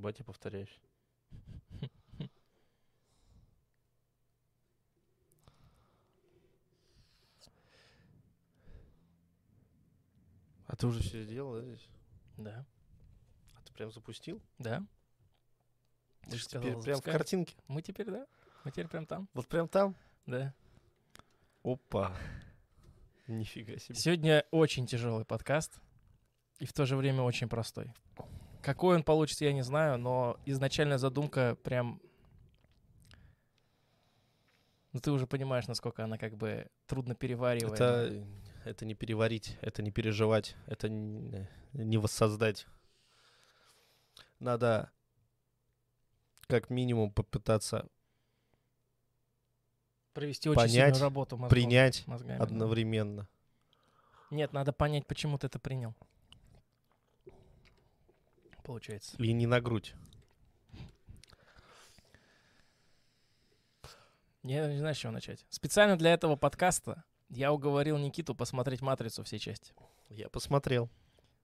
Ебать, я повторяюсь. А ты уже все сделал, да, здесь? Да, А ты прям запустил? да. Ты же теперь прям в картинке. Мы теперь, да? Мы теперь прям там? Вот прям там? Да. Опа. Нифига себе. Сегодня очень тяжелый подкаст и в то же время очень простой. Какой он получится, я не знаю, но изначальная задумка прям... Ну, ты уже понимаешь, насколько она как бы трудно перевариваемая. Это, это не переварить, это не переживать, это не, не воссоздать. Надо как минимум попытаться Провести очень понять, сильную работу мозгом- принять мозгами. да. одновременно. Нет, надо понять, почему ты это принял. Получается. И не на грудь. Я не знаю, с чего начать. Специально для этого подкаста я уговорил Никиту посмотреть «Матрицу» все части. Я посмотрел.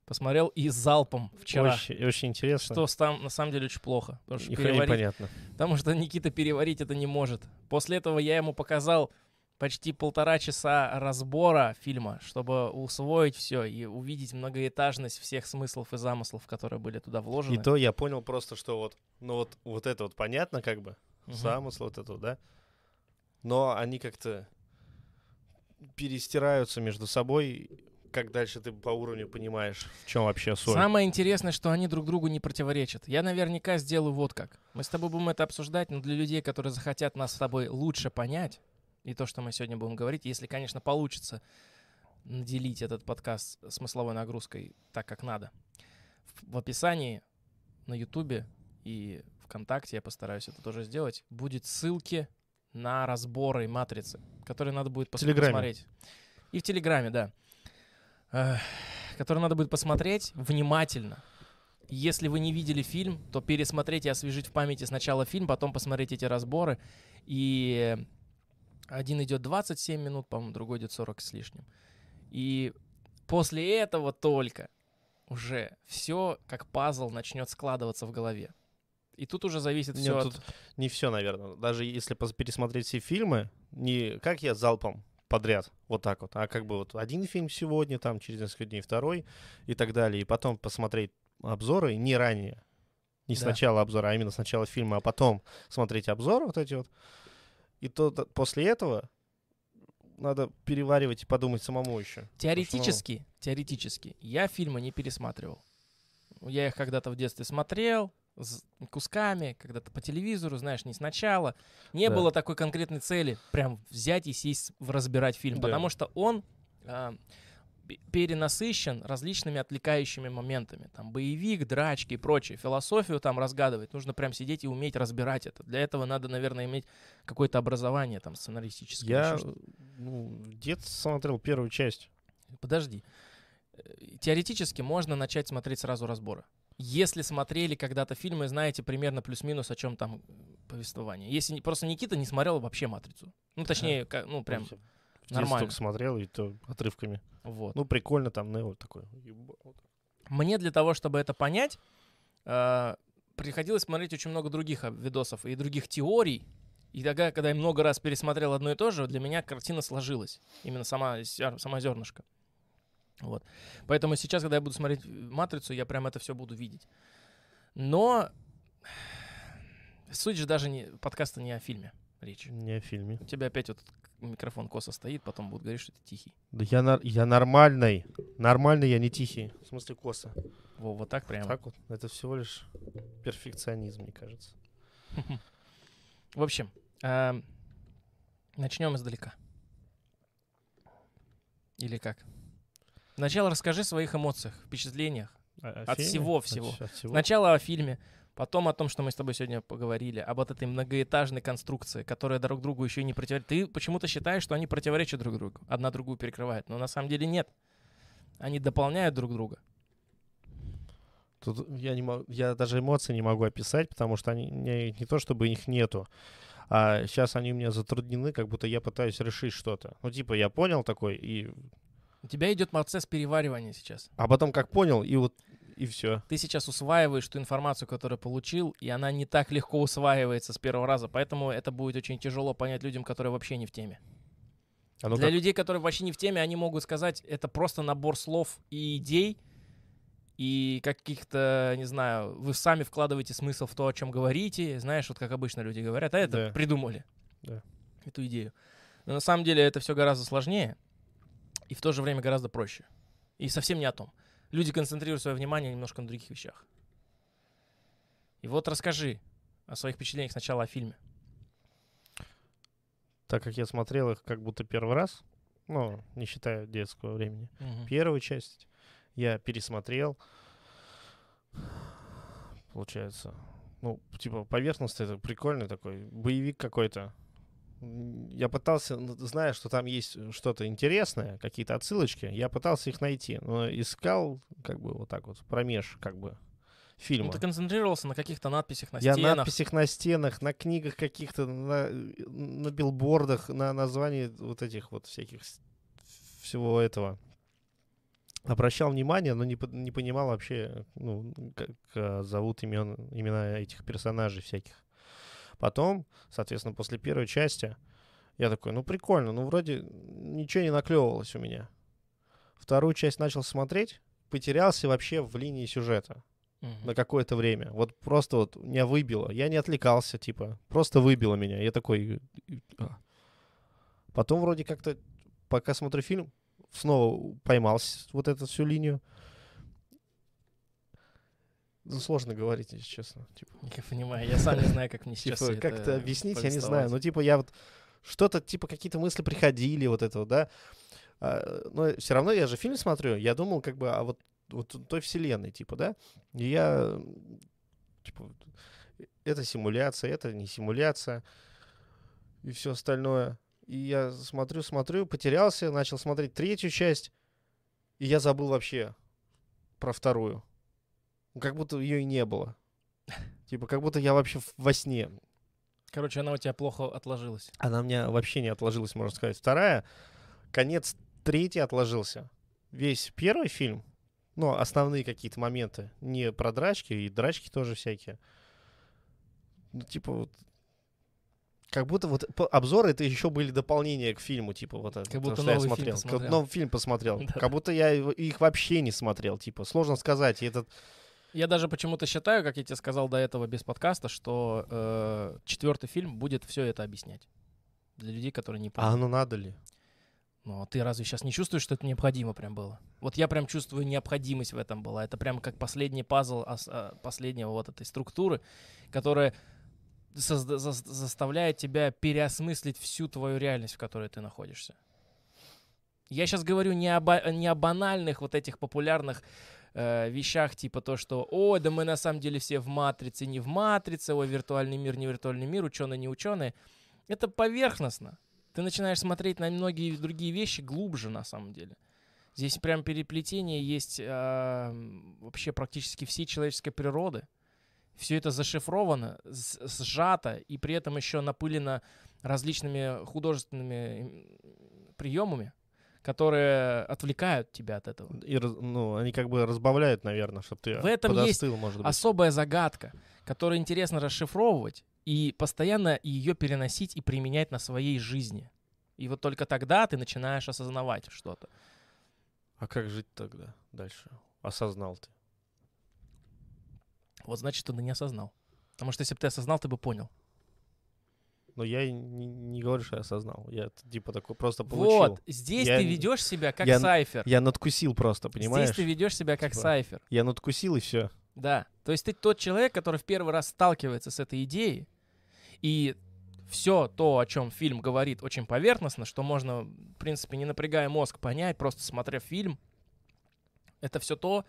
Посмотрел и залпом вчера. Очень, очень интересно. Что там на самом деле очень плохо. Потому что, переварить- непонятно. потому что Никита переварить это не может. После этого я ему показал почти полтора часа разбора фильма, чтобы усвоить все и увидеть многоэтажность всех смыслов и замыслов, которые были туда вложены. И то я понял просто, что вот, ну вот, вот это вот понятно как бы, Мгм. замысл вот это, да? Но они как-то перестираются между собой, как дальше ты по уровню понимаешь, в чем вообще соль. Самое интересное, что они друг другу не противоречат. Я наверняка сделаю вот как. Мы с тобой будем это обсуждать, но для людей, которые захотят нас с тобой лучше понять, и то, что мы сегодня будем говорить, если, конечно, получится наделить этот подкаст смысловой нагрузкой так, как надо. В, описании на Ютубе и ВКонтакте, я постараюсь это тоже сделать, будет ссылки на разборы матрицы, которые надо будет пос- посмотреть. И в Телеграме, да. Эх, которые надо будет посмотреть внимательно. Если вы не видели фильм, то пересмотреть и освежить в памяти сначала фильм, потом посмотреть эти разборы. И один идет 27 минут, по-моему, другой идет 40 с лишним. И после этого только уже все как пазл начнет складываться в голове. И тут уже зависит Нет, все тут не все, наверное. Даже если пересмотреть все фильмы, не как я залпом подряд, вот так вот, а как бы вот один фильм сегодня, там через несколько дней второй и так далее, и потом посмотреть обзоры не ранее. Не Да. сначала обзора, а именно сначала фильма, а потом смотреть обзоры вот эти вот. И то после этого надо переваривать и подумать самому еще. Теоретически, теоретически, я фильмы не пересматривал. Я их когда-то в детстве смотрел с кусками, когда-то по телевизору, знаешь, не сначала. Не Да. было такой конкретной цели прям взять и сесть разбирать фильм, Да. потому что он пе- перенасыщен различными отвлекающими моментами. Там боевик, драчки и прочее. Философию там разгадывать нужно прям сидеть и уметь разбирать это. Для этого надо, наверное, иметь какое-то образование там сценаристическое. Я ну, детстве смотрел первую часть. Подожди. Э, Теоретически можно начать смотреть сразу разборы. Если смотрели когда-то фильмы, знаете примерно плюс-минус, о чем там повествование. Если просто Никита не смотрел вообще матрицу. Ну, точнее, ка- ну, прям в детстве нормально. только смотрел, и то отрывками. вот. Ну, прикольно там, Нео такой. еба- вот. Мне для того, чтобы это понять, э, приходилось смотреть очень много других а, видосов и других теорий. И тогда, когда я много раз пересмотрел одно и то же, для меня картина сложилась. Именно сама, сама зернышко. Вот. Поэтому сейчас, когда я буду смотреть э, «Матрицу», я прям это все буду видеть. Но суть же даже не, подкаста не о фильме речь. Не о фильме. У тебя опять вот микрофон косо стоит, потом будут говорить, что ты тихий. Да я, нар- я нормальный. Нормальный, я не тихий. В смысле коса. Во, вот так прямо. Так вот. Это всего лишь перфекционизм, мне кажется. В общем, эм, начнем издалека. Или как? Сначала расскажи о своих эмоциях, впечатлениях. О От всего всего. от всего? Сначала о фильме, потом о том, что мы с тобой сегодня поговорили, об вот этой многоэтажной конструкции, которая друг другу еще не противоречит. Ты почему-то считаешь, что они противоречат друг другу, одна другую перекрывает, но на самом деле нет. Они дополняют друг друга. Тут я, не могу, я даже эмоции не могу описать, потому что они не, не то, чтобы их нету, а сейчас они у меня затруднены, как будто я пытаюсь решить что-то. Ну, типа, я понял такой, и... У тебя идет процесс переваривания сейчас. А потом как понял, и вот и все. Ты сейчас усваиваешь ту информацию, которую получил, и она не так легко усваивается с первого раза, поэтому это будет очень тяжело понять людям, которые вообще не в теме. А ну Для как- людей, которые вообще не в теме, они могут сказать, это просто набор слов и идей, и каких-то, не знаю, вы сами вкладываете смысл в то, о чем говорите, знаешь, вот как обычно люди говорят, а это Да. придумали Да. эту идею. Но на самом деле это все гораздо сложнее и в то же время гораздо проще. И совсем не о том. Люди концентрируют свое внимание немножко на других вещах. И вот расскажи о своих впечатлениях сначала о фильме. Так как я смотрел их как будто первый раз, ну, не считая детского времени, первую часть я пересмотрел. Получается, ну, типа, поверхностно это прикольный такой боевик какой-то. Я пытался, ну, зная, что там есть что-то интересное, какие-то отсылочки, я пытался их найти, но искал, как бы, вот так вот, промеж, как бы, фильма. Ну, ты концентрировался на каких-то надписях на Я на стенах. надписях на стенах, на книгах каких-то, на, на билбордах, на названии вот этих вот всяких всего этого. Обращал внимание, но не, не понимал вообще, ну, как а, зовут имен, имена этих персонажей всяких. Потом, соответственно, после первой части, я такой, ну прикольно, ну вроде ничего не наклевывалось у меня. Вторую часть начал смотреть, потерялся вообще в линии сюжета на какое-то время. Вот просто вот меня выбило. Я не отвлекался, типа, просто выбило меня. Я такой... а. Потом вроде как-то, пока смотрю фильм, снова поймал вот эту всю линию. Ну, сложно говорить, если честно. Типа, Я понимаю, я сам не знаю, как мне сейчас типа, это как это объяснить, я не знаю. повествовать. Ну, типа, я вот что-то, типа, какие-то мысли приходили, вот этого, да. А, но все равно я же фильм смотрю, я думал, как бы, а вот, вот той вселенной, типа, да. И я, типа, это симуляция, это не симуляция, и все остальное. И я смотрю, смотрю, потерялся, начал смотреть третью часть, и я забыл вообще про вторую. Как будто ее и не было. Типа, как будто я вообще во сне. Короче, она у тебя плохо отложилась. Она у меня вообще не отложилась, можно сказать. Вторая, конец третий отложился. Весь первый фильм, ну, основные какие-то моменты, не про драчки, и драчки тоже всякие. Ну, типа вот, как будто вот обзоры это еще были дополнения к фильму, типа вот это, Как то, будто что я новый фильм смотрел. Как посмотрел. новый фильм посмотрел. Да. Как будто я их вообще не смотрел, типа, сложно сказать. И этот Я даже почему-то считаю, как я тебе сказал до этого без подкаста, что э, четвертый фильм будет все это объяснять. Для людей, которые не А понимают. оно надо ли? Ну, а ты разве сейчас не чувствуешь, что это необходимо прям было? Вот я прям чувствую необходимость в этом была. Это прям как последний пазл а, последнего вот этой структуры, которая созда- зас- заставляет тебя переосмыслить всю твою реальность, в которой ты находишься. Я сейчас говорю не о, ба- не о банальных вот этих популярных э, вещах, типа то, что, о, да мы на самом деле все в матрице, не в матрице, ой, виртуальный мир, не виртуальный мир, ученые, не ученые. Это поверхностно. Ты начинаешь смотреть на многие другие вещи глубже, на самом деле. Здесь прям переплетение есть м, вообще практически всей человеческой природы. Все это зашифровано, сжато и при этом еще напылено различными художественными приемами, которые отвлекают тебя от этого. И, ну, они как бы разбавляют, наверное, чтобы ты В этом есть подостыл, может быть. Особая загадка, которую интересно расшифровывать и постоянно ее переносить и применять на своей жизни. И вот только тогда ты начинаешь осознавать что-то. А как жить тогда дальше? Осознал ты. Вот значит, ты не осознал. Потому что если бы ты осознал, ты бы понял. Но я не, не говорю, что я осознал. Я типа такой просто получил. Вот, здесь Я ты ведешь себя как я- сайфер. Я надкусил просто, понимаешь? Здесь ты ведешь себя как Типа- сайфер. Я надкусил и все. Да. То есть ты тот человек, который в первый раз сталкивается с этой идеей, и все то, о чем фильм говорит, очень поверхностно, что можно, в принципе, не напрягая мозг, понять, просто смотря фильм. Это все то,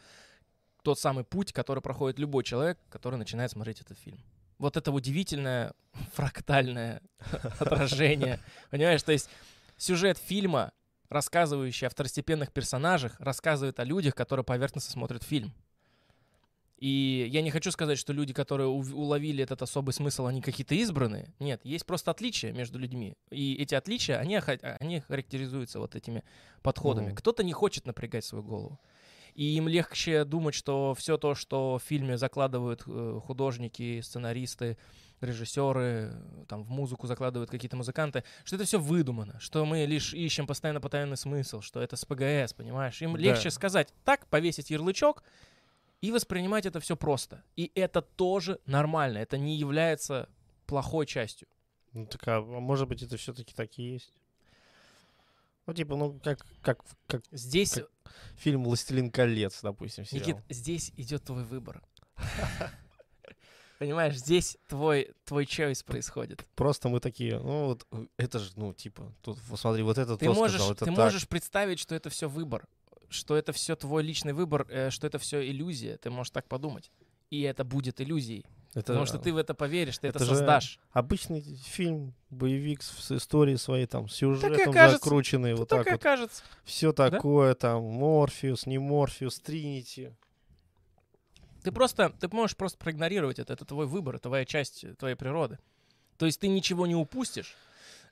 тот самый путь, который проходит любой человек, который начинает смотреть этот фильм. Вот это удивительное фрактальное отражение. Понимаешь, то есть сюжет фильма, рассказывающий о второстепенных персонажах, рассказывает о людях, которые поверхностно смотрят фильм. И я не хочу сказать, что люди, которые уловили этот особый смысл, они какие-то избранные. Нет, есть просто отличия между людьми. И эти отличия, они, они характеризуются вот этими подходами. Мгм. Кто-то не хочет напрягать свою голову. И им легче думать, что все то, что в фильме закладывают э, художники, сценаристы, режиссеры, там в музыку закладывают какие-то музыканты, что это все выдумано, что мы лишь ищем постоянно потаенный смысл, что это с ПГС, понимаешь? Им Да. легче сказать так, повесить ярлычок и воспринимать это все просто. И это тоже нормально, это не является плохой частью. Ну так, а может быть, это все-таки так и есть? Ну, типа, ну, как, как, как Здесь, Как фильм «Властелин колец», допустим, сериал. Никит, здесь идет твой выбор. Понимаешь, здесь твой, твой choice происходит. Просто мы такие, ну, вот, это же, ну, типа, тут, смотри, вот это Ты то можешь, сказал, это ты так. можешь представить, что это все выбор, что это все твой личный выбор, э, что это все иллюзия. Ты можешь так подумать. И это будет иллюзией. Это Потому что ты в это поверишь, ты это, это создашь. обычный фильм, боевик с, историей своей, там, сюжетом кажется. закрученный, вот так так и вот. кажется. Все такое, там, Морфеус, не Морфеус, Тринити. Ты просто, ты можешь просто проигнорировать это. Это твой выбор, твоя часть э, твоей природы. То есть ты ничего не упустишь.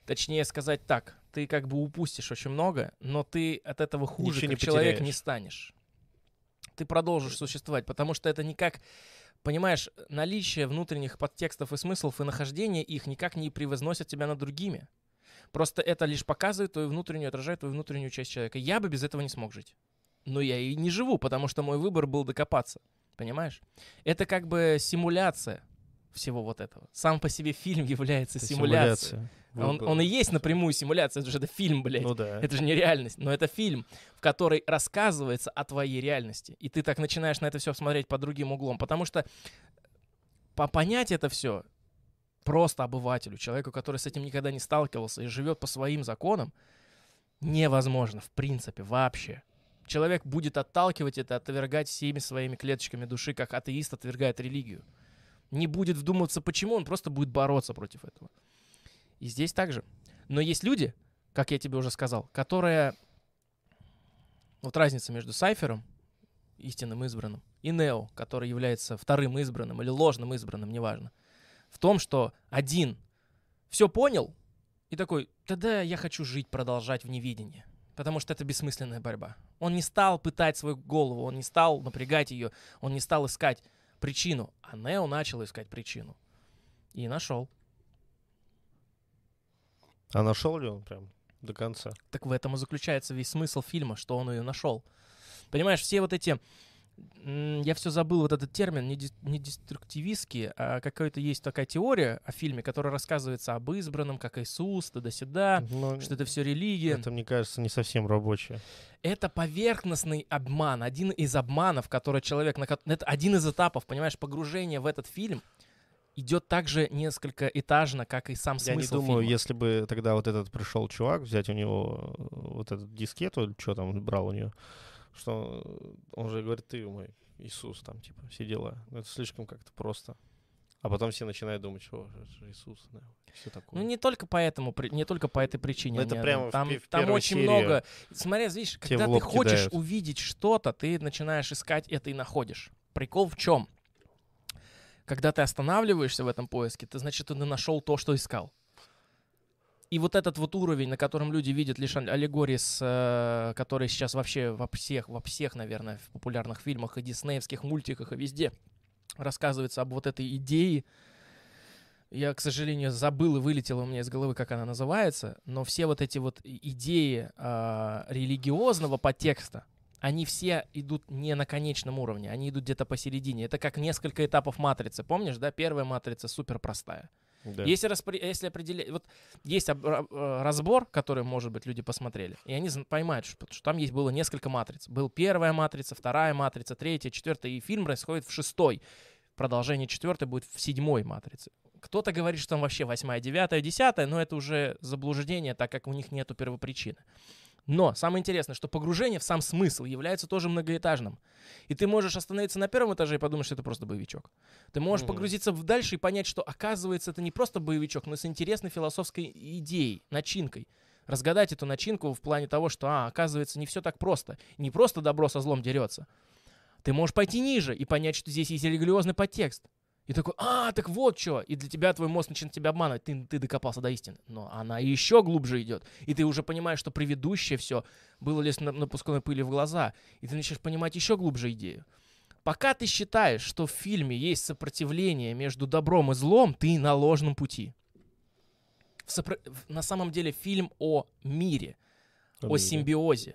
Точнее сказать так, ты как бы упустишь очень много, но ты от этого хуже Ничего не как человек не потеряешь. станешь. Ты продолжишь существовать, потому что это никак, понимаешь, наличие внутренних подтекстов и смыслов и нахождение их никак не превозносят тебя над другими. Просто это лишь показывает твою внутреннюю, отражает твою внутреннюю часть человека. Я бы без этого не смог жить. Но я и не живу, потому что мой выбор был докопаться. Понимаешь? Это как бы симуляция всего вот этого. Сам по себе фильм является Это симуляцией. симуляция. Он, Выбор. он и есть напрямую симуляция, это же это фильм, блядь. Ну да. Это же не реальность, но это фильм, в который рассказывается о твоей реальности. И ты так начинаешь на это все смотреть под другим углом. Потому что по понять это все просто обывателю, человеку, который с этим никогда не сталкивался и живет по своим законам, невозможно, в принципе, вообще. Человек будет отталкивать это, отвергать всеми своими клеточками души, как атеист отвергает религию. Не будет вдумываться, почему, он просто будет бороться против этого. И здесь также. Но есть люди, как я тебе уже сказал, которые... Вот разница между Сайфером, истинным избранным, и Нео, который является вторым избранным или ложным избранным, неважно, в том, что один все понял и такой, тогда я хочу жить, продолжать в невидении. Потому что это бессмысленная борьба. Он не стал пытать свою голову, он не стал напрягать ее, он не стал искать причину. А Нео начал искать причину. И нашел. А нашел ли он прям до конца? Так в этом и заключается весь смысл фильма, что он ее нашел. Понимаешь, все вот эти... Я все забыл вот этот термин, не, не деструктивистский, а какая-то есть такая теория о фильме, которая рассказывается об избранном, как Иисус, туда-сюда, Ну, что это все религия. это, мне кажется, не совсем рабочее. Это поверхностный обман, один из обманов, который человек... Это один из этапов, понимаешь, погружение в этот фильм идет также несколько этажно, как и сам Я не смысл думаю, фильма. если бы тогда вот этот пришел чувак, взять у него э, вот этот дискету, что там брал у нее, что он же говорит, ты мой Иисус, там, типа, все дела. Ну, это слишком как-то просто. А потом все начинают думать, что Иисус, да, все такое. Ну, не только поэтому, не только по этой причине. Ну, это прямо в там, пе- в там очень серии много. Смотри, видишь, когда в ты хочешь кидают. увидеть что-то, ты начинаешь искать это и находишь. Прикол в чем? Когда ты останавливаешься в этом поиске, ты, значит, ты нашел то, что искал. И вот этот вот уровень, на котором люди видят лишь аллегории, с, э, которые сейчас вообще во всех, во всех, наверное, в популярных фильмах и диснеевских мультиках и везде рассказывается об вот этой идее. Я, к сожалению, забыл и вылетело у меня из головы, как она называется, но все вот эти вот идеи а, религиозного подтекста, они все идут не на конечном уровне, они идут где-то посередине. Это как несколько этапов матрицы. Помнишь, да? Первая матрица супер простая. Да. Если, распри- если определять... Вот есть об- э, разбор, который, может быть, люди посмотрели, и они поймают, что, что там есть было несколько матриц. Был первая матрица, вторая матрица, третья, четвертая, и фильм происходит в шестой. Продолжение четвертой будет в седьмой матрице. Кто-то говорит, что там вообще восьмая, девятая, десятая, но это уже заблуждение, так как у них нету первопричины. Но самое интересное, что погружение в сам смысл является тоже многоэтажным. И ты можешь остановиться на первом этаже и подумать, что это просто боевичок. Ты можешь Мгм. погрузиться в дальше и понять, что оказывается это не просто боевичок, но с интересной философской идеей, начинкой. Разгадать эту начинку в плане того, что, а, оказывается, не все так просто. Не просто добро со злом дерется. Ты можешь пойти ниже и понять, что здесь есть религиозный подтекст. И такой, а, так вот что. И для тебя твой мозг начинает тебя обманывать. Ты, ты докопался до истины. Но она еще глубже идет. И ты уже понимаешь, что предыдущее все было лишь на- напускной пыли в глаза. И ты начинаешь понимать еще глубже идею. Пока ты считаешь, что в фильме есть сопротивление между добром и злом, ты на ложном пути. Сопро- На самом деле фильм о мире, о симбиозе,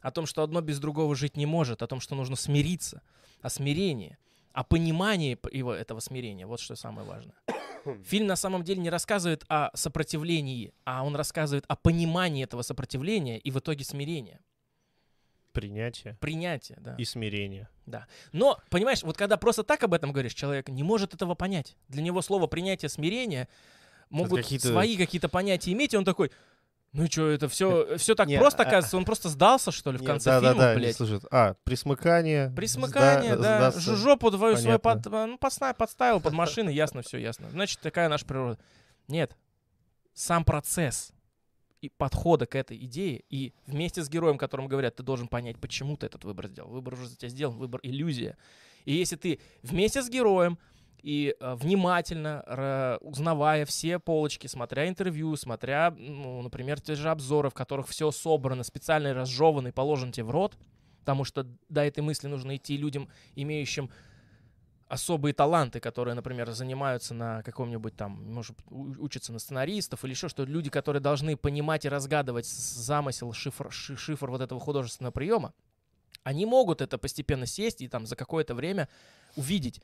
о том, что одно без другого жить не может, о том, что нужно смириться, о смирении, о понимании п- его, этого смирения. Вот что самое важное. Фильм на самом деле не рассказывает о сопротивлении, а он рассказывает о понимании этого сопротивления и в итоге смирения. Принятие Принятие, да. и смирение. Но, понимаешь, вот когда просто так об этом говоришь, человек не может этого понять. Для него слово принятие, смирение могут какие-то- свои какие-то понятия иметь, и он такой, ну что, это все, все так Не, просто, а- оказывается, он просто сдался, что ли, в Нет, конце да, фильма, да, да, блядь. слышит. А, присмыкание. Присмыкание, сда- да, сдастся. жопу твою свою под, Понятно. ну, подста- подставил под машины, ясно, все ясно. Значит, такая наша природа. Нет, сам процесс и подхода к этой идее, и вместе с героем, которому говорят, ты должен понять, почему ты этот выбор сделал. Выбор уже за тебя сделан, выбор иллюзия. И если ты вместе с героем и э, внимательно, узнавая все полочки, смотря интервью, смотря, ну, например, те же обзоры, в которых все собрано, специально разжевано и положено тебе в рот, потому что до этой мысли нужно идти людям, имеющим особые таланты, которые, например, занимаются на каком-нибудь там, может, учатся на сценаристов или еще что, люди, которые должны понимать и разгадывать замысел, шифр, ши- шифр вот этого художественного приема, они могут это постепенно сесть и там за какое-то время увидеть.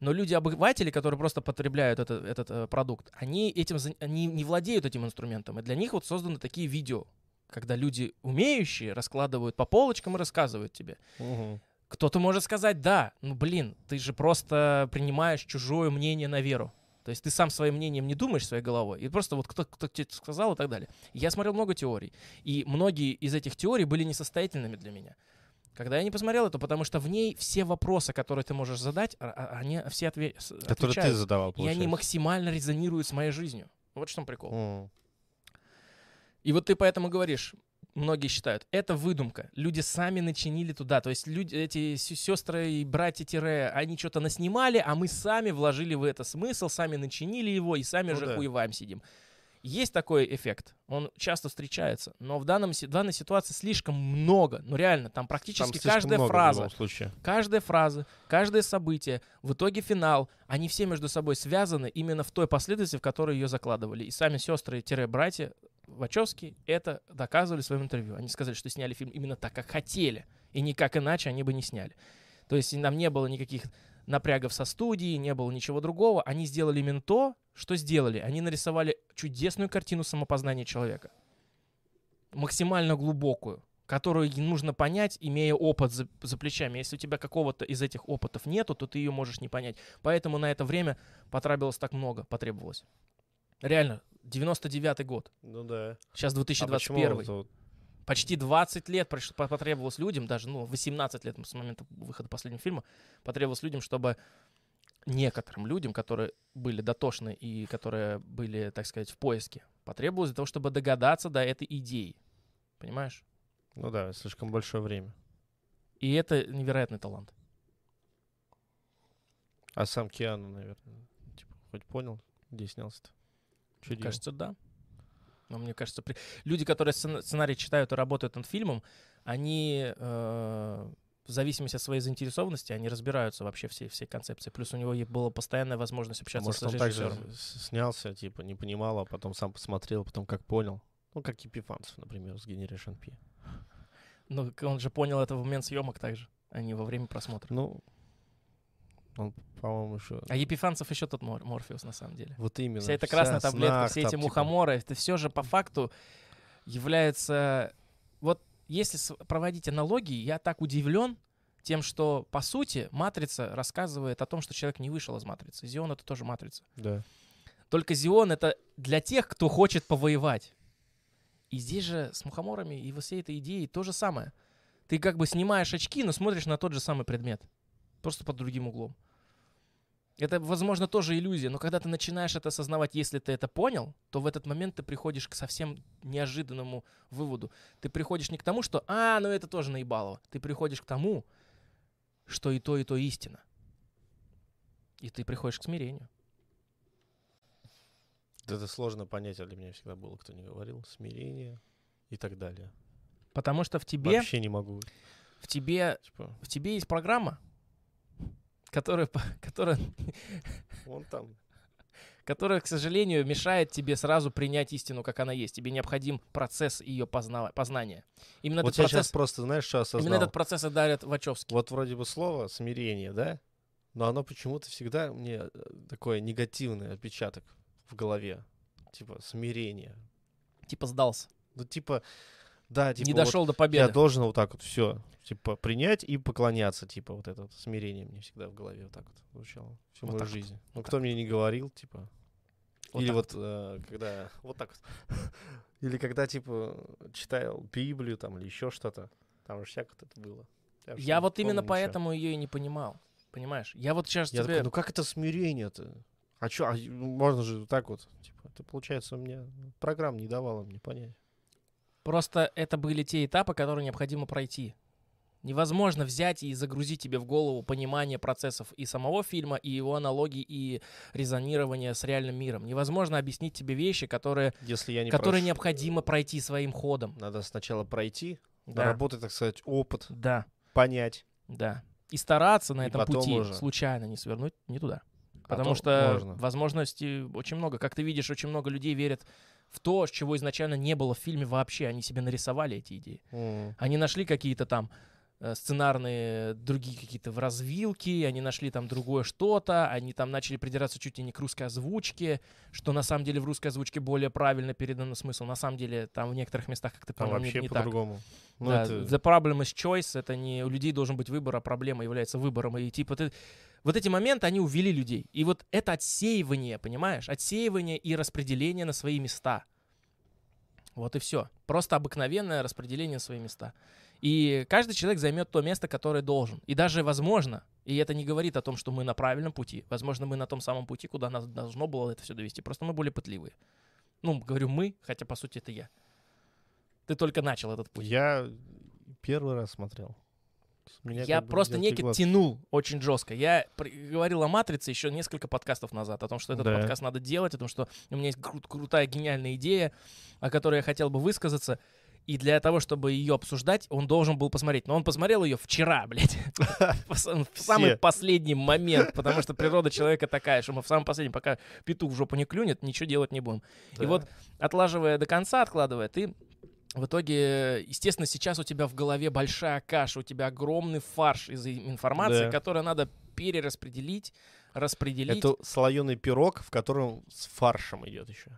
Но люди-обыватели, которые просто потребляют это- этот э, продукт, они этим они не владеют этим инструментом. И для них вот созданы такие видео, когда люди умеющие раскладывают по полочкам и рассказывают тебе. Мгм. Кто-то может сказать, да, ну блин, ты же просто принимаешь чужое мнение на веру. То есть ты сам своим мнением не думаешь своей головой, и просто вот кто, кто тебе сказал и так далее. Я смотрел много теорий, и многие из этих теорий были несостоятельными для меня. Когда я не посмотрел это, потому что в ней все вопросы, которые ты можешь задать, а- а- они все отве- с- Который ты отвечают. задавал, и они получается. максимально резонируют с моей жизнью. Вот что прикол. М. И вот ты поэтому говоришь, многие считают, это выдумка. Люди сами начинили туда. То есть люди, эти сестры и братья тире, они что-то наснимали, а мы сами вложили в это смысл, сами начинили его и сами Ну же да. хуеваем сидим. Есть такой эффект, он часто встречается, но в, данном, в данной ситуации слишком много, ну реально, там Там практически слишком каждая много фраза, каждая фраза, каждое событие, в итоге финал, они все между собой связаны именно в той последовательности, в которой ее закладывали. И сами сестры-братья Вачовски это доказывали в своем интервью. Они сказали, что сняли фильм именно так, как хотели, и никак иначе они бы не сняли. То есть нам не было никаких напрягов со студией, не было ничего другого. Они сделали именно то, что сделали. Они нарисовали чудесную картину самопознания человека. Максимально глубокую, которую нужно понять, имея опыт за, за плечами. Если у тебя какого-то из этих опытов нету, то ты ее можешь не понять. Поэтому на это время потребовалось так много, потребовалось. Реально, 99-й год. Ну да. Сейчас А почему 2021. это вот- Почти 20 лет потребовалось людям, даже ну, 18 лет с момента выхода последнего фильма, потребовалось людям, чтобы некоторым людям, которые были дотошны и которые были, так сказать, в поиске, потребовалось для того, чтобы догадаться до этой идеи. Понимаешь? Ну да, слишком большое время. И это невероятный талант. А сам Киану, наверное, типа, хоть понял, где снялся-то? Мне делал? кажется, да. Но мне кажется, при- люди, которые сцена- сценарий читают и работают над фильмом, они э, в зависимости от своей заинтересованности, они разбираются вообще всей, всей концепции. Плюс у него была постоянная возможность общаться Может, с он также режиссером. с- снялся, типа, не понимал, а потом сам посмотрел, потом как понял. Ну, как Епифанцев, например, с Generation P. К- он же понял это в момент съемок также, а не во время просмотра. Ну, он, по-моему, еще... А Епифанцев еще тот Мор- Морфеус, на самом деле. Вот именно. Вся эта красная вся таблетка, знак все там, эти типа, мухоморы, это все же по факту является... Вот если проводить аналогии, я так удивлен тем, что, по сути, «Матрица» рассказывает о том, что человек не вышел из «Матрицы». «Зион» — это тоже «Матрица». Да. Только «Зион» — это для тех, кто хочет повоевать. И здесь же с мухоморами и во всей этой идеей то же самое. Ты как бы снимаешь очки, но смотришь на тот же самый предмет. Просто под другим углом. Это, возможно, тоже иллюзия, но когда ты начинаешь это осознавать, если ты это понял, то в этот момент ты приходишь к совсем неожиданному выводу. Ты приходишь не к тому, что «а, ну это тоже наебалово». Ты приходишь к тому, что и то, и то истина. И ты приходишь к смирению. Это сложно понятие для меня всегда было, кто не говорил. Смирение и так далее. Потому что в тебе, Вообще не могу. в тебе, Типа, в тебе есть программа, которая, которая, вон там. которая, к сожалению, мешает тебе сразу принять истину, как она есть. Тебе необходим процесс ее позна- познания. Именно Вот этот я процесс, сейчас просто, знаешь, что осознал? именно этот процесс и дарят Вачовски. Вот вроде бы слово смирение, да? Но оно почему-то всегда мне э, такой негативный отпечаток в голове. Типа смирение. Типа сдался. Ну, типа, да, типа, не вот дошел до я победы. должен вот так вот все, типа, принять и поклоняться, типа, вот это вот смирение мне всегда в голове вот так вот звучало всю Вот мою вот, жизнь. Ну, вот кто мне не говорил, типа, Вот или так вот, э, когда, вот так вот, или когда, типа, читал Библию там или еще что-то, там же всяко вот это было. Я не вот именно ничего. поэтому ее и не понимал. Понимаешь? Я вот сейчас Я тебе... такой, ну как это смирение-то? А что, можно же вот так вот, типа, это получается у меня программа не давала мне понять. Просто это были те этапы, которые необходимо пройти. Невозможно взять и загрузить тебе в голову понимание процессов и самого фильма, и его аналогий, и резонирования с реальным миром. Невозможно объяснить тебе вещи, которые, Если я не которые прошу, необходимо пройти своим ходом. надо сначала пройти, Да, наработать, так сказать, опыт, да, понять. да. И стараться на И этом потом пути уже. случайно не свернуть не туда. Потом Потому что можно. возможностей очень много. Как ты видишь, очень много людей верят в то, чего изначально не было в фильме вообще. Они себе нарисовали эти идеи. М. Они нашли какие-то там э, сценарные другие какие-то в развилки, они нашли там другое что-то, они там начали придираться чуть ли не к русской озвучке, что на самом деле в русской озвучке более правильно передан смысл. На самом деле там в некоторых местах как-то, по-моему, не, вообще не так. по-другому. Ну, Да, это- The problem is choice, это не у людей должен быть выбор, а проблема является выбором. И типа ты, вот эти моменты, они увели людей. И вот это отсеивание, понимаешь? Отсеивание и распределение на свои места. Вот и все. Просто обыкновенное распределение на свои места. И каждый человек займет то место, которое должен. И даже возможно, и это не говорит о том, что мы на правильном пути. Возможно, мы на том самом пути, куда нас должно было это все довести. Просто мы более пытливые. Ну, говорю мы, хотя по сути это я. Ты только начал этот путь. Я первый раз смотрел. Меня Я просто некий глаз. тянул очень жестко. Я говорил о «Матрице» еще несколько подкастов назад, о том, что этот Да. подкаст надо делать, о том, что у меня есть кру- крутая, гениальная идея, о которой я хотел бы высказаться. И для того, чтобы ее обсуждать, он должен был посмотреть. Но он посмотрел ее вчера, блядь. В сам- в самый последний момент, потому что природа человека такая, что мы в самый последний, пока петух в жопу не клюнет, ничего делать не будем. И вот отлаживая до конца, откладывая, ты в итоге, естественно, сейчас у тебя в голове большая каша, у тебя огромный фарш из информации, Да. которую надо перераспределить, распределить. Это слоеный пирог, в котором с фаршем идет еще.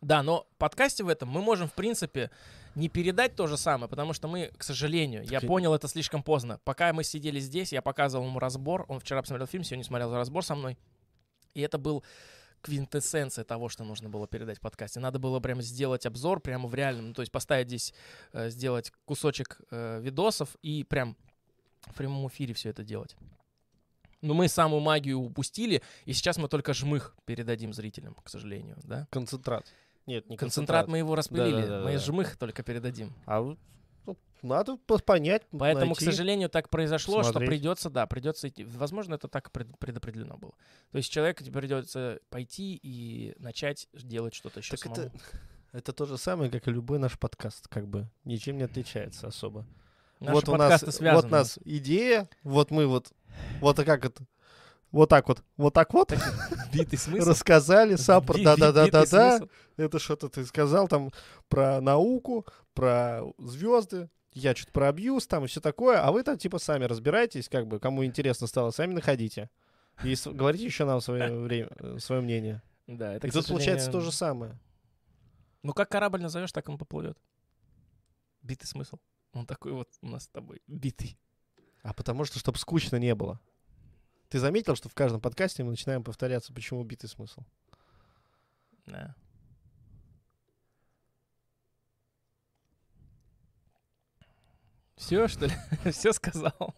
Да, но в подкасте в этом мы можем, в принципе, не передать то же самое, потому что мы, к сожалению, я понял это слишком поздно. Пока мы сидели здесь, я показывал ему разбор, он вчера посмотрел фильм, сегодня смотрел разбор со мной, и это был квинтэссенция того, что нужно было передать в подкасте. Надо было прям сделать обзор прямо в реальном, ну, то есть поставить здесь, э, сделать кусочек э, видосов и прям в прямом эфире все это делать. Но мы самую магию упустили, и сейчас мы только жмых передадим зрителям, к сожалению, да? Концентрат. Нет, не Концентрат мы его распределили, Да-да-да-да. мы жмых только передадим. А вот, надо по- понять, Поэтому, к найти. сожалению, так произошло, что смотреть. придется, да, придется идти. Возможно, это так пред- предопределено было. То есть человеку придется пойти и начать делать что-то еще Так самому. это, это то же самое, как и любой наш подкаст, как бы ничем не отличается особо. Наши вот у нас, связаны. вот у нас идея, вот мы вот, вот как это, вот так вот, вот так вот Битый смысл. рассказали, саппорт, да-да-да-да-да. Это что-то ты сказал там про науку, про звезды. Я что-то про абьюз там и все такое, а вы там типа сами разбирайтесь, как бы, кому интересно стало, сами находите. И говорите еще нам свое время, свое мнение. Да, это, И тут получается то же самое. Ну, как корабль назовешь, так он поплывет. Битый смысл. Он такой вот у нас с тобой битый. А потому что, чтобы скучно не было. Ты заметил, что в каждом подкасте мы начинаем повторяться, почему убитый смысл? Да. Все, что ли? Все сказал?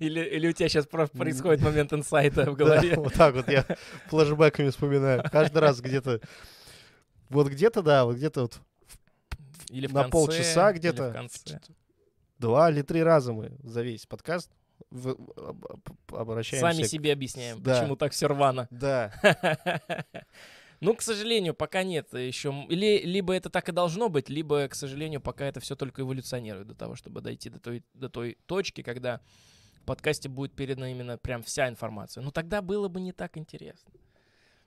Или, или у тебя сейчас происходит момент инсайта в голове? Да, вот так вот я флешбэками вспоминаю. Каждый раз где-то... Вот где-то, да, вот где-то вот Или в на конце, полчаса где-то. в конце. два или три раза мы за весь подкаст в- об- об- обращаемся... Сами к- себе объясняем, Да. почему так все рвано. Да. Ну, к сожалению, пока нет еще. Или либо это так и должно быть, либо, к сожалению, пока это все только эволюционирует до того, чтобы дойти до той, до той точки, когда в подкасте будет передана именно прям вся информация. Ну, тогда было бы не так интересно.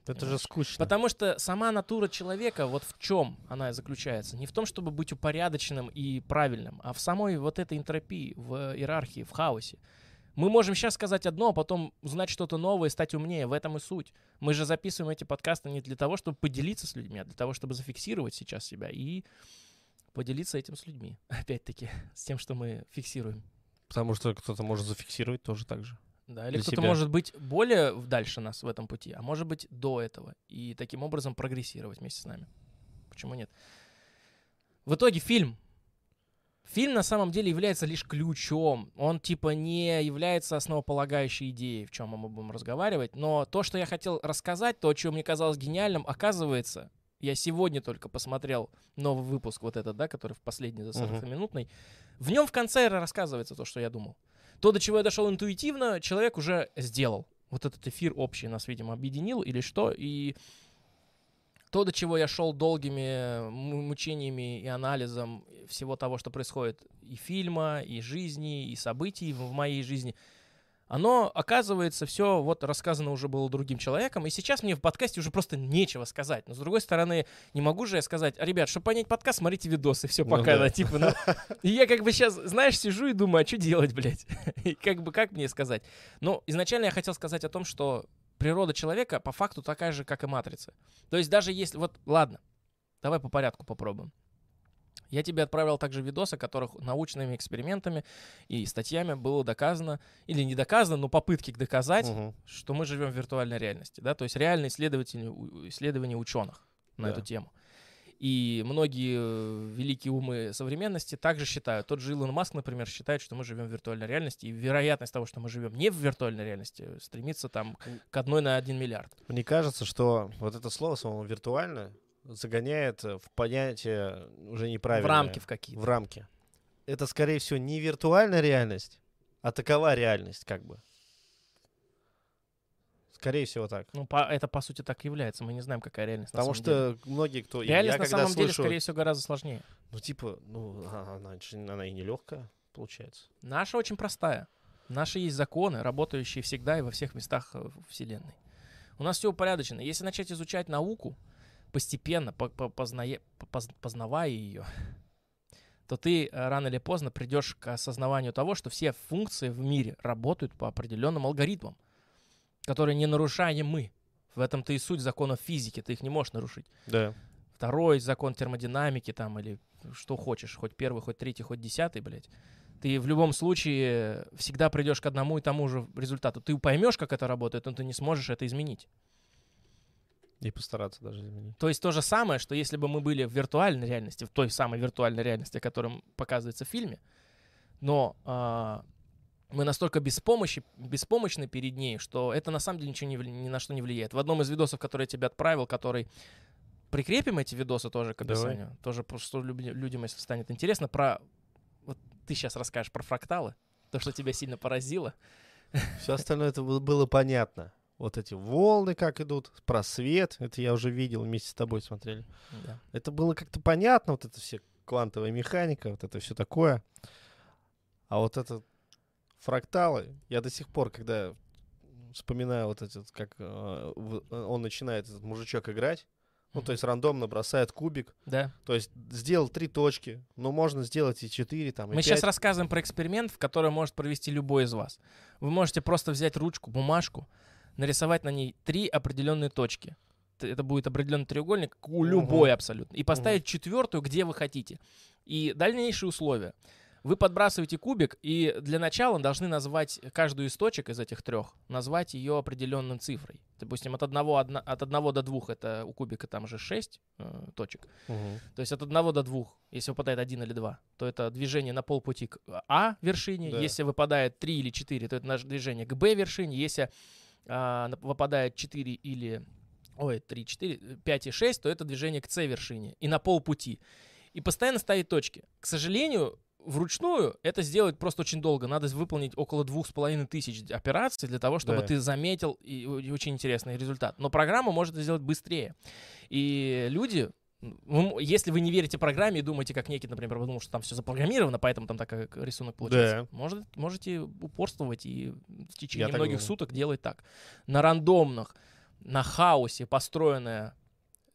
Это же скучно. Потому что сама натура человека, вот в чем она и заключается. Не в том, чтобы быть упорядоченным и правильным, а в самой вот этой энтропии, в иерархии, в хаосе. Мы можем сейчас сказать одно, а потом узнать что-то новое и стать умнее. В этом и суть. Мы же записываем эти подкасты не для того, чтобы поделиться с людьми, а для того, чтобы зафиксировать сейчас себя и поделиться этим с людьми. Опять-таки, с тем, что мы фиксируем. Потому что кто-то может зафиксировать тоже так же. Да, или кто-то себя. может быть более дальше нас в этом пути, а может быть до этого. И таким образом прогрессировать вместе с нами. Почему нет? В итоге фильм. Фильм на самом деле является лишь ключом. Он типа не является основополагающей идеей, в чем мы будем разговаривать. Но то, что я хотел рассказать, то, что мне казалось гениальным, оказывается, я сегодня только посмотрел новый выпуск вот этот, да, который в последний за Мгм. 40-минутный. В нем в конце рассказывается то, что я думал. То, до чего я дошел интуитивно, человек уже сделал. Вот этот эфир общий нас, видимо, объединил или что. И то, до чего я шел долгими м- мучениями и анализом всего того, что происходит и фильма, и жизни, и событий в моей жизни, оно, оказывается, все вот рассказано уже было другим человеком, и сейчас мне в подкасте уже просто нечего сказать. Но, с другой стороны, не могу же я сказать, «А, ребят, чтобы понять подкаст, смотрите видосы, все, Ну пока, да. да, типа, ну, и я как бы сейчас, знаешь, сижу и думаю, а что делать, блядь? И как бы, как мне сказать? Ну, изначально я хотел сказать о том, что природа человека по факту такая же, как и матрица. То есть даже если... Вот, ладно, давай по порядку попробуем. Я тебе отправил также видосы, которых научными экспериментами и статьями было доказано, или не доказано, но попытки доказать, Мгм. что мы живем в виртуальной реальности, да, то есть реальные исследования ученых на Да. эту тему. И многие э, великие умы современности также считают. Тот же Илон Маск, например, считает, что мы живем в виртуальной реальности, и вероятность того, что мы живем не в виртуальной реальности, стремится там к одной на один миллиард. Мне кажется, что вот это слово само виртуально загоняет э, в понятие уже В неправильное. рамки в какие-то. В рамки. Это, скорее всего, не виртуальная реальность, а такова реальность, как бы. Скорее всего, так. Ну, по- это по сути так и является. Мы не знаем, какая реальность. Потому самом деле. что многие, кто... реальность я на самом деле, слышу, скорее всего, гораздо сложнее. ну, типа, ну, а- она, же- она и нелегкая, получается. Наша очень простая. Наши есть законы, работающие всегда и во всех местах э, Вселенной. У нас все упорядочено. Если начать изучать науку, постепенно, по- по- позная- по- поз- познавая ее, то ты э, рано или поздно придешь к осознаванию того, что все функции в мире работают по определенным алгоритмам, которые не нарушаем мы. В этом-то и суть законов физики, ты их не можешь нарушить. Да. Второй закон термодинамики там или что хочешь, хоть первый, хоть третий, хоть десятый, блядь. Ты в любом случае всегда придешь к одному и тому же результату. Ты поймешь, как это работает, но ты не сможешь это изменить. И постараться даже изменить. То есть то же самое, что если бы мы были в виртуальной реальности, в той самой виртуальной реальности, которая показывается в фильме, но а, мы настолько беспомощи, беспомощны перед ней, что это на самом деле ничего не, ни на что не влияет. В одном из видосов, который я тебе отправил, который прикрепим эти видосы тоже к Давай. описанию, тоже просто что людям, если станет интересно, про вот ты сейчас расскажешь про фракталы, то, что тебя сильно поразило. Все остальное это было- было понятно. Вот эти волны как идут, просвет, это я уже видел, вместе с тобой смотрели. Да. Это было как-то понятно, вот это все квантовая механика, вот это все такое. А вот это фракталы, я до сих пор, когда вспоминаю вот этот, как э, э, он начинает, этот мужичок, играть, ну, то есть рандомно бросает кубик, Да. то есть сделал три точки, но можно сделать и четыре, там, и Мы сейчас рассказываем про эксперимент, в который может провести любой из вас. Вы можете просто взять ручку, бумажку, нарисовать на ней три определенные точки. Это будет определенный треугольник, любой абсолютно. И поставить четвертую, где вы хотите. И дальнейшие условия. Вы подбрасываете кубик, и для начала должны назвать каждую из точек из этих трех, назвать ее определенной цифрой. Допустим, от одного, одна- от одного до двух это у кубика там же 6 точек. Мгм. То есть от одного до двух, если выпадает один или два, то это движение на полпути к А вершине. Да. Если выпадает три или четыре, то это наше движение к Б вершине. Если на- выпадает 4 или... Ой, 3, 4, 5 и 6, то это движение к С вершине. И на полпути. И постоянно ставить точки. К сожалению, вручную это сделать просто очень долго. Надо выполнить около двух с половиной тысяч операций для того, чтобы Да. ты заметил и, и очень интересный результат. Но программа может это сделать быстрее. И люди, если вы не верите программе и думаете, как некий, например, подумал, что там все запрограммировано, поэтому там такой рисунок получается. Может, можете упорствовать и в течение так многих суток делать так. На рандомных, на хаосе построенная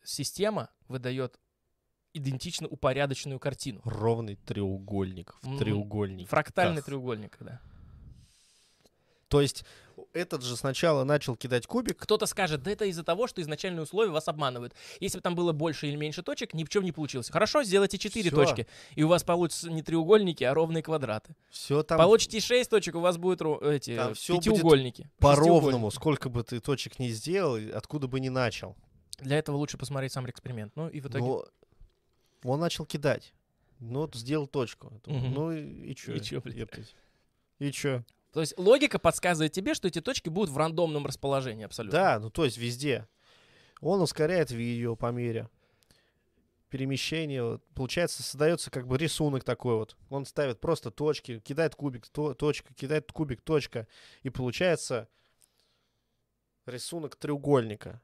система выдает идентично упорядоченную картину. Ровный треугольник в Мгм. треугольнике. Фрактальный треугольник, да. То есть этот же сначала начал кидать кубик. Кто-то скажет, да это из-за того, что изначальные условия вас обманывают. Если бы там было больше или меньше точек, ни в чем не получилось. Хорошо, сделайте 4 Всё. точки, и у вас получатся не треугольники, а ровные квадраты. Все там Получите 6 точек, у вас будут эти Там будет пятиугольники. по-ровному. Сколько бы ты точек не сделал, откуда бы не начал. Для этого лучше посмотреть сам эксперимент. Ну и в итоге... Но он начал кидать. Ну, вот сделал точку. Мгм. Ну и, и чё? И чё, блядь? И чё? То есть логика подсказывает тебе, что эти точки будут в рандомном расположении абсолютно. Да, ну то есть везде. Он ускоряет видео по мере перемещения. Вот. Получается, создается как бы рисунок такой вот. Он ставит просто точки, кидает кубик, то- точка, кидает кубик, точка. И получается рисунок треугольника.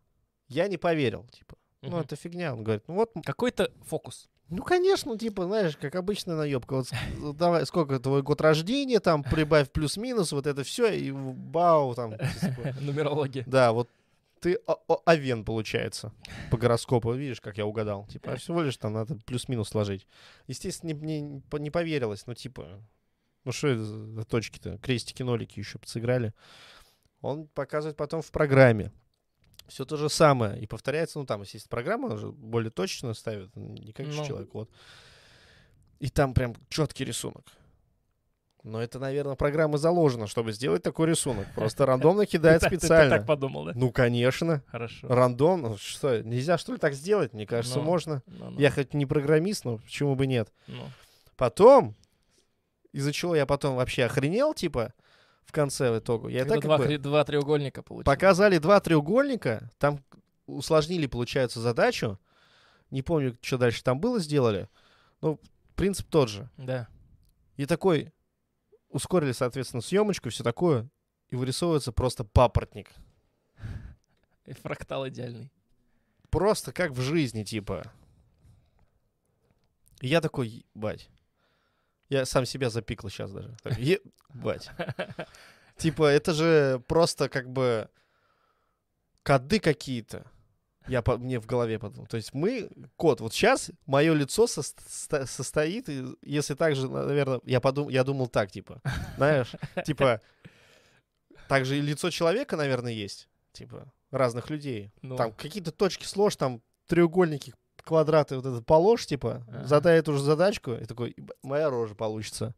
Я не поверил, типа. Ну, Мгм. это фигня. Он говорит, ну вот, Какой-то фокус. Ну, конечно, типа, знаешь, как обычная наебка. Вот давай, сколько твой год рождения, там, прибавь плюс-минус, вот это все, и бау, там. типа, Нумерология. да, вот ты овен, получается, по гороскопу. Видишь, как я угадал. Типа, а всего лишь там надо плюс-минус сложить. Естественно, не, не, не поверилось. Ну, типа, ну что это за точки-то? Крестики, нолики еще сыграли. Он показывает потом в программе. Все то же самое. И повторяется, ну, там, естественно, программа она же более точно ставит, не как Ну. человек. Вот. И там прям четкий рисунок. Но это, наверное, программа заложена, чтобы сделать такой рисунок. Просто рандомно кидает так- ты специально. так подумал, да? Ну, конечно. Хорошо. Рандом, ну, что, нельзя что ли так сделать? Мне кажется, Ну. можно. Ну, ну, Я хоть не программист, но почему бы нет? Потом, из-за чего я потом вообще охренел, типа, в конце в итогу. Я Когда так два, бы- два треугольника получилось. показали два треугольника, там усложнили, получается, задачу. Не помню, что дальше там было, сделали. Ну, принцип тот же. Да. И такой, ускорили, соответственно, съемочку, все такое, и вырисовывается просто папоротник. И фрактал идеальный. Просто как в жизни, типа. И я такой, бать. Я сам себя запикал сейчас даже. Ебать. Типа, это же просто как бы коды какие-то. Я по, мне в голове подумал. То есть мы, код, вот сейчас мое лицо сос- ста- состоит, если так же, наверное, я, подум, я думал так, типа, знаешь, типа, так же и лицо человека, наверное, есть, типа, разных людей. Ну. Там какие-то точки сложь, там треугольники, квадраты, вот это положь, типа, Ага. задай эту же задачку, и такой, «Ебать, моя рожа получится.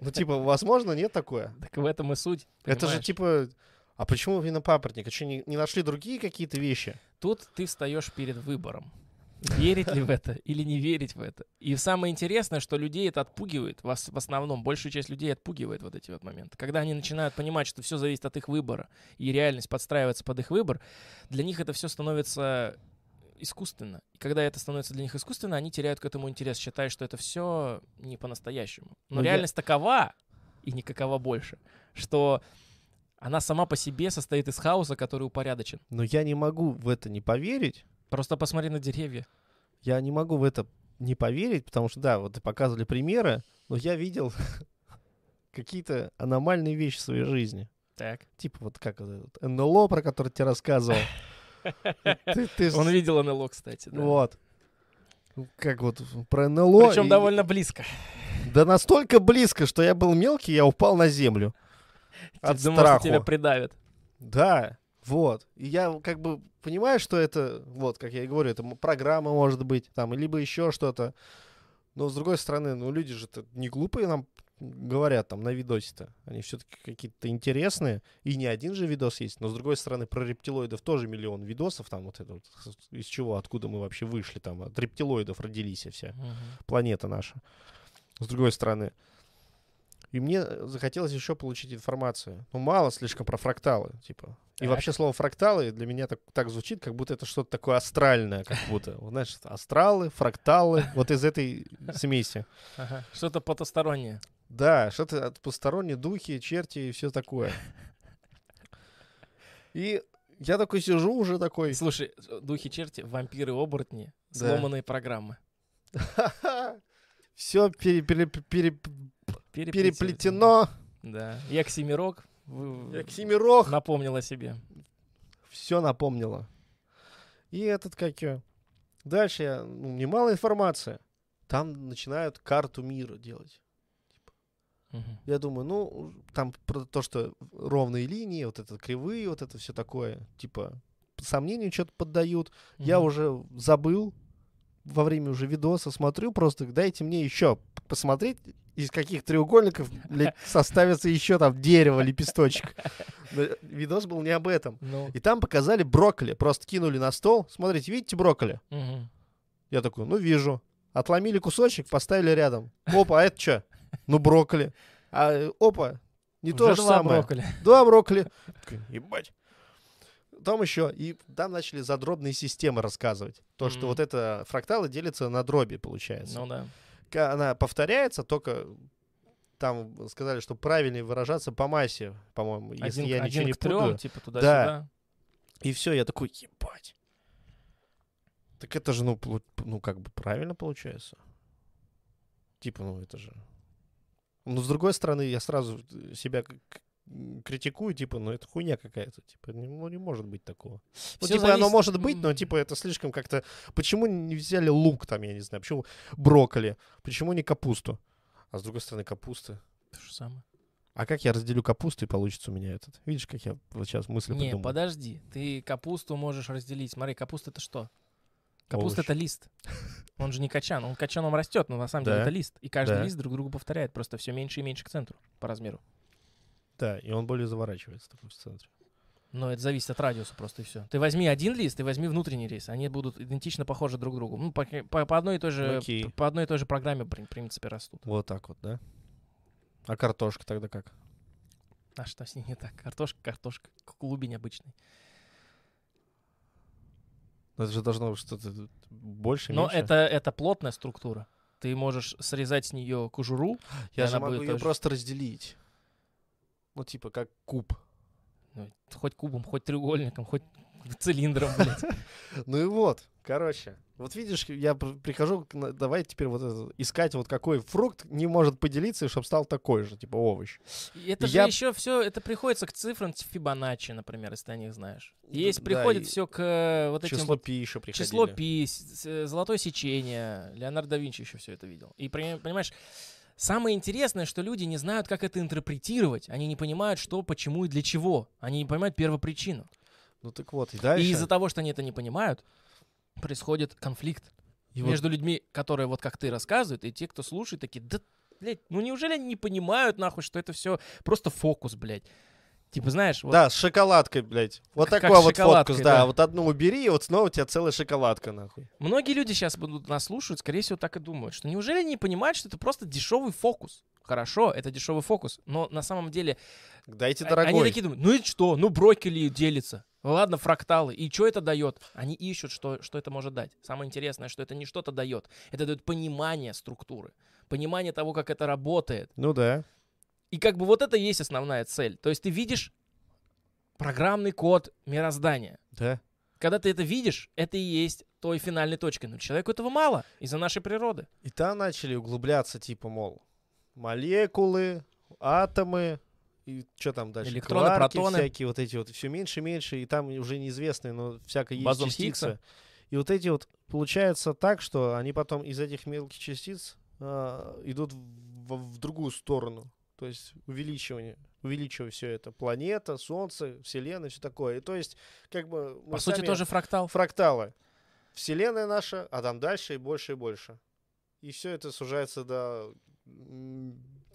Ну, типа, возможно, нет такое? Так в этом и суть. Это же понимаешь? типа, а почему именно папоротник? А что, не, не нашли другие какие-то вещи? Тут ты встаешь перед выбором. Верить ли в это или не верить в это. И самое интересное, что людей это отпугивает, вас в основном, большую часть людей отпугивает вот эти вот моменты. Когда они начинают понимать, что все зависит от их выбора, и реальность подстраивается под их выбор, для них это все становится искусственно. И когда это становится для них искусственно, они теряют к этому интерес, считая, что это все не по-настоящему. Но Ну, я- реальность такова, и никакова больше, что она сама по себе состоит из хаоса, который упорядочен. Но я не могу в это не поверить. Просто посмотри на деревья. Я не могу в это не поверить, потому что, да, вот ты показывали примеры, но я видел какие-то аномальные вещи в своей жизни. Так. Типа вот как вот НЛО, про который тебе рассказывал. Ты- ты Он видел НЛО, кстати. Да. Вот. Ну, Как вот про НЛО. Причем и- довольно близко. Да настолько близко, что я был мелкий, я упал на землю. От думал, что страху. тебя придавят. Да, вот. И я как бы понимаю, что это, вот, как я и говорю, это программа может быть, там, либо еще что-то. Но с другой стороны, ну люди же не глупые нам говорят там на видосе-то. Они все-таки какие-то интересные. И не один же видос есть. Но с другой стороны, про рептилоидов тоже миллион видосов. Там вот это вот, из чего, откуда мы вообще вышли. Там от рептилоидов родились и вся планета наша. С другой стороны. И мне захотелось еще получить информацию. Ну, мало слишком про фракталы, типа. И Так. вообще слово фракталы для меня так, так звучит, как будто это что-то такое астральное, как будто. Знаешь, астралы, фракталы, вот из этой смеси. Ага. Что-то потустороннее. Да, что-то от посторонние духи, черти и все такое. И я такой сижу уже такой. Слушай, духи черти, вампиры, оборотни, Да. сломанные программы. Все Переплетены. Переплетено. Да. И Оксимирог в- Оксимирох. напомнил о себе. Все напомнило. И этот как её, Дальше я, ну, немало информации. Там начинают карту мира делать. Мгм. Я думаю, ну, там про то, что ровные линии, вот это кривые, вот это все такое, типа, сомнению что-то поддают. Я Мгм. уже забыл во время уже видоса, смотрю просто, дайте мне еще посмотреть, из каких треугольников, блядь, составится еще там дерево, лепесточек. Но Видос был не об этом. Ну, И там показали брокколи, просто кинули на стол. Смотрите, видите брокколи? мгм. Я такой, ну вижу. Отломили кусочек, поставили рядом. Опа, а это что? Ну брокколи. А э, опа, не то Уже же два самое. брокколи. Два брокколи. Ебать. Там еще, и там начали за дробные системы рассказывать. То, что Мгм. вот это фракталы делятся на дроби, получается. Ну да. Она повторяется, только там сказали, что правильнее выражаться по массе, по-моему, если Один, я один ничего не трем, путаю. типа туда-сюда. И все, я такой, ебать. Так это же, ну, ну, как бы правильно получается. Типа, ну, это же... Ну, с другой стороны, я сразу себя критикую, типа, ну, это хуйня какая-то. Типа, ну, не может быть такого. Ну, Всё типа, оно зависит- может быть, но, типа, это слишком как-то... Почему не взяли лук там, я не знаю, почему брокколи, почему не капусту? А с другой стороны, капуста. То же самое. А как я разделю капусту, и получится у меня этот? Видишь, как я вот сейчас мысли Не, придумал? подожди. Ты капусту можешь разделить. Смотри, капуста это что? Капуста это лист. Он же не качан. Он качаном растет, но на самом деле Да. это лист. И каждый Да. лист друг другу повторяет. Просто все меньше и меньше к центру по размеру. Да, и он более заворачивается такой в центре. Но это зависит от радиуса просто и все. Ты возьми один лист и возьми внутренний лист. Они будут идентично похожи друг к другу. Ну, по, по- по одной и той же, Окей. по одной и той же программе, в принципе, растут. Вот так вот, да? А картошка тогда как? А что с ней не так? Картошка, картошка. Клубень обычный. Ну, Это же должно быть что-то больше, Но меньше. это, это плотная структура. Ты можешь срезать с нее кожуру. Я же могу ее тоже- просто разделить. Ну, типа, как куб. ну, хоть кубом, хоть треугольником, хоть цилиндром, блядь. Ну и вот, короче. Вот видишь, я пр- прихожу, давай теперь вот это, искать вот какой фрукт не может поделиться, чтобы стал такой же, типа овощ. И Это Я- же еще все, это приходится к цифрам Фибоначчи, например, если ты о них знаешь. Есть, Да, приходит и все к э, вот этим Число пи еще приходили. Число пи, с- золотое сечение. Леонардо да Винчи еще все это видел. И понимаешь, самое интересное, что люди не знают, как это интерпретировать. Они не понимают, что, почему и для чего. Они не понимают первопричину. Ну так вот, и дальше. И из-за того, что они это не понимают, происходит конфликт и вот между людьми, которые вот как ты рассказывают, и те, кто слушает, такие, да, блядь, ну неужели они не понимают, нахуй, что это все просто фокус, блядь. Типа, знаешь, вот Да, с шоколадкой, блядь. Вот Как такой вот фокус, да. да. Вот одну убери, и вот снова у тебя целая шоколадка, нахуй. Многие люди сейчас будут нас слушать, скорее всего, так и думают, что неужели они не понимают, что это просто дешевый фокус? Хорошо, это дешевый фокус, но на самом деле Дайте а- дорогой. они такие думают, ну и что, ну брокколи делится, ладно, фракталы, и что это дает? Они ищут, что, что это может дать. Самое интересное, что это не что-то дает, это дает понимание структуры, понимание того, как это работает. Ну да. И как бы вот это и есть основная цель. То есть ты видишь программный код мироздания. Да. Когда ты это видишь, это и есть той финальной точкой. Но человеку этого мало из-за нашей природы. И там начали углубляться, типа, мол, молекулы, атомы, и что там дальше? Электроны, Кварки протоны. всякие вот эти вот, все меньше и меньше, и там уже неизвестные, но всякое есть Бозон частицы. Хиггса. И вот эти вот, получается так, что они потом из этих мелких частиц а, идут в, в другую сторону. То есть увеличивание, увеличивая все это. Планета, Солнце, Вселенная, все такое. И то есть, как бы... По сути, тоже фрактал. фракталы. Вселенная наша, а там дальше и больше и больше. И все это сужается до...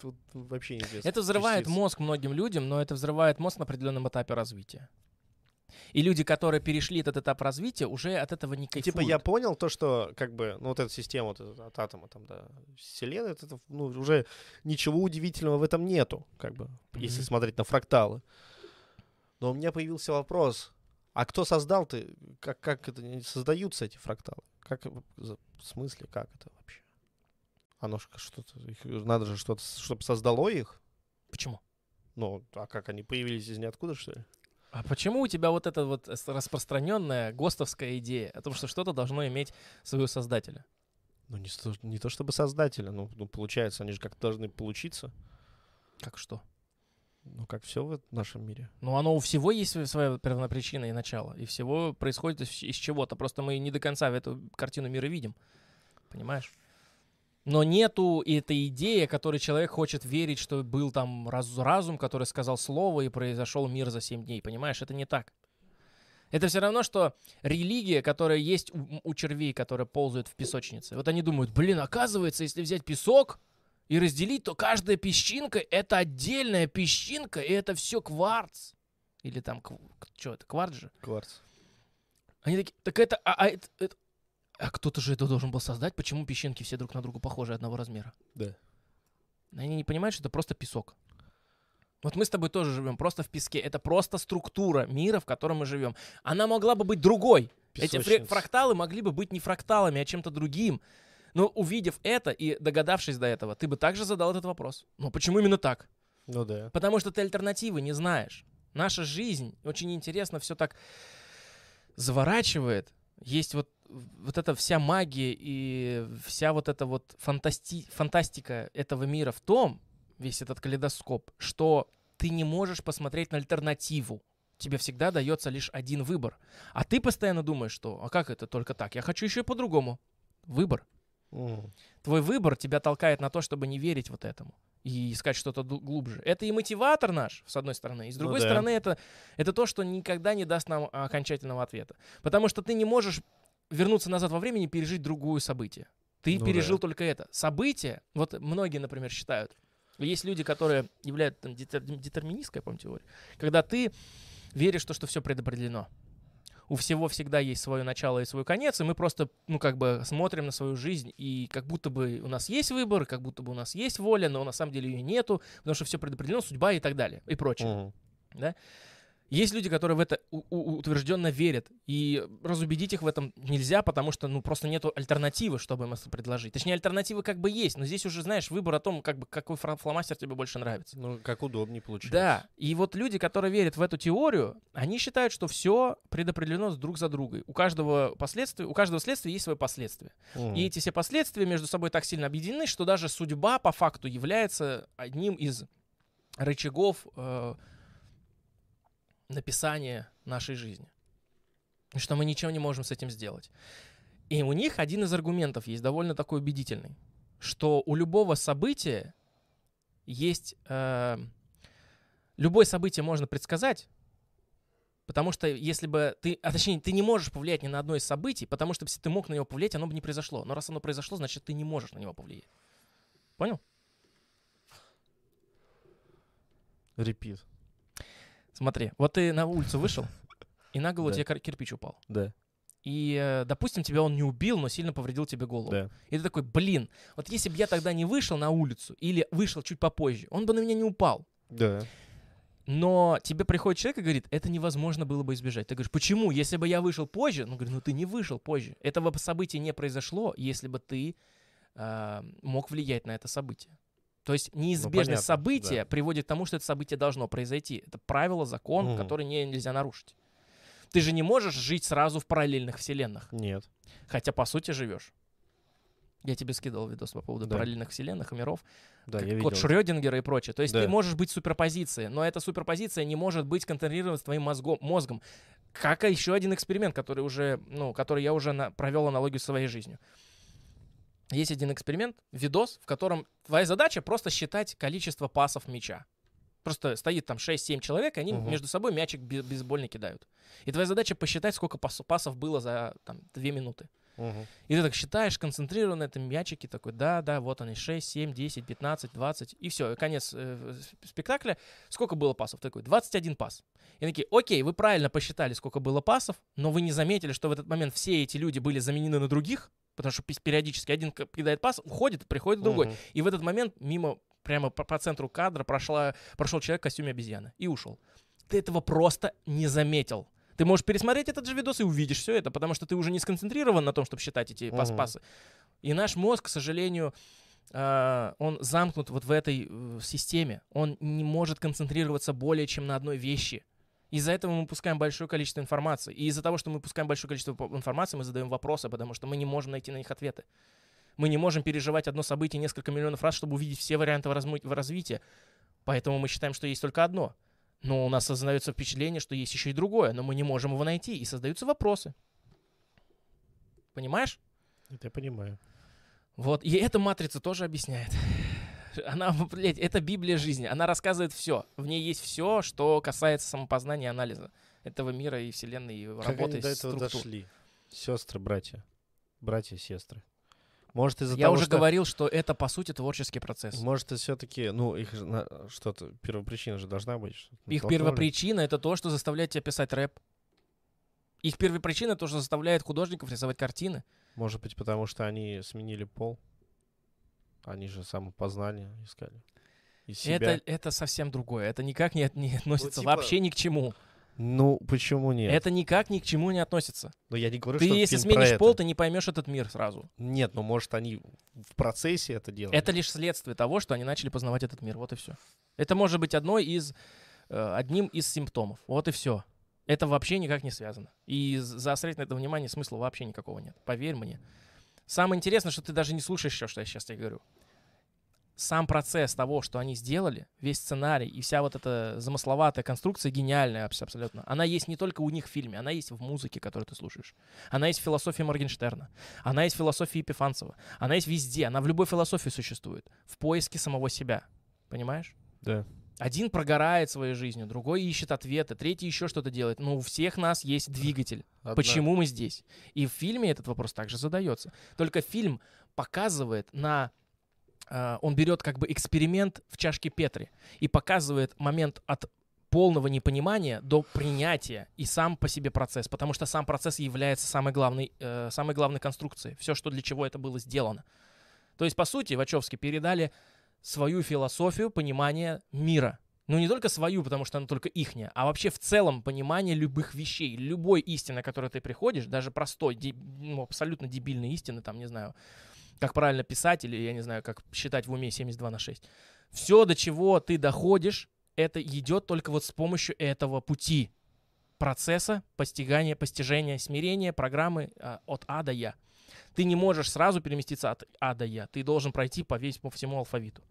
Тут вообще неизвестно. Это взрывает частиц. мозг многим людям, но это взрывает мозг на определенном этапе развития. И люди, которые перешли этот этап развития, уже от этого не кайфуют. Типа я понял то, что как бы, ну вот эта система вот от атома там до Вселенной, это, ну уже ничего удивительного в этом нету, как бы, если Мгм. смотреть на фракталы. Но у меня появился вопрос, а кто создал ты, как, как это создаются эти фракталы? Как, в смысле, как это вообще? Оно что-то, их надо же что-то, чтобы создало их? Почему? Ну, а как они появились из ниоткуда, что ли? А почему у тебя вот эта вот с- распространенная ГОСТовская идея о том, что что-то должно иметь своего создателя? Ну, не, сто- не то чтобы создателя, ну, ну, получается, они же как-то должны получиться. Как что? Ну, как все в нашем мире. Ну, оно у всего есть св- своя первопричина и начало. И всего происходит из, из чего-то. Просто мы не до конца в эту картину мира видим. Понимаешь? Но нету этой идеи, которой человек хочет верить, что был там раз- разум, который сказал слово, и произошел мир за семь дней. Понимаешь? Это не так. Это все равно, что религия, которая есть у, у червей, которые ползают в песочнице. Вот они думают, блин, оказывается, если взять песок и разделить, то каждая песчинка — это отдельная песчинка, и это все кварц. Или там, что это, кварц же? Кварц. Они такие, так это, а, а это- это- а кто-то же это должен был создать, почему песчинки все друг на друга похожи одного размера? Да. Они не понимают, что это просто песок. Вот мы с тобой тоже живем просто в песке. Это просто структура мира, в котором мы живем. Она могла бы быть другой. Эти Песочница. фракталы могли бы быть не фракталами, а чем-то другим. Но увидев это и догадавшись до этого, ты бы также задал этот вопрос. Ну почему именно так? Ну да. Потому что ты альтернативы не знаешь. Наша жизнь очень интересно все так заворачивает. Есть вот, вот эта вся магия и вся вот эта вот фантасти- фантастика этого мира в том, весь этот калейдоскоп, что ты не можешь посмотреть на альтернативу. Тебе всегда дается лишь один выбор. А ты постоянно думаешь, что а как это только так? Я хочу еще и по-другому. Выбор. М. Твой выбор тебя толкает на то, чтобы не верить вот этому и искать что-то глубже. Это и мотиватор наш, с одной стороны. И с Ну другой да. стороны, это, это то, что никогда не даст нам окончательного ответа. Потому что ты не можешь вернуться назад во времени и пережить другое событие. Ты Ну пережил да. только это. Событие, вот многие, например, считают, есть люди, которые являются там, детер- детерминистской, по теории, когда ты веришь в то, что все предопределено. У всего всегда есть свое начало и свой конец, и мы просто, ну, как бы смотрим на свою жизнь, и как будто бы у нас есть выбор, как будто бы у нас есть воля, но на самом деле ее нету, потому что все предопределено, судьба и так далее, и прочее. Мгм. Есть люди, которые в это утвержденно верят, и разубедить их в этом нельзя, потому что, ну, просто нету альтернативы, чтобы им это предложить. Точнее, альтернативы как бы есть, но здесь уже, знаешь, выбор о том, как бы, какой фломастер тебе больше нравится. Ну, как удобнее получается. Да, и вот люди, которые верят в эту теорию, они считают, что все предопределено друг за другой. У каждого последствия, у каждого следствия есть свои последствия. Мгм. И эти все последствия между собой так сильно объединены, что даже судьба по факту является одним из рычагов э, написания нашей жизни. Что мы ничего не можем с этим сделать. И у них один из аргументов есть довольно такой убедительный, что у любого события есть... э, любое событие можно предсказать, Потому что если бы ты, а точнее, ты не можешь повлиять ни на одно из событий, потому что если ты мог на него повлиять, оно бы не произошло. Но раз оно произошло, значит, ты не можешь на него повлиять. Понял? Репит. Смотри, вот ты на улицу вышел, и на голову Да. тебе кир- кирпич упал. Да. И, э, допустим, тебя он не убил, но сильно повредил тебе голову. Да. И ты такой, блин, вот если бы я тогда не вышел на улицу или вышел чуть попозже, он бы на меня не упал. Да. Но тебе приходит человек и говорит, это невозможно было бы избежать. Ты говоришь, почему? Если бы я вышел позже, ну, говорю, ну ты не вышел позже. Этого бы события не произошло, если бы ты э, мог влиять на это событие. То есть неизбежность понятно, события да. приводит к тому, что это событие должно произойти. Это правило, закон, Мгм. который не, нельзя нарушить. Ты же не можешь жить сразу в параллельных вселенных, Нет. хотя по сути живешь. Я тебе скидывал видос по поводу Да. параллельных вселенных и миров Да, как я код видел. Шрёдингера и прочее. То есть ты Да. можешь быть суперпозицией, но эта суперпозиция не может быть контролирована твоим мозгом. мозгом. Как еще один эксперимент, который уже, ну, который я уже на- провел аналогию с своей жизнью. Есть один эксперимент, видос, в котором твоя задача просто считать количество пасов мяча. Просто стоит там 6-7 человек, и они Мгм. между собой мячик бе- бейсбольный кидают. И твоя задача посчитать, сколько пас- пасов было за там, 2 минуты. Мгм. И ты так считаешь, концентрированно, это мячики, такой, да, да, вот они, 6, 7, 10, 15, 20, и все, конец э, спектакля. Сколько было пасов? Такой, 21 пас. И такие, окей, вы правильно посчитали, сколько было пасов, но вы не заметили, что в этот момент все эти люди были заменены на других, потому что периодически один кидает пас, уходит, приходит другой. Мгм. И в этот момент мимо, прямо по, по центру кадра прошла, прошел человек в костюме обезьяны и ушел. Ты этого просто не заметил. Ты можешь пересмотреть этот же видос и увидишь все это, потому что ты уже не сконцентрирован на том, чтобы считать эти Мгм. пас-пасы. И наш мозг, к сожалению, а, он замкнут вот в этой э, системе. Он не может концентрироваться более чем на одной вещи. Из-за этого мы пускаем большое количество информации. И из-за того, что мы пускаем большое количество информации, мы задаем вопросы, потому что мы не можем найти на них ответы. Мы не можем переживать одно событие несколько миллионов раз, чтобы увидеть все варианты развития. Поэтому мы считаем, что есть только одно. Но у нас создается впечатление, что есть еще и другое, но мы не можем его найти, и создаются вопросы. Понимаешь? Это я понимаю. Вот, и эта матрица тоже объясняет. Она, блядь, это Библия жизни. Она рассказывает все. В ней есть все, что касается самопознания и анализа этого мира и вселенной, и Как работы они до этого структур. дошли? Сестры, братья. Братья, сестры. Может, из-за Я того, уже что... говорил, что это, по сути, творческий процесс. Может, это все-таки, ну, их что-то, первопричина же должна быть. Их натолкнули. первопричина — это то, что заставляет тебя писать рэп. Их первопричина — то, что заставляет художников рисовать картины. Может быть, потому что они сменили пол. Они же самопознание искали. И себя. Это, это совсем другое. Это никак не, не относится типа, вообще ни к чему. Ну, почему нет? Это никак ни к чему не относится. Но я не говорю, Ты, что если сменишь это. пол, ты не поймешь этот мир сразу. Нет, ну, может, они в процессе это делают. Это лишь следствие того, что они начали познавать этот мир. Вот и все. Это может быть одной из, э, одним из симптомов. Вот и все. Это вообще никак не связано. И заострять на это внимание смысла вообще никакого нет. Поверь мне. Самое интересное, что ты даже не слушаешь все, что я сейчас тебе говорю. Сам процесс того, что они сделали, весь сценарий и вся вот эта замысловатая конструкция гениальная абс- абсолютно. Она есть не только у них в фильме, она есть в музыке, которую ты слушаешь. Она есть в философии Моргенштерна. Она есть в философии Епифанцева. Она есть везде. Она в любой философии существует. В поиске самого себя. Понимаешь? Да. Один прогорает своей жизнью, другой ищет ответы, третий еще что-то делает. Но у всех нас есть двигатель. Одна- Почему мы здесь? И в фильме этот вопрос также задается. Только фильм показывает на... э, он берет как бы эксперимент в чашке Петри и показывает момент от полного непонимания до принятия и сам по себе процесс, потому что сам процесс является самой главной, э, самой главной конструкцией. Все, что для чего это было сделано. То есть, по сути, Вачовски передали свою философию понимания мира. Ну, не только свою, потому что она только ихняя, а вообще в целом понимание любых вещей, любой истины, к которой ты приходишь, даже простой, де- ну, абсолютно дебильной истины, там, не знаю, как правильно писать или, я не знаю, как считать в уме 72 на 6. Все, до чего ты доходишь, это идет только вот с помощью этого пути процесса постигания, постижения, смирения, программы а, от А до Я. Ты не можешь сразу переместиться от А до Я. Ты должен пройти по, весь, по всему алфавиту.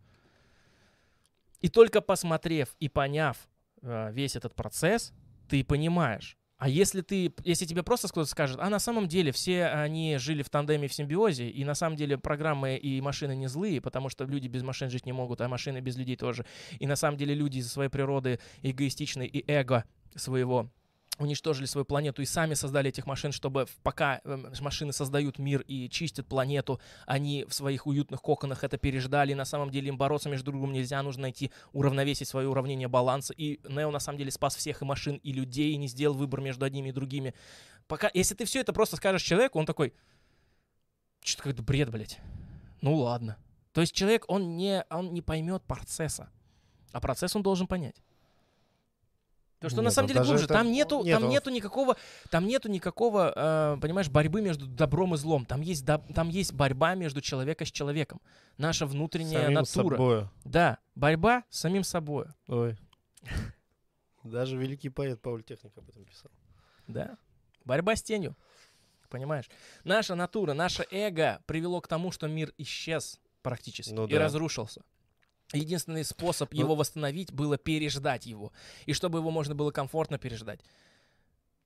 И только посмотрев и поняв э, весь этот процесс, ты понимаешь. А если ты, если тебе просто кто-то скажет, а на самом деле все они жили в тандеме, в симбиозе, и на самом деле программы и машины не злые, потому что люди без машин жить не могут, а машины без людей тоже. И на самом деле люди из-за своей природы эгоистичны и эго своего уничтожили свою планету и сами создали этих машин, чтобы пока эм, машины создают мир и чистят планету, они в своих уютных коконах это переждали. На самом деле им бороться между другом нельзя, нужно найти уравновесить свое уравнение баланса. И Нео на самом деле спас всех и машин, и людей, и не сделал выбор между одними и другими. Пока, если ты все это просто скажешь человеку, он такой, что-то как-то бред, блядь. Ну ладно. То есть человек, он не, он не поймет процесса. А процесс он должен понять. То, что на Нет, самом ну деле даже глубже. это- Там нету, нет, там нету никакого, там нету никакого, э, понимаешь, борьбы между добром и злом. Там есть, доб- там есть борьба между человеком с человеком. Наша внутренняя Самим натура. собою. Да, борьба с самим собой. Ой. Даже великий поэт Пауль Техник об этом писал. Да. Борьба с тенью. Понимаешь? Наша натура, наше эго привело к тому, что мир исчез практически Ну и да. разрушился. Единственный способ Ну- его восстановить было переждать его. И чтобы его можно было комфортно переждать.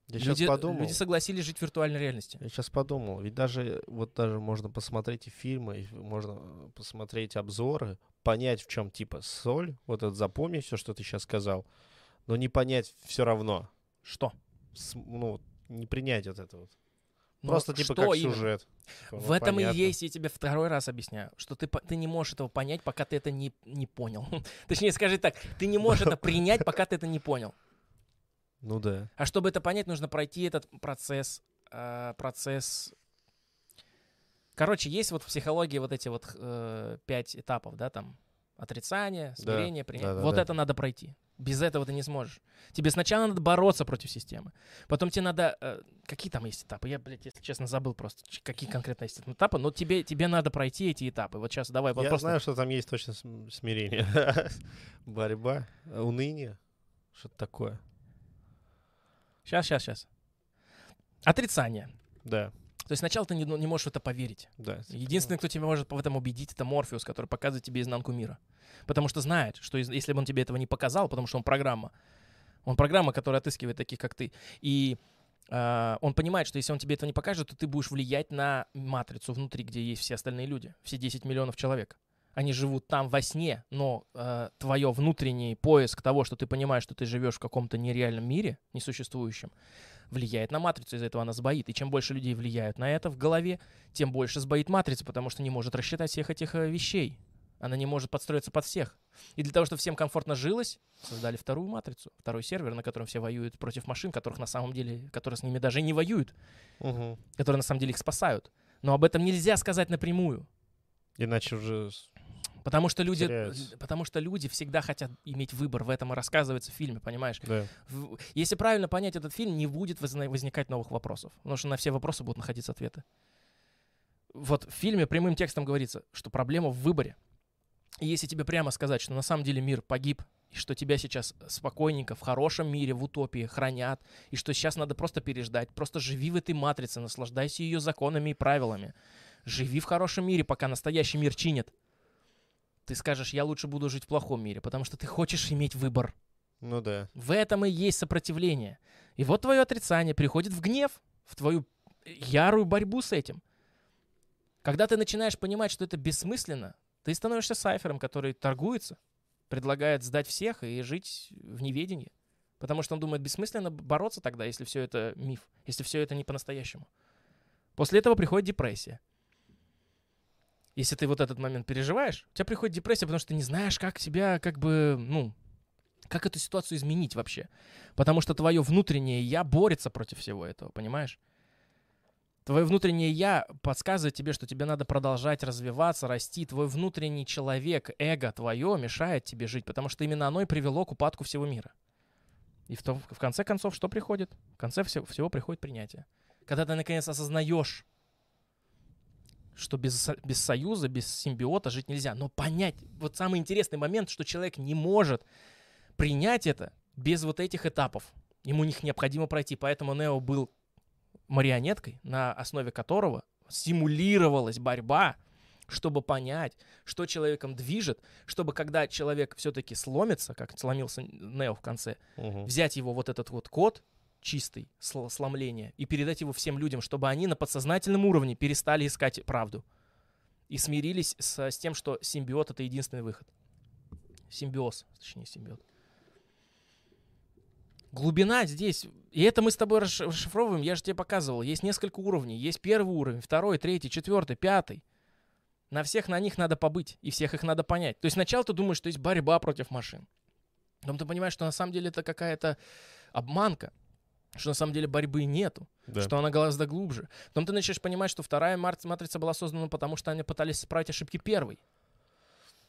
Я люди, сейчас подумал. люди согласились жить в виртуальной реальности. Я сейчас подумал, ведь даже вот даже можно посмотреть и фильмы, и можно э, посмотреть обзоры, понять, в чем типа соль, вот это запомнить все, что ты сейчас сказал, но не понять все равно, Что? С- ну, не принять вот это вот. Но Просто типа что как именно? сюжет. Типа, ну, В этом понятно. и есть, я тебе второй раз объясняю, что ты, ты не можешь этого понять, пока ты это не, не понял. Точнее, скажи так, ты не можешь это принять, пока ты это не понял. Ну да. А чтобы это понять, нужно пройти этот процесс, э, процесс... Короче, есть вот в психологии вот эти вот э, пять этапов, да, там, отрицание, Да, смирение, принятие. да-да-да. вот это надо пройти. Без этого ты не сможешь. Тебе сначала надо бороться против системы. Потом тебе надо... э, какие там есть этапы? Я, блядь, если честно, забыл просто, какие конкретно есть этапы. Но тебе, тебе надо пройти эти этапы. Вот сейчас давай вот Я просто... знаю, что там есть точно см- смирение. Борьба, уныние. Что-то такое. Сейчас, сейчас, сейчас. Отрицание. Да, То есть сначала ты не, не можешь в это поверить. да. Единственный, кто тебя может в этом убедить, это Морфеус, который показывает тебе изнанку мира. Потому что знает, что если бы он тебе этого не показал, потому что он программа, он программа, которая отыскивает таких, как ты. И а, он понимает, что если он тебе этого не покажет, то ты будешь влиять на матрицу внутри, где есть все остальные люди, все 10 миллионов человек. Они живут там во сне, но э, твое внутренний поиск того, что ты понимаешь, что ты живешь в каком-то нереальном мире, несуществующем, влияет на матрицу, из-за этого она сбоит. И чем больше людей влияют на это в голове, тем больше сбоит матрица, потому что не может рассчитать всех этих э, вещей. Она не может подстроиться под всех. И для того, чтобы всем комфортно жилось, создали вторую матрицу, второй сервер, на котором все воюют против машин, которых на самом деле, которые с ними даже не воюют, Мгм. которые на самом деле их спасают. Но об этом нельзя сказать напрямую. Иначе уже... Потому что люди, потому что люди всегда хотят иметь выбор. В этом и рассказывается в фильме, понимаешь? Да. В- Если правильно понять этот фильм, не будет возникать новых вопросов. Потому что на все вопросы будут находиться ответы. Вот в фильме прямым текстом говорится, что проблема в выборе. И если тебе прямо сказать, что на самом деле мир погиб, и что тебя сейчас спокойненько, в хорошем мире, в утопии хранят, и что сейчас надо просто переждать, просто живи в этой матрице, наслаждайся ее законами и правилами. Живи в хорошем мире, пока настоящий мир чинит. Ты скажешь, я лучше буду жить в плохом мире, потому что ты хочешь иметь выбор. Ну да. В этом и есть сопротивление. И вот твое отрицание приходит в гнев, в твою ярую борьбу с этим. Когда ты начинаешь понимать, что это бессмысленно, ты становишься сайфером, который торгуется, предлагает сдать всех и жить в неведении. Потому что он думает, бессмысленно бороться тогда, если все это миф, если все это не по-настоящему. После этого приходит депрессия. Если ты вот этот момент переживаешь, у тебя приходит депрессия, потому что ты не знаешь, как себя, как бы, ну, как эту ситуацию изменить вообще. Потому что твое внутреннее я борется против всего этого, понимаешь? Твое внутреннее я подсказывает тебе, что тебе надо продолжать развиваться, расти. Твой внутренний человек, эго твое мешает тебе жить, потому что именно оно и привело к упадку всего мира. И в, том- в конце концов, что приходит? В конце всего, всего приходит принятие. Когда ты наконец осознаешь, что без, без союза, без симбиота жить нельзя. Но понять, вот самый интересный момент, что человек не может принять это без вот этих этапов. Ему них необходимо пройти. Поэтому Нео был марионеткой, на основе которого симулировалась борьба, чтобы понять, что человеком движет, чтобы когда человек все-таки сломится, как сломился Нео в конце, Мгм. взять его вот этот вот код чистый, сл- сломления, и передать его всем людям, чтобы они на подсознательном уровне перестали искать правду и смирились с, с тем, что симбиот — это единственный выход. Симбиоз, точнее, симбиот. Глубина здесь, и это мы с тобой расш- расшифровываем, я же тебе показывал, есть несколько уровней, есть первый уровень, второй, третий, четвертый, пятый. На всех на них надо побыть, и всех их надо понять. То есть сначала ты думаешь, что есть борьба против машин. Потом ты понимаешь, что на самом деле это какая-то обманка, что на самом деле борьбы нету, Да. что она гораздо глубже. Потом ты начинаешь понимать, что вторая матрица была создана потому, что они пытались исправить ошибки первой.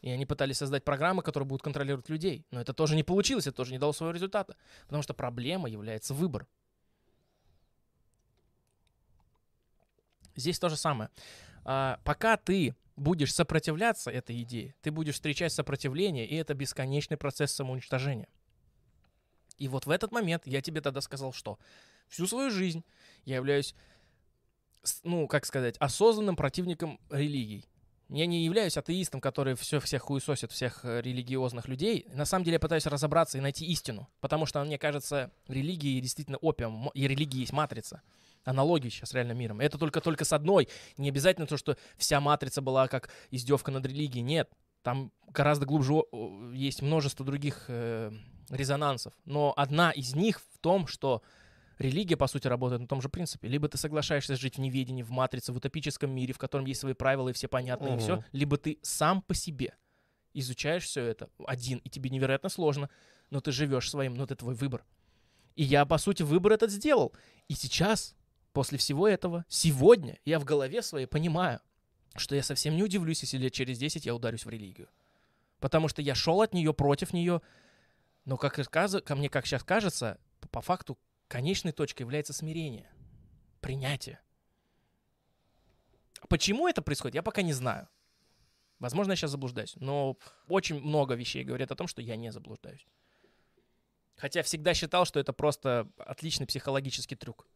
И они пытались создать программы, которые будут контролировать людей. Но это тоже не получилось, это тоже не дало своего результата. Потому что проблема является выбор. Здесь то же самое. А, пока ты будешь сопротивляться этой идее, ты будешь встречать сопротивление, и это бесконечный процесс самоуничтожения. И вот в этот момент я тебе тогда сказал, что всю свою жизнь я являюсь, ну, как сказать, осознанным противником религий. Я не являюсь атеистом, который все всех хуесосит, всех э, религиозных людей. На самом деле я пытаюсь разобраться и найти истину. Потому что, мне кажется, религии действительно опиум, и религии есть матрица. Аналогии сейчас с реальным миром. Это только, только с одной. Не обязательно то, что вся матрица была как издевка над религией. Нет. Там гораздо глубже есть множество других э, резонансов. Но одна из них в том, что Религия, по сути, работает на том же принципе. Либо ты соглашаешься жить в неведении, в матрице, в утопическом мире, в котором есть свои правила и все понятно, и все. Либо ты сам по себе изучаешь все это один, и тебе невероятно сложно, но ты живешь своим, но это твой выбор. И я, по сути, выбор этот сделал. И сейчас, после всего этого, сегодня я в голове своей понимаю, что я совсем не удивлюсь, если лет через 10 я ударюсь в религию. Потому что я шел от нее, против нее, но, как ко мне, как сейчас кажется, п- по факту конечной точкой является смирение, принятие. Почему это происходит, я пока не знаю. Возможно, я сейчас заблуждаюсь, но очень много вещей говорят о том, что я не заблуждаюсь. Хотя всегда считал, что это просто отличный психологический трюк,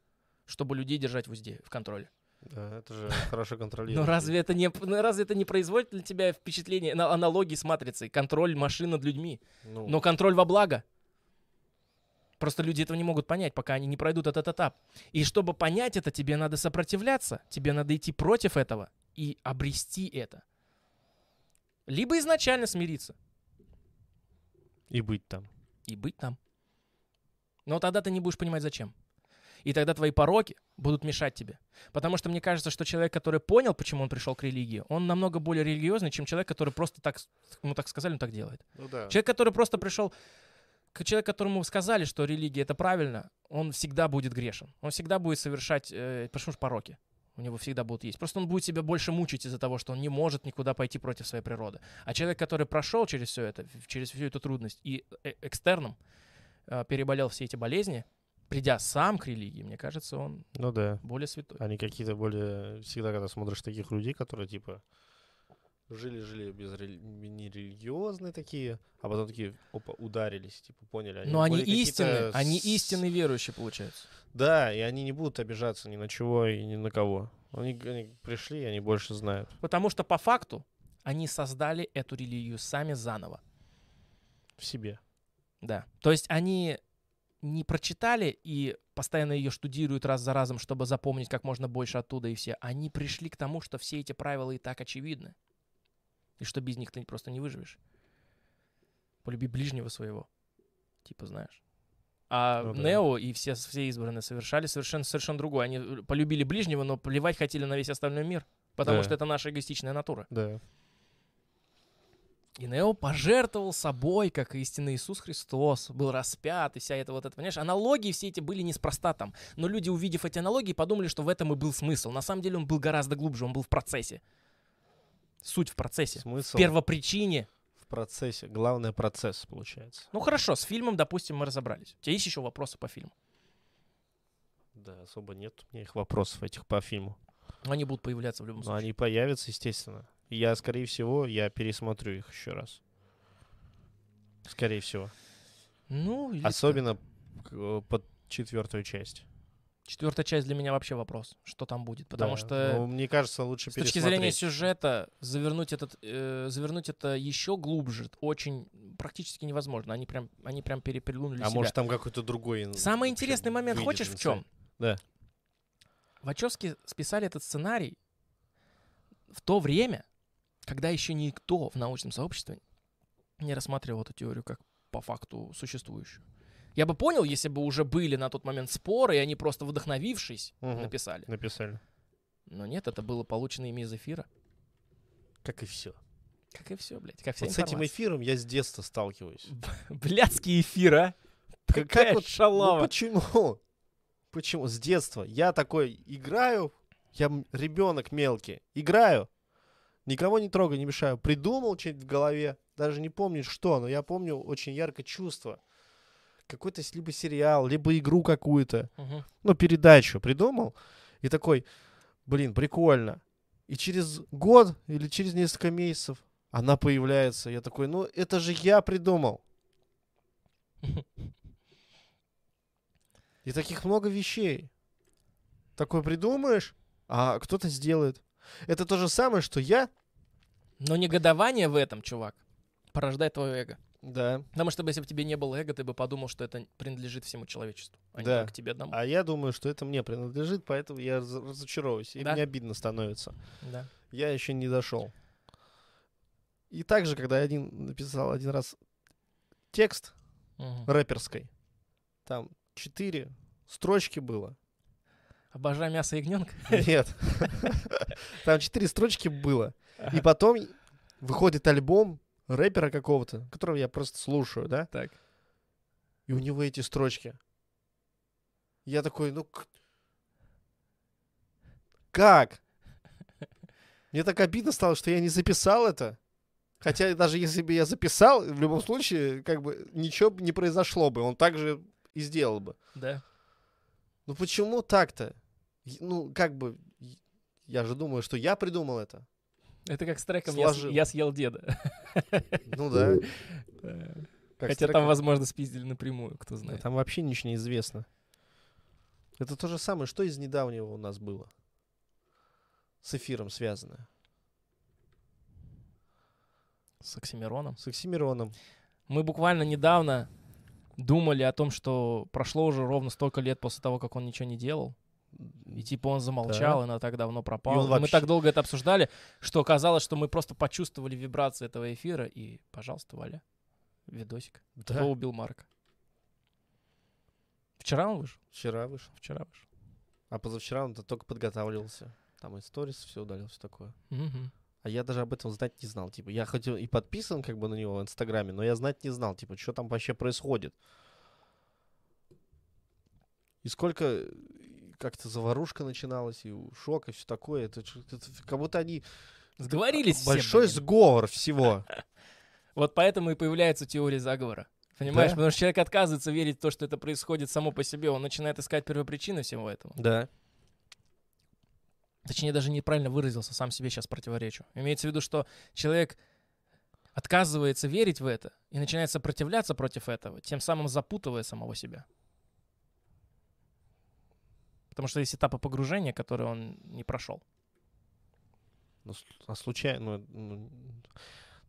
чтобы людей держать в узде, в контроле. Да, это же хорошо контролируется. Но разве это не, ну, разве это не производит для тебя впечатление, на- аналогии с матрицей, контроль машин над людьми? Ну, Но контроль во благо. Просто люди этого не могут понять, пока они не пройдут этот этап. И чтобы понять это, тебе надо сопротивляться, тебе надо идти против этого и обрести это. Либо изначально смириться и быть там. и быть там. Но тогда ты не будешь понимать, зачем. И тогда твои пороки будут мешать тебе. Потому что мне кажется, что человек, который понял, почему он пришел к религии, он намного более религиозный, чем человек, который просто так, ему так сказали, он так делает. Ну да. Человек, который просто пришел, человек, которому сказали, что религия это правильно, он всегда будет грешен. Он всегда будет совершать, э, почему же пороки? У него всегда будут есть. Просто он будет себя больше мучить из-за того, что он не может никуда пойти против своей природы. А человек, который прошел через все это, через всю эту трудность и э- экстерном э, переболел все эти болезни, придя сам к религии, мне кажется, он Ну да. более святой. Они какие-то более... Всегда, когда смотришь таких людей, которые, типа, жили-жили без рели- нерелигиозные такие, а потом такие, опа, ударились, типа, поняли. Но они более какие-то истинные, они истинные верующие, получается. Да, и они не будут обижаться ни на чего и ни на кого. Они, они пришли, и они больше знают. Потому что по факту они создали эту религию сами заново. В себе. Да. То есть они не прочитали и постоянно ее штудируют раз за разом, чтобы запомнить как можно больше оттуда и все. Они пришли к тому, что все эти правила и так очевидны. И что без них ты просто не выживешь. Полюби ближнего своего. Типа, знаешь. А Ну да. Нео и все, все избранные совершали совершенно, совершенно другое. Они э, полюбили ближнего, но плевать хотели на весь остальной мир. Потому Да. что это наша эгоистичная натура. Да. И Нео пожертвовал собой, как истинный Иисус Христос, был распят, и вся эта вот это, понимаешь, аналогии все эти были неспроста там. Но люди, увидев эти аналогии, подумали, что в этом и был смысл. На самом деле он был гораздо глубже, он был в процессе. Суть в процессе. Смысл В первопричине. в процессе. Главное процесс, получается. Ну хорошо, с фильмом, допустим, мы разобрались. У тебя есть еще вопросы по фильму? Да, особо нет у меня их вопросов этих по фильму. Но они будут появляться в любом Но случае. они появятся, естественно. Я, скорее всего, я пересмотрю их еще раз. Скорее всего. Ну, или Особенно к- под четвертую часть. Четвертая часть для меня вообще вопрос, что там будет. Потому Да. что Ну, мне кажется, лучше С точки зрения сюжета, завернуть, этот, э, завернуть это еще глубже очень практически невозможно. Они прям, они прям пере- перелунули А себя. может, там какой-то другой... Самый интересный момент, хочешь в чем? Да. Вачовски списали этот сценарий в то время, когда еще никто в научном сообществе не рассматривал эту теорию как по факту существующую. Я бы понял, если бы уже были на тот момент споры, и они просто вдохновившись Мгм. написали. Написали. Но нет, это было получено ими из эфира. Как и все. Как и все, блядь. Как вся Вот с этим информация. эфиром я с детства сталкиваюсь. Блядский эфир, а? Как- Какая как вот- шалава. Ну почему? Почему? С детства. Я такой играю, я ребенок мелкий, играю, никого не трогаю, не мешаю. Придумал что-нибудь в голове, даже не помню что, но я помню очень ярко чувство. Какой-то либо сериал, либо игру какую-то, Мгм. ну, передачу придумал, и такой, блин, прикольно. И через год или через несколько месяцев она появляется. Я такой, ну, это же я придумал. И таких много вещей. Такой придумаешь, а кто-то сделает. Это то же самое, что я. Но негодование в этом, чувак, порождает твое эго. Да. Потому что если бы тебе не было эго, ты бы подумал, что это принадлежит всему человечеству, а не Да. только тебе одному. А я думаю, что это мне принадлежит, поэтому я раз- разочаровываюсь. И Да. мне обидно становится. Да. Я еще не дошел. И также, когда я один написал один раз текст Мгм. рэперской, там четыре строчки было. Обожаю мясо ягненка. Нет. Там четыре строчки было. И потом выходит альбом рэпера какого-то, которого я просто слушаю, да? Так. И у него эти строчки. Я такой, ну... Как? Мне так обидно стало, что я не записал это. Хотя даже если бы я записал, в любом случае, как бы ничего не произошло бы. Он так же и сделал бы. Да. Ну почему так-то? Ну, как бы, я же думаю, что я придумал это. Это как с треком «Я. «Я съел деда». Ну да. Э, Как Хотя там, возможно, спиздили напрямую, кто знает. Там вообще ничего не известно. Это то же самое, что из недавнего у нас было. С эфиром связано. С Оксимироном. С Оксимироном. Мы буквально недавно думали о том, что прошло уже ровно столько лет после того, как он ничего не делал. И типа он замолчал, и на так давно пропал. И он И Мы вообще- так долго это обсуждали, что оказалось, что мы просто почувствовали вибрации этого эфира, и, пожалуйста, Валя, видосик. Да. Кто убил Марка? Вчера он вышел? Вчера вышел. Вчера вышел. А позавчера он только подготавливался. Там и сторис все удалил, все такое. Мгм. А я даже об этом знать не знал. Типа, я хоть и подписан как бы на него в Инстаграме, но я знать не знал, типа, что там вообще происходит. И сколько как-то заварушка начиналась, и шок, и все такое. Это, это как будто они... Сговорились все, Большой блин. сговор всего. Вот поэтому и появляется теория заговора. Понимаешь? Да. Потому что человек отказывается верить в то, что это происходит само по себе. Он начинает искать первопричины всему этому. Да. Точнее, даже неправильно выразился, сам себе сейчас противоречу. Имеется в виду, что человек отказывается верить в это и начинает сопротивляться против этого, тем самым запутывая самого себя. Потому что есть этапы погружения, которые он не прошел. Ну, а случайно... Ну, ну,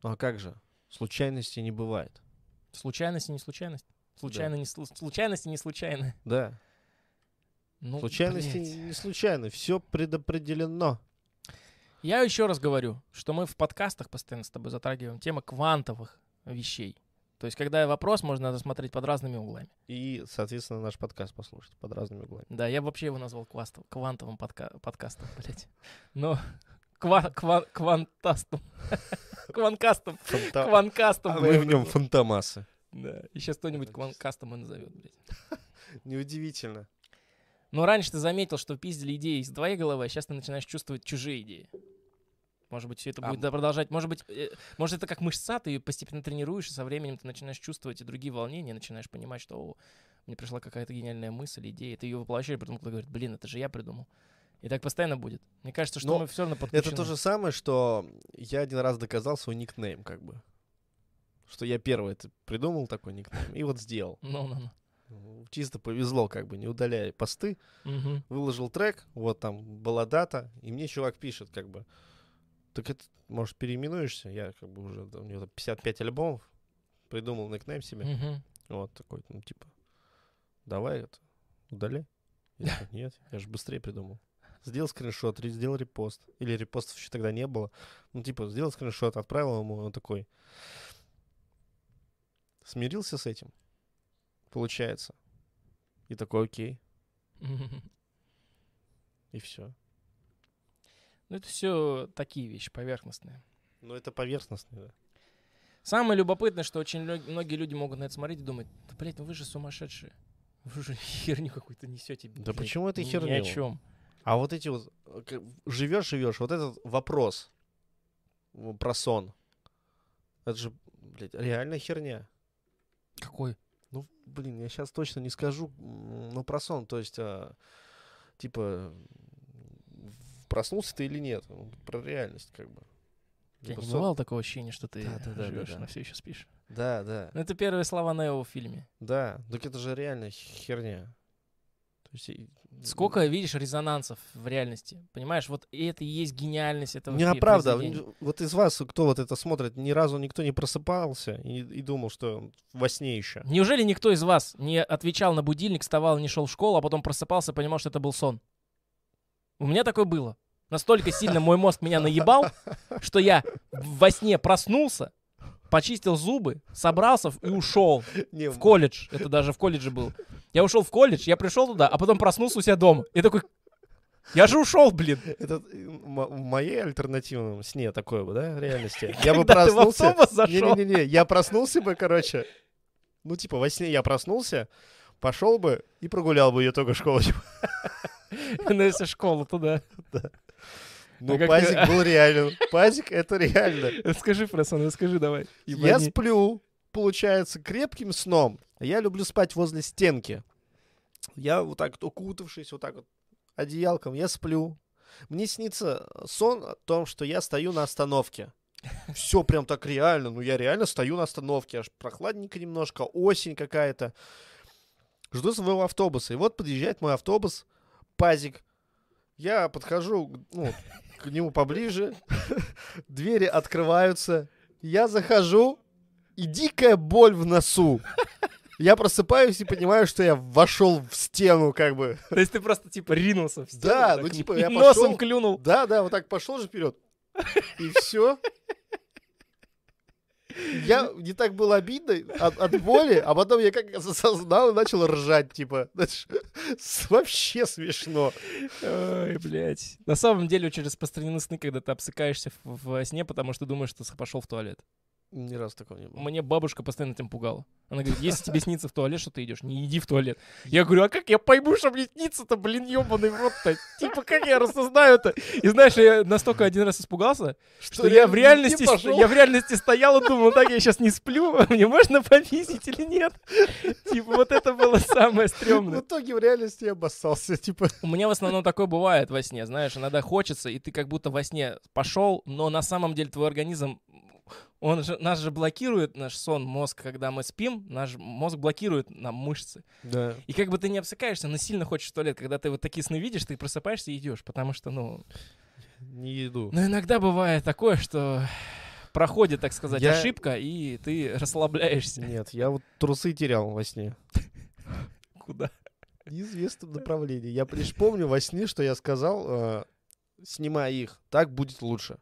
ну, а как же? Случайности не бывает. Случайность и не случайность. Случайно не слу- случайность и не случайно. Да. Ну, Случайности блядь. не случайно. Все предопределено. Я еще раз говорю, что мы в подкастах постоянно с тобой затрагиваем темы квантовых вещей. То есть, когда вопрос можно рассмотреть под разными углами. И, соответственно, наш подкаст послушать под разными углами. Да, я вообще его назвал квастов- квантовым подка- подкастом, блядь. Но ква- ква- квантастом. Кванкастом. Кванкастом. А мы в нем фантомасы. Да, и сейчас кто-нибудь кванкастом и назовет, блядь. Неудивительно. Но раньше ты заметил, что пиздили идеи из твоей головы, а сейчас ты начинаешь чувствовать чужие идеи. Может быть, все это А будет продолжать. Может быть, э, может, это как мышца, ты ее постепенно тренируешь, и со временем ты начинаешь чувствовать и другие волнения, начинаешь понимать, что «О, мне пришла какая-то гениальная мысль, идея, ты ее воплощаешь, потом кто-то говорит, блин, это же я придумал. И так постоянно будет. Мне кажется, что Но мы все равно подключены. Это то же самое, что я один раз доказал свой никнейм, как бы. Что я первый это придумал такой никнейм и вот сделал. Ну-ну-ну. Ну, Чисто повезло, как бы, не удаляя посты. Мгм. Выложил трек, вот там была дата, и мне чувак пишет, как бы, так это, может, переименуешься? Я, как бы, уже, у него там 55 альбомов, придумал никнейм себе. Мгм. Вот такой, ну, типа, давай это, удаляй. Я Нет, я же быстрее придумал. Сделал скриншот, сделал репост. Или репостов еще тогда не было. Ну, типа, сделал скриншот, отправил ему, он такой. Смирился с этим, получается. И такой, окей, и все. Ну, это все такие вещи поверхностные. Ну, это поверхностно, да. Самое любопытное, что очень многие люди могут на это смотреть и думать, да, блядь, ну вы же сумасшедшие. Вы же херню какую-то несете. Да почему это Ни о чем. А вот эти вот, живешь, живешь, вот этот вопрос про сон, это же, блядь, реальная херня. Какой? Ну, блин, я сейчас точно не скажу, м, ну, про сон, то есть, а, типа, проснулся ты или нет, ну, про реальность, как бы. Типа не сон- бывало такого ощущения, что ты Да, да, да, да, живешь, да. но все еще спишь? Да, да, Ну, это первые слова Нео в фильме. да, так это же реальная херня. То есть, и- Сколько, видишь, резонансов в реальности. Понимаешь, вот это и есть гениальность этого Не, а правда, вот из вас, кто вот это смотрит, ни разу никто не просыпался и, и думал, что во сне еще. Неужели никто из вас не отвечал на будильник, вставал, не шел в школу, а потом просыпался и понимал, что это был сон? У меня такое было. Настолько сильно мой мозг меня наебал, что я во сне проснулся, почистил зубы, собрался в- и ушел Не, в колледж. Это даже в колледже был. Я ушел в колледж, я пришел туда, а потом проснулся у себя дома. И такой, я же ушел, блин. Это в моей альтернативном сне такое бы, да, реальности. Я бы в проснулся... Не-не-не, я проснулся бы, короче, ну, типа, во сне я проснулся, пошел бы и прогулял бы итога школы. типа. Ну, если школа туда. Ну, А как пазик был реален. Пазик — это реально. Расскажи, Фрессон, расскажи давай. Я сплю, получается, крепким сном. Я люблю спать возле стенки. Я вот так вот укутавшись вот так вот одеялком, я сплю. Мне снится сон о том, что я стою на остановке. Все прям так реально. Ну, я реально стою на остановке. Аж прохладненько немножко, осень какая-то. Жду своего автобуса. И вот подъезжает мой автобус, пазик. Я подхожу ну, к нему поближе. Двери открываются. Я захожу, и дикая боль в носу. Я просыпаюсь и понимаю, что я вошел в стену, как бы. То есть ты просто типа ринулся в стену, Да, так ну, типа, я носом пошел. клюнул. Да, да, вот так пошел же вперед. И все. Я не так было обидно от, от боли, а потом я как осознал и начал ржать, типа. Знаешь, Вообще смешно. Ой, блядь. На самом деле очень распространены сны, когда ты обсыкаешься в- во сне, потому что думаешь, что пошел в туалет. Ни разу такого не было. Мне бабушка постоянно этим пугала. Она говорит, если тебе снится в туалет, что ты идешь, не иди в туалет. Я говорю, а как я пойму, что мне снится-то, блин, ебаный в рот-то? Типа, как я рассознаю это? И знаешь, я настолько один раз испугался, что я в реальности, я в реальности стоял и думал, так я сейчас не сплю, мне можно повесить или нет? Типа, вот это было самое В стрёмное. итоге в реальности я обоссался, типа. У меня в основном такое бывает во сне, знаешь, иногда хочется, и ты как будто во сне пошел, но на самом деле твой организм, он же, нас же блокирует наш сон, мозг, когда мы спим, наш мозг блокирует нам мышцы. Да. И как бы ты не обсыкаешься, но сильно хочешь в туалет, когда ты вот такие сны видишь, ты просыпаешься и идешь, потому что, ну... Не иду. Но иногда бывает такое, что проходит, так сказать, Я- ошибка, и ты расслабляешься. Нет, я вот трусы терял во сне. Куда? Неизвестном направлении. Я лишь помню во сне, что я сказал, э, снимай их, так будет лучше.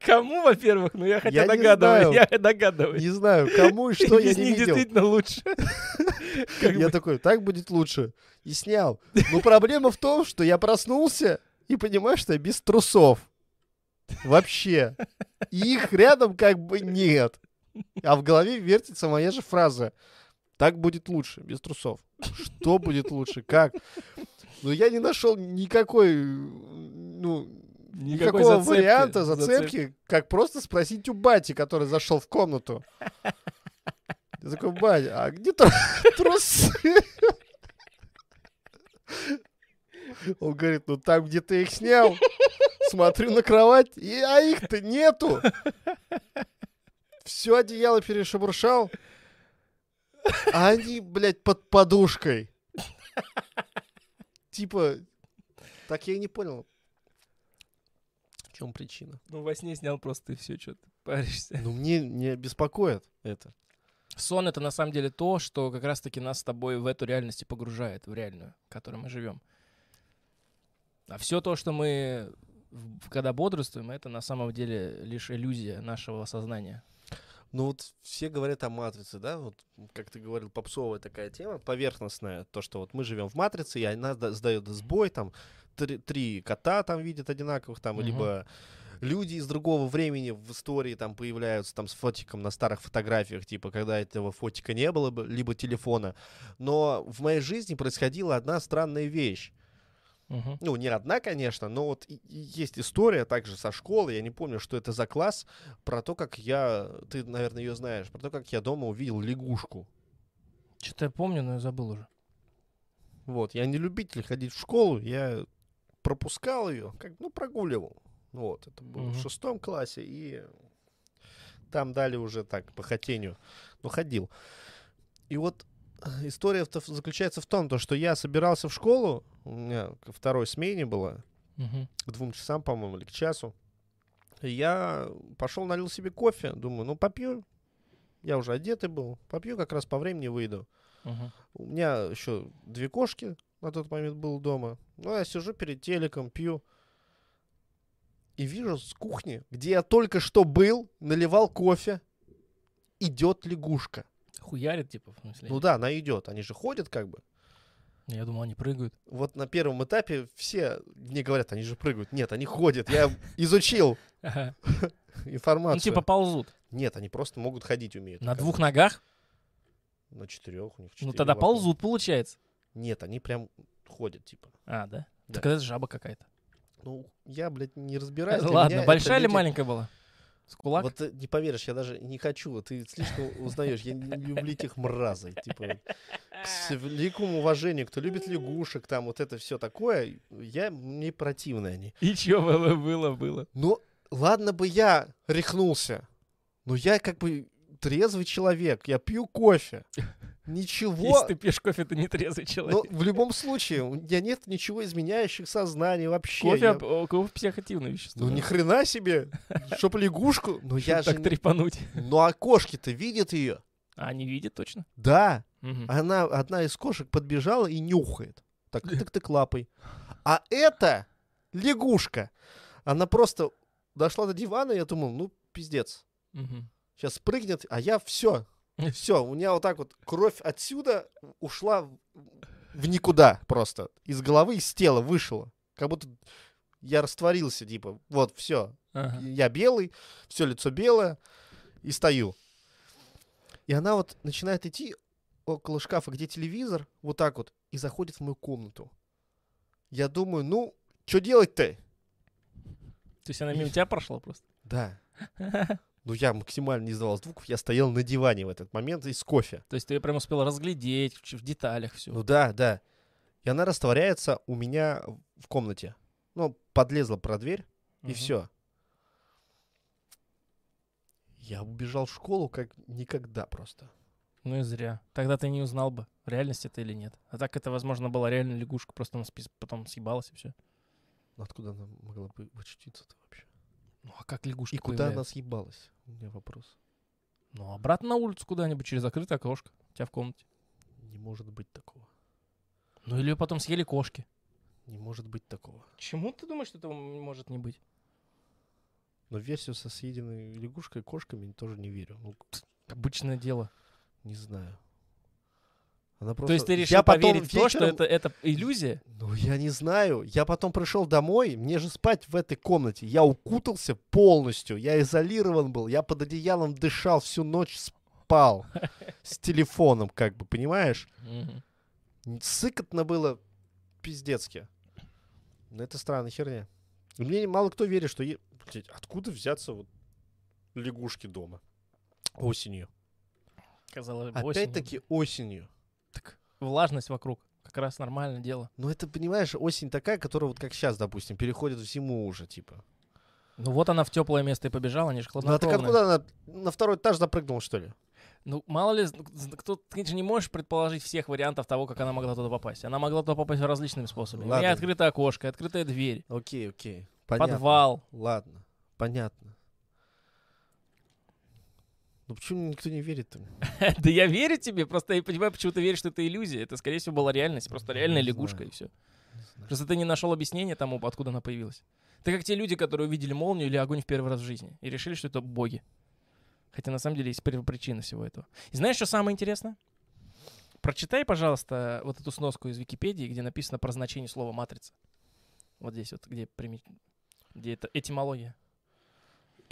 Кому, во-первых? Ну, я хотя Я догадываюсь, я догадываюсь. Не знаю, кому и что я не видел. действительно лучше. Я такой, так будет лучше. И снял. Но проблема в том, что я проснулся и понимаю, что я без трусов. Вообще. И их рядом как бы нет. А в голове вертится моя же фраза. Так будет лучше, без трусов. Что будет лучше? Как? Ну, я не нашел никакой, ну, Никакой никакого зацепки, варианта, зацепки. зацепки, как просто спросить у бати, который зашел в комнату. Я такой, батя, а где тру- трусы? Он говорит, ну там, где ты их снял, смотрю на кровать, и, а их-то нету. Все одеяло перешебуршал, а они, блядь, под подушкой. Типа, так я и не понял. Чем причина? Ну, во сне снял просто и все, что ты паришься. Ну, мне не беспокоит это. Сон — это на самом деле то, что как раз-таки нас с тобой в эту реальность и погружает, в реальную, в которой мы живем. А все то, что мы, когда бодрствуем, это на самом деле лишь иллюзия нашего сознания. Ну вот все говорят о матрице, да, вот как ты говорил, попсовая такая тема, поверхностная, то, что вот мы живем в матрице, и она да- сдает сбой, там три, три кота там видят одинаковых, там, Мгм. либо люди из другого времени в истории там появляются там с фотиком на старых фотографиях, типа, когда этого фотика не было бы, либо телефона. Но в моей жизни происходила одна странная вещь. Мгм. ну, не одна, конечно, но вот есть история также со школы, я не помню, что это за класс, про то, как я, ты, наверное, ее знаешь, про то, как я дома увидел лягушку. Что-то я помню, но я забыл уже. Вот, я не любитель ходить в школу, я пропускал ее, как, ну, прогуливал. Вот, это было в Мгм. шестом классе, и там дали уже так, по хотению, но ходил. И вот э, история в- заключается в том, то, что я собирался в школу, у меня ко второй смене была, Мгм. к двум часам, по-моему, или к часу. И Я пошел, налил себе кофе, думаю, ну попью. Я уже одетый был, попью, как раз по времени выйду. Мгм. У меня еще две кошки на тот момент было дома. Ну, я сижу перед телеком, пью. и вижу с кухни, где я только что был, наливал кофе, идет лягушка. Хуярит, типа, в смысле? Ну да, она идет. Они же ходят как бы. Я думал, они прыгают. Вот на первом этапе все мне говорят, они же прыгают. Нет, они ходят. Я изучил Ага. информацию. Ну, типа ползут. Нет, они просто могут ходить умеют. На двух ногах? На четырех у них Ну, четыре тогда лапы. ползут, получается. Нет, они прям ходят, типа. А, да? Да. Так это жаба какая-то. Ну, я, блядь, не разбираюсь. Ладно, большая или люди- маленькая была? С кулак? Вот ты не поверишь, я даже не хочу. Ты слишком узнаешь. Я не люблю этих мразей. Типа, с великому уважению, кто любит лягушек, там вот это все такое, я, мне противны они. И чё было, было, было? Ну, ладно бы я рехнулся, но я как бы трезвый человек, я пью кофе. Ничего. Если ты пьешь кофе, ты не трезвый Но человек. в любом случае, у меня нет ничего изменяющих сознание вообще. Кофе, Я- кофе психоактивное вещество. Ну ни хрена себе, чтоб лягушку. Ну я же... так трепануть. Ну а кошки-то видят ее. А, не видит точно? Да, Мгм. она, одна из кошек подбежала и нюхает. Так, тык-тык лапой. А это лягушка. Она просто дошла до дивана, и я думал, ну, пиздец. Мгм. Сейчас прыгнет, а я все. Все, у меня вот так вот кровь отсюда ушла в- никуда просто. Из головы, из тела вышла. Как будто я растворился, типа, вот, все. Ага. Я белый, все лицо белое, и стою. И она вот начинает идти около шкафа, где телевизор, вот так вот, и заходит в мою комнату. Я думаю, ну, что делать-то? То есть она мимо тебя прошла просто? Да. Ну, я максимально не издавал звуков, я стоял на диване в этот момент и с кофе. То есть ты прям успел разглядеть в деталях все. Ну да, да. И она растворяется у меня в комнате. Ну, подлезла про дверь, и все. Я убежал в школу как никогда просто. Ну и зря. Тогда ты не узнал бы, реальность это или нет. А так это, возможно, была реально лягушка, просто она потом съебалась и все. Ну, Откуда она могла бы вычутиться-то вообще? Ну а как лягушка И куда она съебалась? У меня вопрос. Ну, обратно на улицу куда-нибудь через закрытое окошко. У тебя в комнате. Не может быть такого. Ну или ее потом съели кошки. Не может быть такого. Чему ты думаешь, что этого может не быть? Но в версию со съеденной лягушкой и кошками тоже не верю. Ну, Обычное дело. не знаю. Она просто... То есть ты Я решил потом поверить в то, что вечером- это, это иллюзия? Ну, я не знаю. Я потом пришел домой, мне же спать в этой комнате. Я укутался полностью, я изолирован был, я под одеялом дышал всю ночь, спал с телефоном, как бы, понимаешь? Сыкотно было пиздецки. Но это странная херня. Мне мало кто верит, что... е- откуда взяться вот лягушки дома? Осенью. Казалось бы, осенью. Опять-таки осенью. Влажность вокруг. Как раз нормальное дело. Ну, это, понимаешь, осень такая, которая вот как сейчас, допустим, переходит в зиму уже, типа. Ну вот она в теплое место и побежала, они же Ну, а хладнокровные. откуда она на второй этаж запрыгнула, что ли? Ну, мало ли, кто, ты же не можешь предположить всех вариантов того, как она могла туда попасть. Она могла туда попасть различными способами. У Ладно. меня открытое окошко, открытая дверь, Окей, окей. Понятно. подвал. Ладно, понятно. Ну почему никто не верит-то? Да я верю тебе, просто я понимаю, почему ты веришь, что это иллюзия. Это, скорее всего, была реальность, просто реальная Не лягушка и все. Просто ты не нашел объяснения тому, откуда она появилась. Ты как те люди, которые увидели молнию или огонь в первый раз в жизни и решили, что это боги. Хотя на самом деле есть первопричина всего этого. И знаешь, что самое интересное? Прочитай, пожалуйста, вот эту сноску из Википедии, где написано про значение слова матрица. Вот здесь вот, где, прими- где это этимология.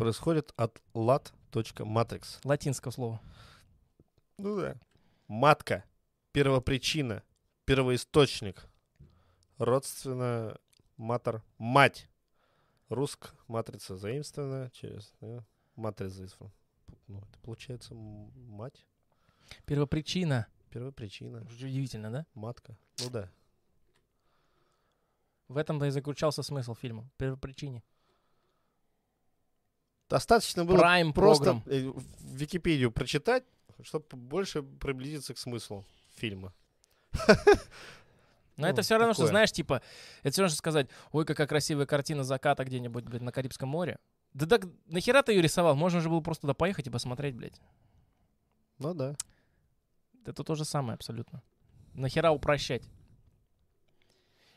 Происходит от lat.matrix. Латинского слова. Ну да. Матка. Первопричина. Первоисточник. Родственно матер. Мать. Руск. Матрица заимствована через да, матрица. Ну, это получается мать. Первопричина. Первопричина. Удивительно, да? Матка. Ну да. В этом-то и заключался смысл фильма. Первопричине. Достаточно было Prime просто э, в Википедию прочитать, чтобы больше приблизиться к смыслу фильма. Но Ну, это все равно, что, такое. знаешь, типа, это все равно, что сказать, ой, какая красивая картина заката где-нибудь, блядь, на Карибском море. Да так, нахера ты ее рисовал? Можно же было просто туда поехать и посмотреть, блядь. Ну да. Это то же самое абсолютно. Нахера упрощать?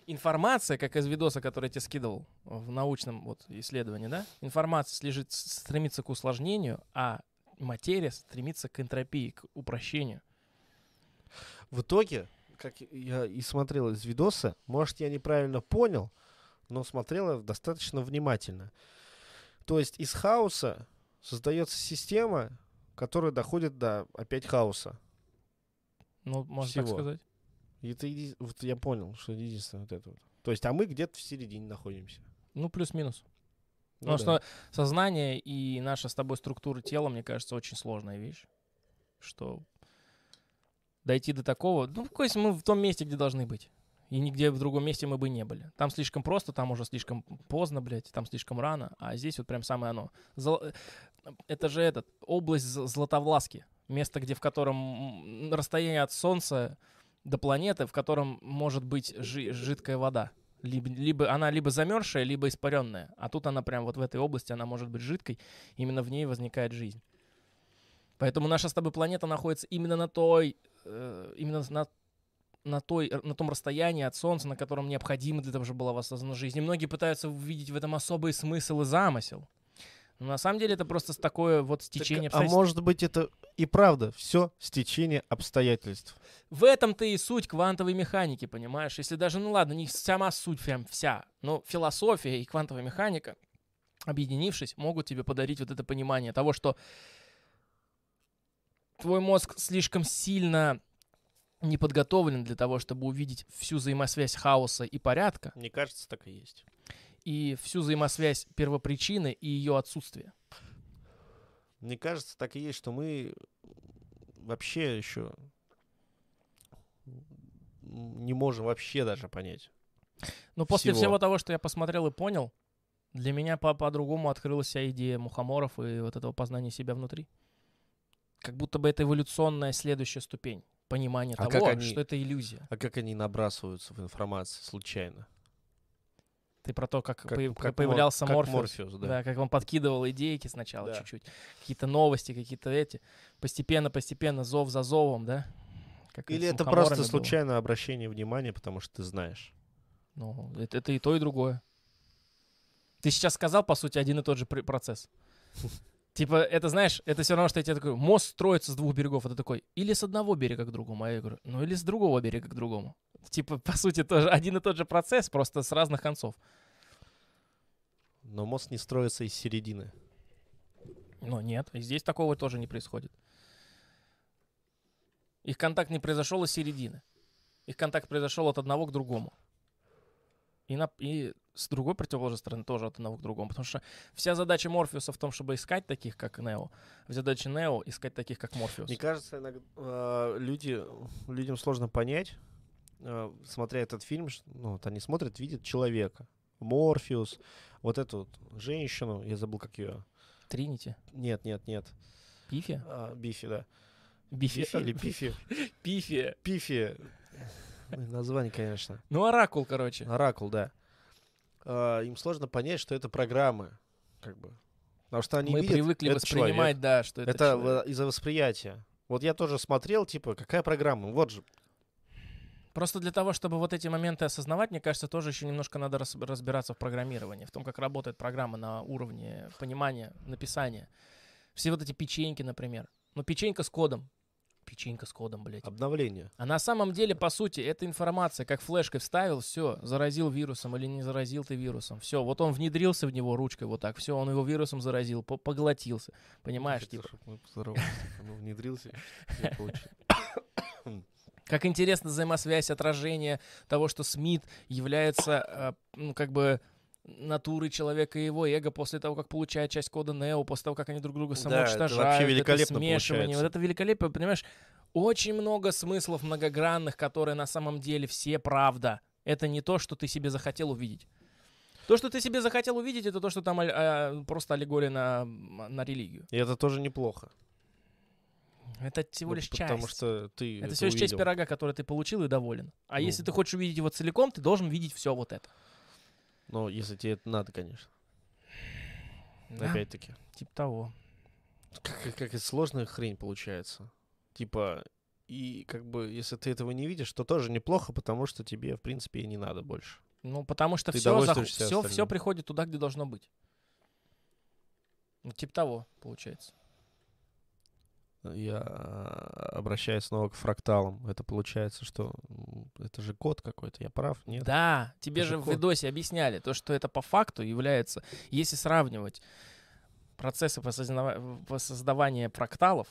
Информация, как из видоса, который я тебе скидывал в научном вот исследовании, да, информация слежит, стремится к усложнению, а материя стремится к энтропии, к упрощению. В итоге, как я и смотрел из видоса, может, я неправильно понял, но смотрел достаточно внимательно. То есть из хаоса создается система, которая доходит до опять хаоса. Ну, можно так Всего. сказать. Это еди- вот я понял, что единственное вот это вот. То есть, а мы где-то в середине находимся. Ну, плюс-минус. Ну Потому да. что сознание и наша с тобой структура тела, мне кажется, очень сложная вещь. Что дойти до такого... Ну, то есть мы в том месте, где должны быть. И нигде в другом месте мы бы не были. Там слишком просто, там уже слишком поздно, блядь, там слишком рано. А здесь вот прям самое оно. Зол- Это же этот, область Златовласки. Место, где в котором расстояние от Солнца до планеты, в котором может быть жи- жидкая вода. Либо, либо она либо замерзшая, либо испаренная. А тут она прям вот в этой области, она может быть жидкой. Именно в ней возникает жизнь. Поэтому наша с тобой планета находится именно на той, э, именно на, на, той, на том расстоянии от Солнца, на котором необходимо для того, чтобы была воссоздана жизнь. И многие пытаются увидеть в этом особый смысл и замысел. Но на самом деле это просто такое вот Так, стечение а обстоятельств. может быть, это и правда все стечение обстоятельств. В этом-то и суть квантовой механики, понимаешь? Если даже, ну ладно, не сама суть прям вся, но философия и квантовая механика, объединившись, могут тебе подарить вот это понимание того, что твой мозг слишком сильно не подготовлен для того, чтобы увидеть всю взаимосвязь хаоса и порядка, Мне кажется, так и есть. И всю взаимосвязь первопричины и ее отсутствие. Мне кажется, так и есть, что мы вообще еще не можем вообще даже понять. Но после Всего. всего того, что я посмотрел и понял, для меня по- по-другому открылась вся идея мухоморов и вот этого познания себя внутри. Как будто бы это эволюционная следующая ступень понимания А того, они- что это иллюзия. А как они набрасываются в информацию случайно? Ты про то, как, Как, появ- как появлялся как Морфеус. Морфеус, да. да. как он подкидывал идейки сначала Да. чуть-чуть. Какие-то новости, какие-то эти. Постепенно-постепенно, зов за зовом, да? Как Или это просто было. случайное обращение внимания, потому что ты знаешь. Ну, это, это и то, и другое. Ты сейчас сказал, по сути, один и тот же пр- процесс. Типа, это, знаешь, это все равно, что я тебе такой, мост строится с двух берегов, ты такой, или с одного берега к другому, а я говорю, ну или с другого берега к другому. Типа, по сути, тоже один и тот же процесс, просто с разных концов. Но мост не строится из середины. Но нет, и здесь такого тоже не происходит. Их контакт не произошел из середины. Их контакт произошел от одного к другому. И, на, и с другой противоположной стороны тоже от одного к другому. Потому что вся задача Морфеуса в том, чтобы искать таких, как Нео. Задача Нео — искать таких, как Морфеус. Мне кажется, иногда э, люди, людям сложно понять, э, смотря этот фильм, ну, вот они смотрят, видят человека. Морфеус, вот эту вот женщину, я забыл, как ее. Тринити. Нет, нет, нет. Пифи? А, Бифи, да. Бифи. Бифи или Пифи? Пифи. Пифи. Название, конечно. Ну, Оракул, короче. Оракул, да. А, Им сложно понять, что это программы, как бы. Потому что они Мы видят, привыкли это воспринимать, человек. да, что это, Это человек. из-за восприятия. Вот я тоже смотрел, типа, какая программа? Вот же. Просто для того, чтобы вот эти моменты осознавать, мне кажется, тоже еще немножко надо разбираться в программировании, в том, как работает программа на уровне понимания, написания. Все вот эти печеньки, например. Ну, печенька с кодом. Печенька с кодом, блядь. Обновление. А на самом деле, по сути, эта информация, как флешкой вставил, все, заразил вирусом или не заразил ты вирусом. Все, вот он внедрился в него ручкой вот так, все, он его вирусом заразил, по- поглотился. Понимаешь, типа. ну, внедрился. Как интересна взаимосвязь, отражение того, что Смит является, э, ну, как бы, натурой человека и его эго после того, как получает часть кода Нео, после того, как они друг друга Да, это самоуничтожают. вообще это великолепно смешивание. получается. Вот это великолепие, понимаешь? Очень много смыслов многогранных, которые на самом деле все правда. Это не то, что ты себе захотел увидеть. То, что ты себе захотел увидеть, это то, что там а, просто аллегория на, на религию. И это тоже неплохо. Это всего Ну, лишь Потому часть. что ты Это всего лишь часть увидел. пирога, который ты получил и доволен. А Ну. если ты хочешь увидеть его целиком, ты должен видеть все вот это. Ну, если тебе это надо, конечно. Да, Опять-таки. типа того. Как, как, сложная хрень получается. Типа, И как бы, если ты этого не видишь, то тоже неплохо, потому что тебе, в принципе, и не надо больше. Ну, потому что Ты все, все, приходит туда, где должно быть. Ну, типа того, получается. Я а, обращаюсь снова к фракталам. Это получается, что это же код какой-то. Я прав? Нет? Да, тебе Это же в код. видосе объясняли, то, что это по факту является, если сравнивать процессы воссоздава- воссоздавания фракталов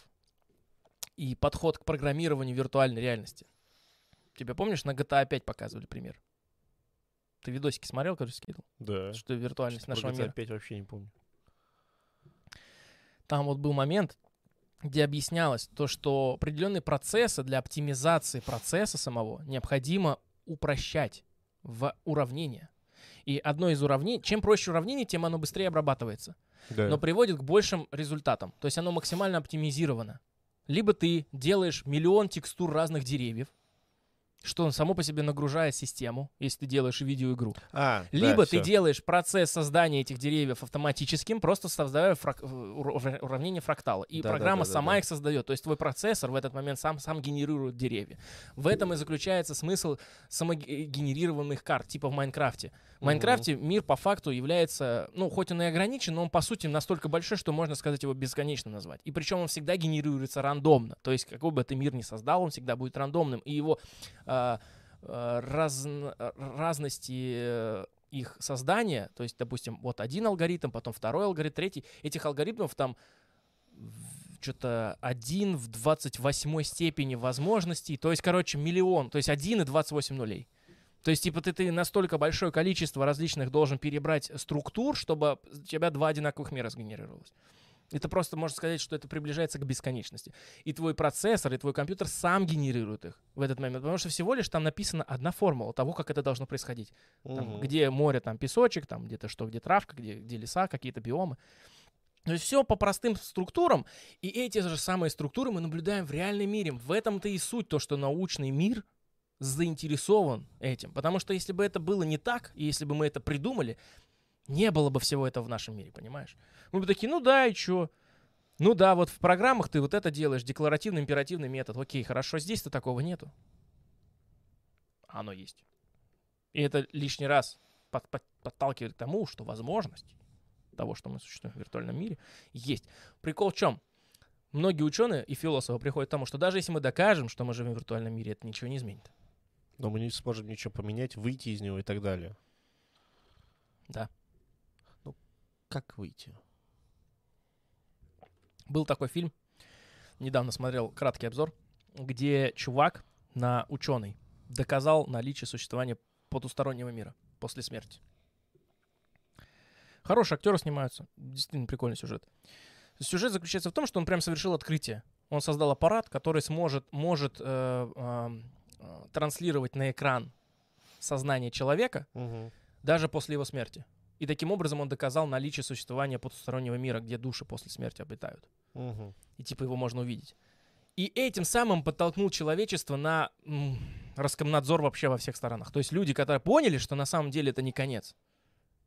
и подход к программированию виртуальной реальности. Тебе помнишь, на GTA 5 показывали пример? Ты видосики смотрел, который скидывал? Да. Что виртуальность нашего мира. опять вообще не помню. Там вот был момент, где объяснялось то, что определенные процессы для оптимизации процесса самого необходимо упрощать в уравнение. И одно из уравнений, чем проще уравнение, тем оно быстрее обрабатывается, Да. но приводит к большим результатам. То есть оно максимально оптимизировано. Либо ты делаешь миллион текстур разных деревьев, что само по себе нагружает систему, если ты делаешь видеоигру. А, да, Либо ты всё. делаешь процесс создания этих деревьев автоматическим, просто создавая фрак- э, ура- уравнение фрактала. И Да, да, программа да, да, сама да. их создает. То есть твой процессор в этот момент сам, сам генерирует деревья. В этом и заключается смысл самогенерированных карт, типа в Майнкрафте. В. Майнкрафте мир по факту является, ну, хоть он и ограничен, но он по сути настолько большой, что можно сказать его бесконечно назвать. И причем он всегда генерируется рандомно. То есть какой бы ты мир ни создал, он всегда будет рандомным. И его а, а, разн- разности э, их создания, то есть, допустим, вот один алгоритм, потом второй алгоритм, третий, этих алгоритмов там что-то 1 в 28 степени возможностей, то есть, короче, миллион, то есть 1 и 28 нулей. То есть, типа, ты, ты настолько большое количество различных должен перебрать структур, чтобы у тебя два одинаковых мира сгенерировалось. Это просто можно сказать, что это приближается к бесконечности. И твой процессор, и твой компьютер сам генерирует их в этот момент. Потому что всего лишь там написана одна формула того, как это должно происходить. Там, Мгм. Где море, там песочек, там где-то что, где травка, где, где леса, какие-то биомы. То есть все по простым структурам, и эти же самые структуры мы наблюдаем в реальном мире. В этом-то и суть, то, что научный мир заинтересован этим. Потому что если бы это было не так, и если бы мы это придумали, не было бы всего этого в нашем мире, понимаешь? Мы бы такие, ну да, и чё? Ну да, вот в программах ты вот это делаешь, декларативный, императивный метод. Окей, хорошо, здесь-то такого нету. А Оно есть. И это лишний раз под- под- подталкивает к тому, что возможность того, что мы существуем в виртуальном мире, есть. Прикол в чем? Многие ученые и философы приходят к тому, что даже если мы докажем, что мы живем в виртуальном мире, это ничего не изменит. Но мы не сможем ничего поменять, выйти из него и так далее. Да. Как выйти? Был такой фильм, недавно смотрел краткий обзор, где чувак на ученый доказал наличие существования потустороннего мира после смерти. Хорошие актеры снимаются, действительно прикольный сюжет. Сюжет заключается в том, что он прям совершил открытие. Он создал аппарат, который сможет, может э, э, э, транслировать на экран сознание человека Мгм. даже после его смерти. И таким образом он доказал наличие существования потустороннего мира, где души после смерти обитают Мгм. и типа его можно увидеть. И этим самым подтолкнул человечество на м, Роскомнадзор вообще во всех сторонах. То есть люди, которые поняли, что на самом деле это не конец.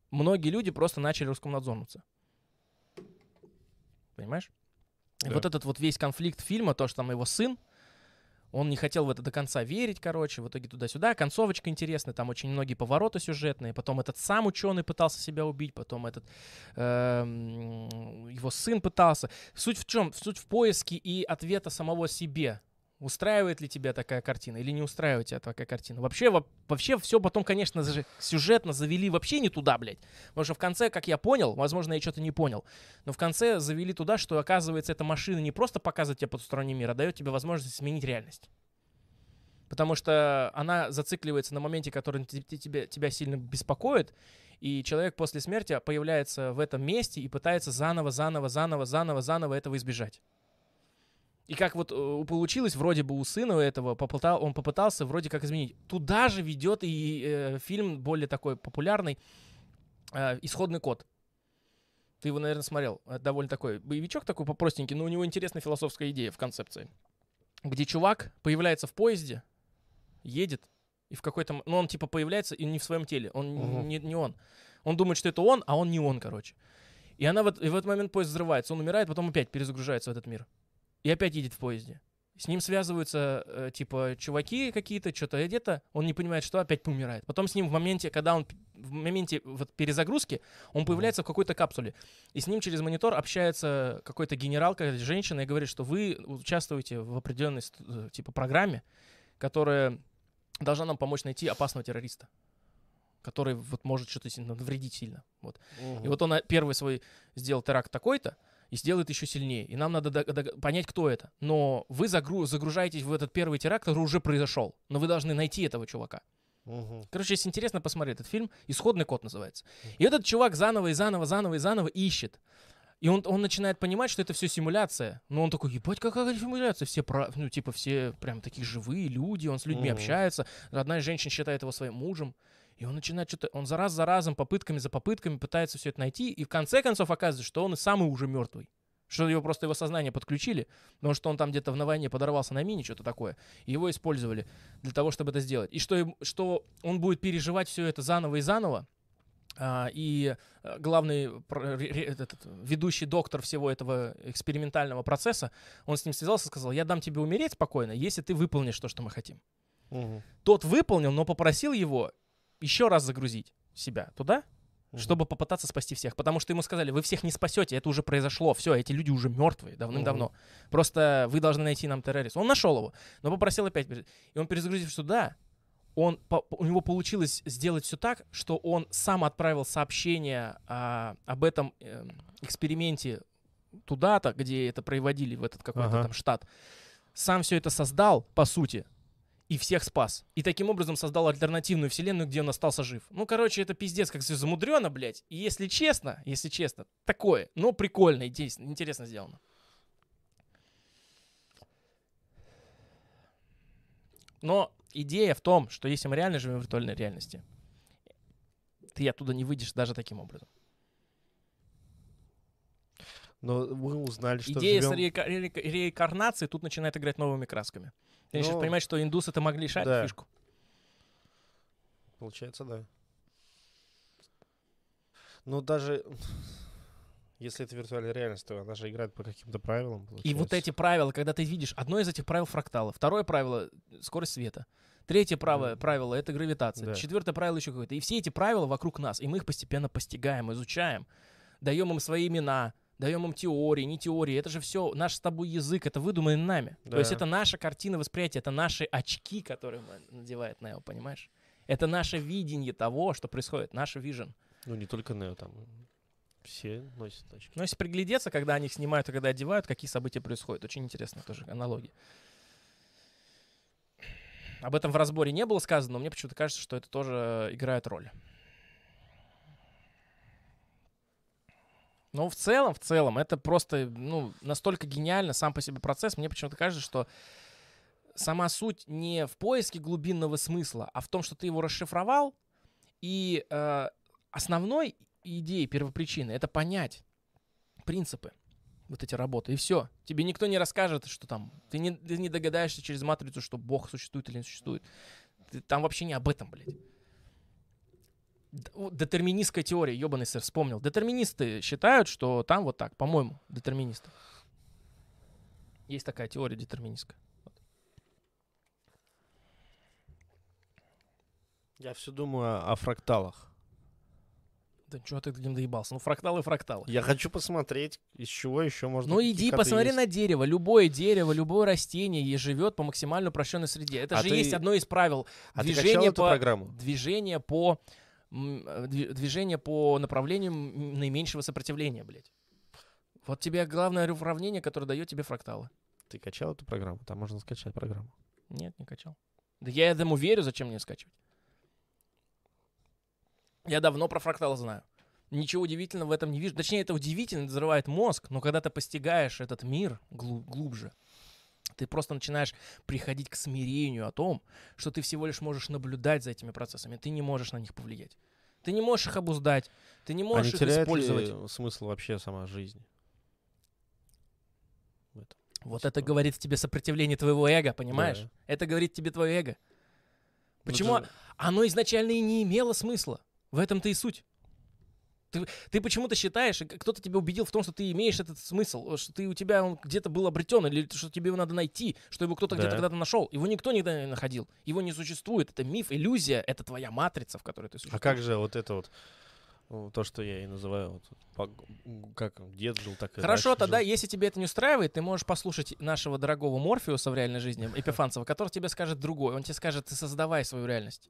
Многие люди просто начали Роскомнадзорнуться. Понимаешь? И Да. вот этот вот весь конфликт фильма, то, что там его сын, он не хотел в это до конца верить, короче, в итоге туда-сюда. Концовочка интересная, там очень многие повороты сюжетные. Потом этот сам ученый пытался себя убить, потом этот эм, его сын пытался. Суть в чем? Суть в поиске и ответа самого себе. Устраивает ли тебя такая картина или не устраивает тебя такая картина? Вообще, во- вообще все потом, конечно же, сюжетно завели вообще не туда, блядь. Потому что в конце, как я понял, возможно, я что-то не понял, но в конце завели туда, что, оказывается, эта машина не просто показывает тебе потусторонний мир, а дает тебе возможность изменить реальность. Потому что она зацикливается на моменте, который те- те- тебя, тебя сильно беспокоит, и человек после смерти появляется в этом месте и пытается заново, заново, заново, заново, заново этого избежать. И как вот э, получилось, вроде бы у сына у этого, попытал, он попытался вроде как изменить. Туда же ведет и э, фильм более такой популярный э, «Исходный код». Ты его, наверное, смотрел. Это довольно такой боевичок такой попростенький, но у него интересная философская идея в концепции. Где чувак появляется в поезде, едет, и в какой-то... Ну, он типа появляется и не в своем теле. Он Мгм. не, не он. Он думает, что это он, а он не он, короче. И она вот, и в этот момент поезд взрывается. Он умирает, потом опять перезагружается в этот мир. И опять едет в поезде. С ним связываются, э, типа, чуваки какие-то, что-то где-то, он не понимает, что опять помирает. Потом с ним в моменте, когда он, в моменте вот перезагрузки, он появляется в какой-то капсуле. И с ним через монитор общается какой-то генерал, какая-то женщина, и говорит, что вы участвуете в определенной, э, типа, программе, которая должна нам помочь найти опасного террориста, который вот может что-то навредить сильно. Вот. И вот он а, первый свой сделал теракт такой-то, и сделает еще сильнее. И нам надо понять, кто это. Но вы загру- загружаетесь в этот первый теракт, который уже произошел. Но вы должны найти этого чувака. Мгм. Короче, если интересно, посмотри этот фильм. «Исходный код» называется. И этот чувак заново и заново, заново и заново ищет. И он, он начинает понимать, что это все симуляция. Но он такой, ебать, какая симуляция? Все, про... ну, типа, все прям такие живые люди, он с людьми Мгм. общается. Одна из женщин считает его своим мужем. И он начинает что-то, он за раз за разом, попытками за попытками пытается все это найти. И в конце концов оказывается, что он и самый уже мертвый. Что его просто его сознание подключили, потому что он там где-то на войне подорвался на мине, что-то такое. И его использовали для того, чтобы это сделать. И что, что он будет переживать все это заново и заново. А, и э, главный этот, ведущий доктор всего этого экспериментального процесса, он с ним связался и сказал, я дам тебе умереть спокойно, если ты выполнишь то, что мы хотим. Мгм. Тот выполнил, но попросил его еще раз загрузить себя туда, Мгм. чтобы попытаться спасти всех. Потому что ему сказали, вы всех не спасете, это уже произошло, все, эти люди уже мертвые давным-давно. Просто вы должны найти нам террориста. Он нашел его, но попросил опять. И он, перезагрузив сюда, он, по- у него получилось сделать все так, что он сам отправил сообщение а, об этом эм, эксперименте туда-то, где это проводили, в этот какой-то Ага. там штат. Сам все это создал, по сути, и всех спас. И таким образом создал альтернативную вселенную, где он остался жив. Ну, короче, это пиздец, как все замудрено, блядь. И если честно, если честно, такое, но прикольно и действенно, интересно сделано. Но идея в том, что если мы реально живем в виртуальной реальности, ты оттуда не выйдешь даже таким образом. Но вы узнали, что Идея с живем- реика- реика- реинкарнацией тут начинает играть новыми красками. Ты начинаешь Ну, понимать, что индусы это могли шарить да. фишку. Получается, да. Но даже если это виртуальная реальность, то она же играет по каким-то правилам. И вот получается. эти правила, когда ты видишь, одно из этих правил фрактала, второе правило — скорость света, третье право, Да. правило — это гравитация, Да. четвертое правило еще какое-то. И все эти правила вокруг нас, и мы их постепенно постигаем, изучаем, даем им свои имена, даем им теории, не теории. Это же все наш с тобой язык, это выдуманный нами. То есть Да. это наша картина восприятия, это наши очки, которые мы- надевает Нео, понимаешь? Это наше видение того, что происходит, наш вижен. Ну, не только Нео, там все носят очки. Но если приглядеться, когда они их снимают и когда одевают, какие события происходят. Очень интересная тоже аналогия. Об этом в разборе не было сказано, но мне почему-то кажется, что это тоже играет роль. Но в целом, в целом, это просто, ну, настолько гениально сам по себе процесс. Мне почему-то кажется, что сама суть не в поиске глубинного смысла, а в том, что ты его расшифровал, и э, основной идеей, первопричины, это понять принципы вот эти работы, и все. Тебе никто не расскажет, что там, ты не, ты не догадаешься через матрицу, что Бог существует или не существует. Ты- там вообще не об этом, блядь. Детерминистская теория, ебаный сэр, вспомнил. Детерминисты считают, что там вот так, по-моему, детерминисты. Есть такая теория детерминистская. Я все думаю о, фракталах. Да чего ты этим доебался? Ну, фракталы, фракталы. Я хочу посмотреть, из чего еще можно. Ну иди, посмотри есть. на дерево. Любое дерево, любое растение и живет по максимально упрощенной среде. Это А же ты- есть одно из правил. А ты движение эту по- программу? Движение по движение по направлению наименьшего сопротивления, блядь. Вот тебе главное уравнение, которое дает тебе фракталы. Ты качал эту программу? Там можно скачать программу. Нет, не качал. Да я этому верю, зачем мне скачивать? Я давно про фракталы знаю. Ничего удивительного в этом не вижу. Точнее, это удивительно, взрывает мозг, но когда ты постигаешь этот мир глу- глубже, ты просто начинаешь приходить к смирению о том, что ты всего лишь можешь наблюдать за этими процессами, ты не можешь на них повлиять. Ты не можешь их обуздать, ты не А можешь не их использовать. ли смысл вообще сама жизнь? В этом. Вот это говорит тебе сопротивление твоего эго, понимаешь? Да. Это говорит тебе твое эго. Ну, Почему это же- оно изначально и не имело смысла? В этом-то и суть. Ты, ты почему-то считаешь, и кто-то тебя убедил в том, что ты имеешь этот смысл, что ты у тебя он где-то был обретен, или что тебе его надо найти, что его кто-то Да. где-то когда-то нашел. Его никто никогда не находил. Его не существует. Это миф, иллюзия, это твоя матрица, в которой ты А существуешь. как же вот это вот, то, что я и называю, вот, как дед жил, так и Хорошо, тогда, жил. если тебе это не устраивает, ты можешь послушать нашего дорогого Морфеуса в реальной жизни, Эпифанцева, который тебе скажет другой. Он тебе скажет, ты создавай свою реальность.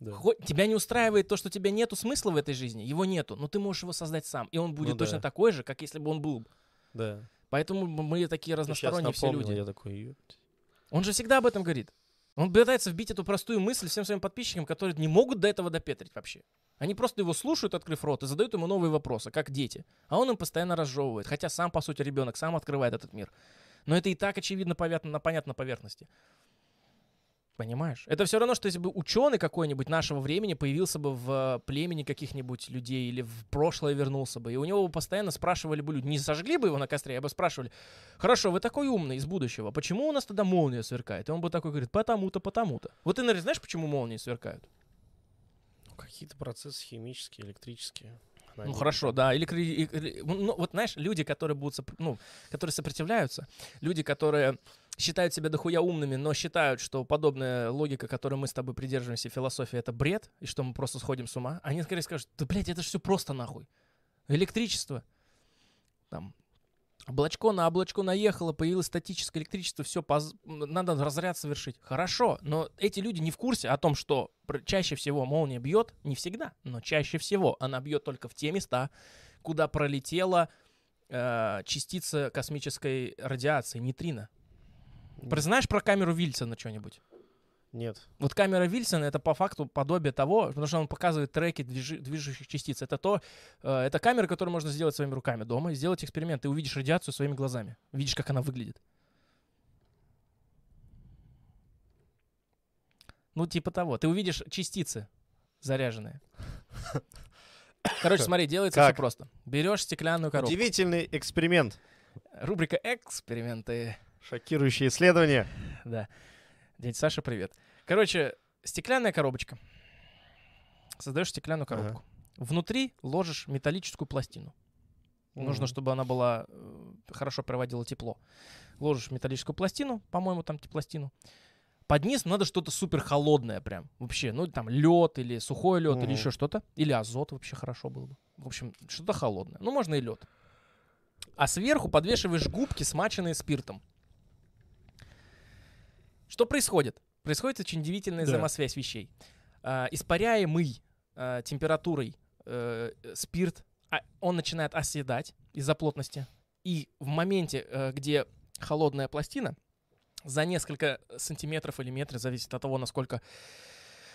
Да. Хоть тебя не устраивает то, что у тебя нету смысла в этой жизни, его нету, но ты можешь его создать сам, и он будет Ну да. точно такой же, как если бы он был. Да. Поэтому мы такие разносторонние все люди. Я такой. Он же всегда об этом говорит. Он пытается вбить эту простую мысль всем своим подписчикам, которые не могут до этого допетрить вообще. Они просто его слушают, открыв рот, и задают ему новые вопросы, как дети. А он им постоянно разжевывает, хотя сам, по сути, ребенок, сам открывает этот мир. Но это и так очевидно повят- понятно на поверхности. Понимаешь? Это все равно, что если бы ученый какой-нибудь нашего времени появился бы в э, племени каких-нибудь людей или в прошлое вернулся бы, и у него бы постоянно спрашивали бы люди, не сожгли бы его на костре, а бы спрашивали, хорошо, вы такой умный из будущего, почему у нас тогда молния сверкает? И он бы такой говорит, потому-то, потому-то. Вот ты, наверное, знаешь, почему молнии сверкают? Ну, Какие-то процессы химические, электрические. Ну хорошо, да. Или, кри- и- или- ну, вот знаешь, люди, которые будут, ну, которые сопротивляются, люди, которые считают себя дохуя умными, но считают, что подобная логика, которой мы с тобой придерживаемся, философия, это бред, и что мы просто сходим с ума, они скорее скажут, да, блядь, это же все просто нахуй. Электричество. Там, облачко на облачко наехало, появилось статическое электричество, все, надо разряд совершить. Хорошо, но эти люди не в курсе о том, что чаще всего молния бьет, не всегда, но чаще всего она бьет только в те места, куда пролетела э, частица космической радиации, нейтрино. Про- Знаешь про камеру Вильсона что-нибудь? Нет. Вот камера Вильсона это по факту подобие того, потому что он показывает треки движи- движущих частиц. Это то, э, это камера, которую можно сделать своими руками дома, и сделать эксперимент. Ты увидишь радиацию своими глазами, видишь, как она выглядит. Ну, типа того. Ты увидишь частицы заряженные. Короче, смотри, делается все просто. Берешь стеклянную коробку. Удивительный эксперимент. Рубрика «Эксперименты». Шокирующее исследование. Да. Дядя Саша, привет. Короче, стеклянная коробочка. Создаешь стеклянную Ага. коробку. Внутри ложишь металлическую пластину. Нужно, Мгм. чтобы она была э, хорошо проводила тепло. Ложишь металлическую пластину, по-моему, там пластину. Под низ надо что-то супер холодное прям. Вообще, ну там лед или сухой лед или Мгм. еще что-то. Или азот вообще хорошо было бы. В общем, что-то холодное. Ну, можно и лед. А сверху подвешиваешь губки, смаченные спиртом. Что происходит? Происходит очень удивительная Да. взаимосвязь вещей. А, испаряемый а, температурой э, спирт, а, он начинает оседать из-за плотности. И в моменте, э, где холодная пластина, за несколько сантиметров или метров, зависит от того, насколько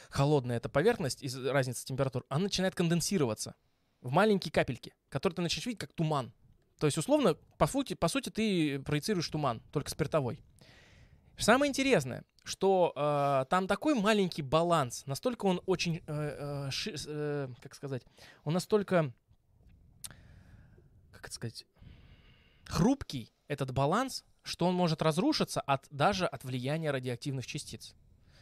холодная эта поверхность из разницы температур, она начинает конденсироваться в маленькие капельки, которые ты начнешь видеть как туман. То есть, условно, по сути, по сути ты проецируешь туман, только спиртовой. Самое интересное, что э, там такой маленький баланс, настолько он очень, э, э, ши- э, как сказать, он настолько, как это сказать, хрупкий этот баланс, что он может разрушиться от, даже от влияния радиоактивных частиц.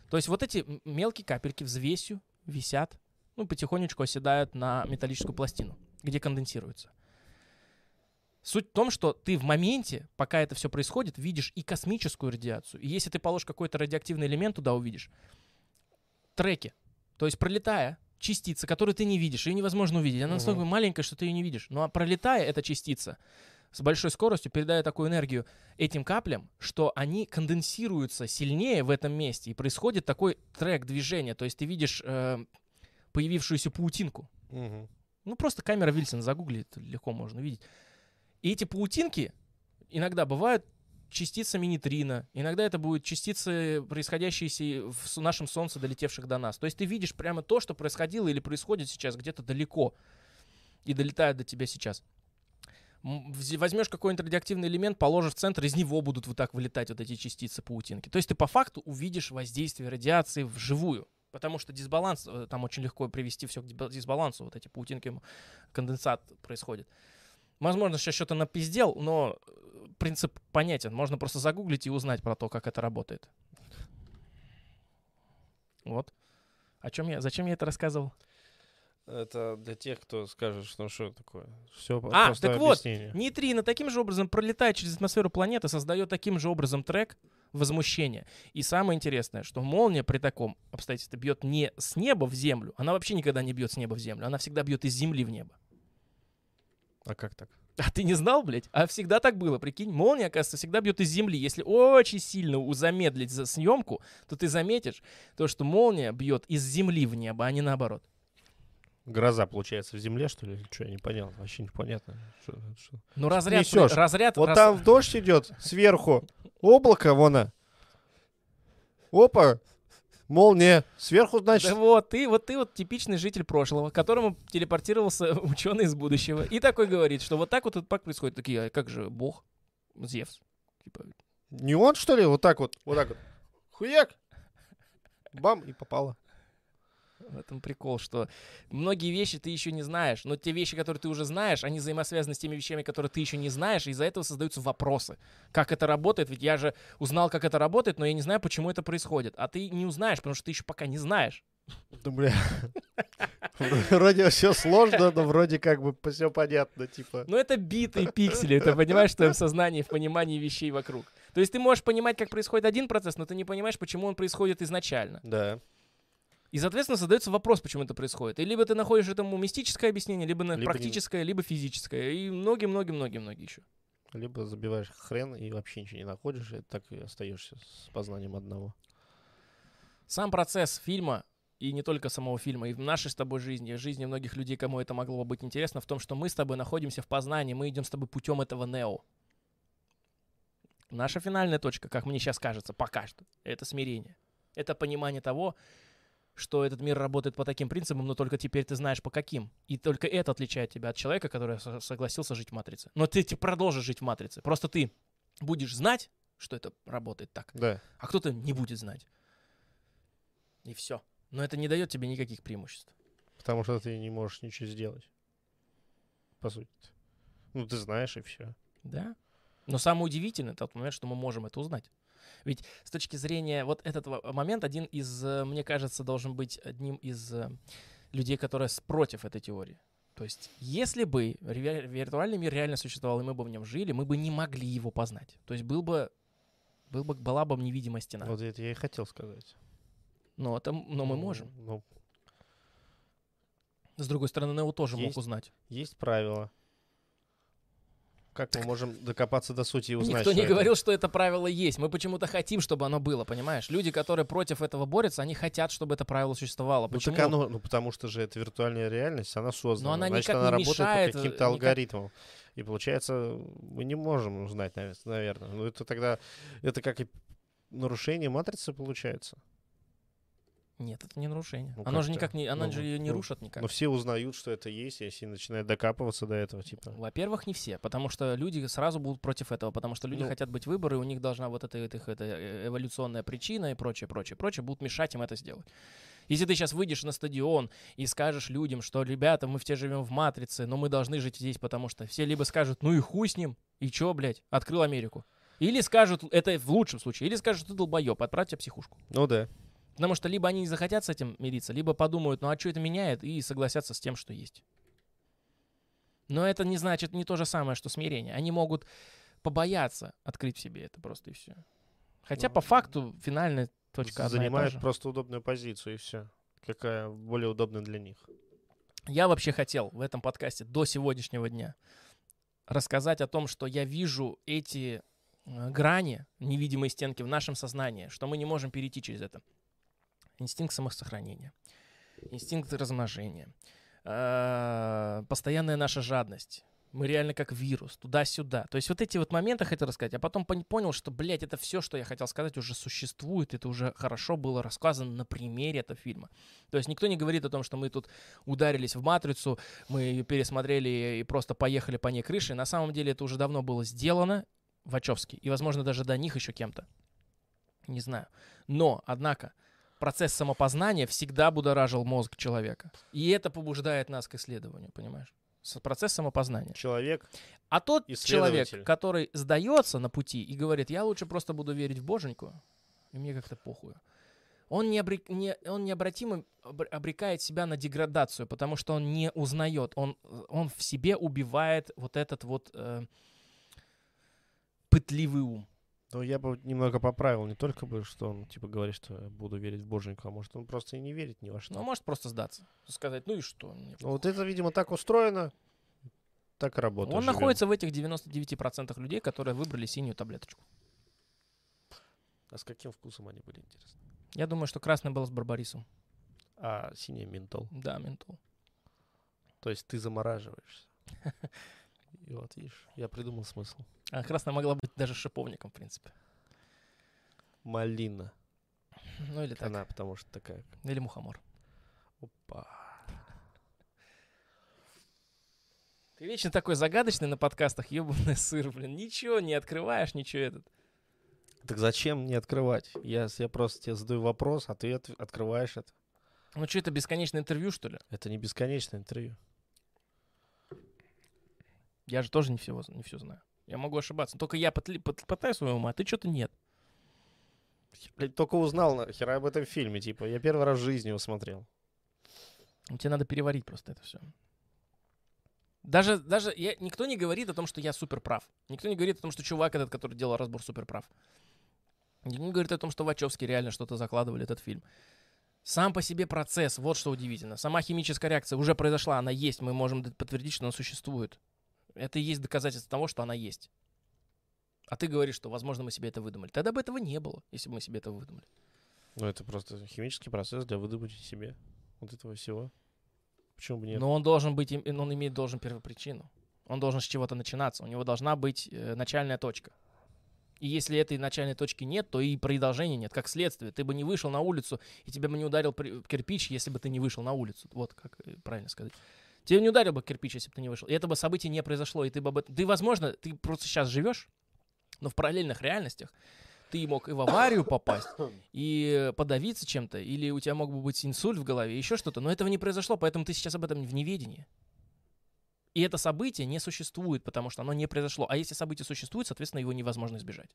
То есть вот эти мелкие капельки взвесью висят, ну, потихонечку оседают на металлическую пластину, где конденсируются. Суть в том, что ты в моменте, пока это все происходит, видишь и космическую радиацию. И если ты положишь какой-то радиоактивный элемент туда, увидишь треки. То есть пролетая, частица, которую ты не видишь, ее невозможно увидеть. Она настолько маленькая, что ты ее не видишь. Ну а пролетая эта частица с большой скоростью, передая такую энергию этим каплям, что они конденсируются сильнее в этом месте, и происходит такой трек движения. То есть ты видишь э, появившуюся паутинку. Мгм. Ну, просто камера Вильсон загугли, это легко можно увидеть. И эти паутинки иногда бывают частицами нейтрино, иногда это будут частицы, происходящие в нашем Солнце, долетевших до нас. То есть ты видишь прямо то, что происходило или происходит сейчас где-то далеко и долетает до тебя сейчас. Возьмешь какой-нибудь радиоактивный элемент, положишь в центр, из него будут вот так вылетать вот эти частицы паутинки. То есть ты по факту увидишь воздействие радиации вживую. Потому что дисбаланс, э, там очень легко привести все к дисба- дисбалансу, вот эти паутинки, конденсат происходит. Возможно, сейчас что-то напиздел, но э, принцип понятен. Можно просто загуглить и узнать про то, как это работает. Вот. О чем я? Зачем я это рассказывал? Это для тех, кто скажет, что что такое. Все А, так вот, нейтрино таким же образом пролетает через атмосферу планеты, создает таким же образом трек возмущения. И самое интересное, что молния при таком обстоятельстве бьет не с неба в землю, она вообще никогда не бьет с неба в землю, она всегда бьет из земли в небо. А как так? А ты не знал, блядь? А всегда так было, прикинь. Молния, оказывается, всегда бьет из земли. Если очень сильно замедлить за съемку, то ты заметишь то, что молния бьет из земли в небо, а не наоборот. Гроза, получается, в земле, что ли? Что, я не понял. Вообще непонятно. Что, что... Ну, разряд... Несешь. разряд вот раз... там дождь идет сверху. Облако, вон. Опа, молния. Сверху, значит... Да вот, ты вот ты вот типичный житель прошлого, к которому телепортировался ученый из будущего. И такой говорит, что вот так вот это происходит. Такие, а как же бог? Зевс. Типа... Не он, что ли? Вот так вот, вот так вот. Хуяк! Бам, и попало. В этом прикол, что многие вещи ты еще не знаешь, но те вещи, которые ты уже знаешь, они взаимосвязаны с теми вещами, которые ты еще не знаешь, и из-за этого создаются вопросы. Как это работает? Ведь я же узнал, как это работает, но я не знаю, почему это происходит. А ты не узнаешь, потому что ты еще пока не знаешь. Да, бля. Вроде все сложно, но вроде как бы все понятно, типа. Ну, это битые пиксели, ты понимаешь, в твоем сознании, в понимании вещей вокруг. То есть ты можешь понимать, как происходит один процесс, но ты не понимаешь, почему он происходит изначально. Да. И, соответственно, задается вопрос, почему это происходит. И либо ты находишь этому мистическое объяснение, либо, либо практическое, не... либо физическое. И многие-многие-многие-многие еще. Либо забиваешь хрен и вообще ничего не находишь, и так и остаешься с познанием одного. Сам процесс фильма и не только самого фильма, и в нашей с тобой жизни, в жизни многих людей, кому это могло бы быть интересно, в том, что мы с тобой находимся в познании, мы идем с тобой путем этого нео. Наша финальная точка, как мне сейчас кажется, пока что, это смирение. Это понимание того, что этот мир работает по таким принципам, но только теперь ты знаешь по каким. И только это отличает тебя от человека, который согласился жить в матрице. Но ты, ты продолжишь жить в матрице. Просто ты будешь знать, что это работает так, да. а кто-то не будет знать. И все. Но это не дает тебе никаких преимуществ. Потому что ты не можешь ничего сделать. По сути. Ну, ты знаешь, и все. Да. Но самое удивительное тот момент, что мы можем это узнать. Ведь с точки зрения вот этого момента один из, э, мне кажется, должен быть одним из э, людей, которые против этой теории. То есть, если бы виртуальный мир реально существовал, и мы бы в нем жили, мы бы не могли его познать. То есть был бы, был бы была бы невидимая стена. Вот это я и хотел сказать. Но, это, но мы можем. Ну, С другой стороны, Нео тоже есть, мог узнать. Есть правила. Как мы можем докопаться до сути и узнать? Никто не это? говорил, что это правило есть. Мы почему-то хотим, чтобы оно было, понимаешь? Люди, которые против этого борются, они хотят, чтобы это правило существовало. Ну, Почему? Так оно, ну, потому что же это виртуальная реальность, она создана. Но она Значит, никак она не работает мешает, по каким-то никак... алгоритмам. И получается, мы не можем узнать, наверное. Ну, это тогда, это как и нарушение матрицы получается. Нет, это не нарушение. Ну, оно же никак не, она ну, же ее не ну, рушит никак. Но все узнают, что это есть, если начинают докапываться до этого, типа. Во-первых, не все, потому что люди сразу будут против этого, потому что люди ну, хотят быть выборы, у них должна вот эта, эта, эта эволюционная причина и прочее, прочее, прочее, будут мешать им это сделать. Если ты сейчас выйдешь на стадион и скажешь людям, что, ребята, мы все живем в матрице, но мы должны жить здесь, потому что все либо скажут, ну и хуй с ним, и чё, блядь, открыл Америку. Или скажут, это в лучшем случае, или скажут, ты долбоеб, отправь тебя психушку. Ну да. Потому что либо они не захотят с этим мириться, либо подумают, ну а что это меняет, и согласятся с тем, что есть. Но это не значит не то же самое, что смирение. Они могут побояться открыть в себе это просто и все. Хотя ну, по факту финальная точка Занимает просто удобную позицию и все. Какая более удобная для них. Я вообще хотел в этом подкасте до сегодняшнего дня рассказать о том, что я вижу эти э, грани, невидимые стенки в нашем сознании, что мы не можем перейти через это инстинкт самосохранения, инстинкт размножения, э, постоянная наша жадность. Мы реально как вирус, туда-сюда. То есть вот эти вот моменты хотел рассказать, а потом понял, что, блядь, это все, что я хотел сказать, уже существует, это уже хорошо было рассказано на примере этого фильма. То есть никто не говорит о том, что мы тут ударились в «Матрицу», мы ее пересмотрели и просто поехали по ней крышей. На самом деле это уже давно было сделано, Вачовски, и, возможно, даже до них еще кем-то. Не знаю. Но, однако, процесс самопознания всегда будоражил мозг человека. И это побуждает нас к исследованию, понимаешь? Процесс самопознания. Человек. А тот человек, который сдается на пути и говорит, я лучше просто буду верить в боженьку, и мне как-то похуй. он, не обрек- не, он необратимо обр- обрекает себя на деградацию, потому что он не узнает, он, он в себе убивает вот этот вот э, пытливый ум. Ну, я бы немного поправил, не только бы, что он, типа, говорит, что я буду верить в боженьку, а может, он просто и не верит ни во что. Ну, может просто сдаться, сказать, ну и что? мне Ну, вот это, видимо, так устроено, так и работает. Он находится в этих 99% людей, которые выбрали синюю таблеточку. А с каким вкусом они были, интересно? Я думаю, что красный был с барбарисом. А синий ментол. Да, ментол. То есть ты замораживаешься. И вот, видишь, я придумал смысл. А красная могла быть даже шиповником, в принципе. Малина. Ну или так. Она, потому что такая. Или мухомор. Опа. Ты вечно такой загадочный на подкастах, ебаный сыр, блин. Ничего не открываешь, ничего этот. Так зачем мне открывать? Я, я просто тебе задаю вопрос, а ты от- открываешь это. Ну что, это бесконечное интервью, что ли? Это не бесконечное интервью. Я же тоже не все, не все знаю. Я могу ошибаться. Только я потли- пот- пытаюсь своего ума, а ты что-то нет. Блядь, только узнал нахер об этом фильме, типа. Я первый раз в жизни его смотрел. Ну, Тебе надо переварить просто это все. Даже, даже я, никто не говорит о том, что я супер прав. Никто не говорит о том, что чувак этот, который делал разбор, супер прав. Никто не говорит о том, что Вачовски реально что-то закладывали этот фильм. Сам по себе процесс, вот что удивительно. Сама химическая реакция уже произошла, она есть, мы можем подтвердить, что она существует. Это и есть доказательство того, что она есть. А ты говоришь, что, возможно, мы себе это выдумали. Тогда бы этого не было, если бы мы себе это выдумали. Ну, это просто химический процесс для выдумки себе вот этого всего. Почему бы нет? Но он должен быть, он имеет должен первопричину. Он должен с чего-то начинаться. У него должна быть э, начальная точка. И если этой начальной точки нет, то и продолжения нет. Как следствие, ты бы не вышел на улицу, и тебя бы не ударил кирпич, если бы ты не вышел на улицу. Вот как э, правильно сказать. Тебе не ударил бы кирпич, если бы ты не вышел. И это бы событие не произошло. И ты бы об этом... Ты, возможно, ты просто сейчас живешь, но в параллельных реальностях ты мог и в аварию попасть, и подавиться чем-то, или у тебя мог бы быть инсульт в голове, еще что-то, но этого не произошло, поэтому ты сейчас об этом в неведении. И это событие не существует, потому что оно не произошло. А если событие существует, соответственно, его невозможно избежать.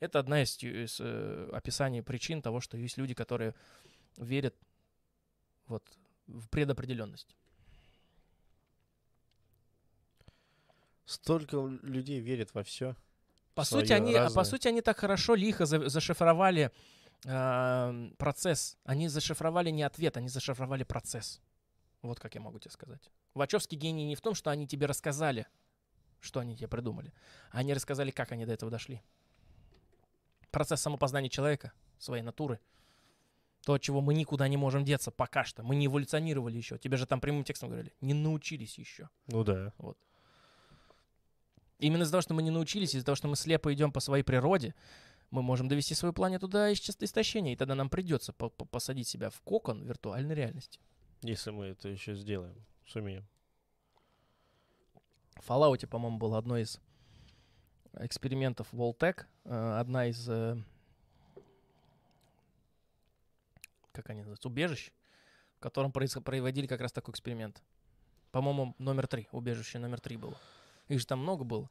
Это одна из, из, э, описаний причин того, что есть люди, которые верят вот, в предопределенность. Столько людей верит во все. По сути, они, а по сути, они так хорошо, лихо за- зашифровали э, процесс. Они зашифровали не ответ, они зашифровали процесс. Вот как я могу тебе сказать. Вачовский гений не в том, что они тебе рассказали, что они тебе придумали. а Они рассказали, как они до этого дошли. Процесс самопознания человека, своей натуры. То, от чего мы никуда не можем деться пока что. Мы не эволюционировали еще. Тебе же там прямым текстом говорили. Не научились еще. Ну да. Именно из-за того, что мы не научились, из-за того, что мы слепо идем по своей природе, мы можем довести свою планету до истощения, и тогда нам придется по- по- посадить себя в кокон виртуальной реальности. Если мы это еще сделаем, сумеем. В Fallout, по-моему, было одно из экспериментов Voltec, э, одна из, э, как они называются, убежищ, в котором проис- проводили как раз такой эксперимент. По-моему, номер три, убежище номер три было. Их же там много было.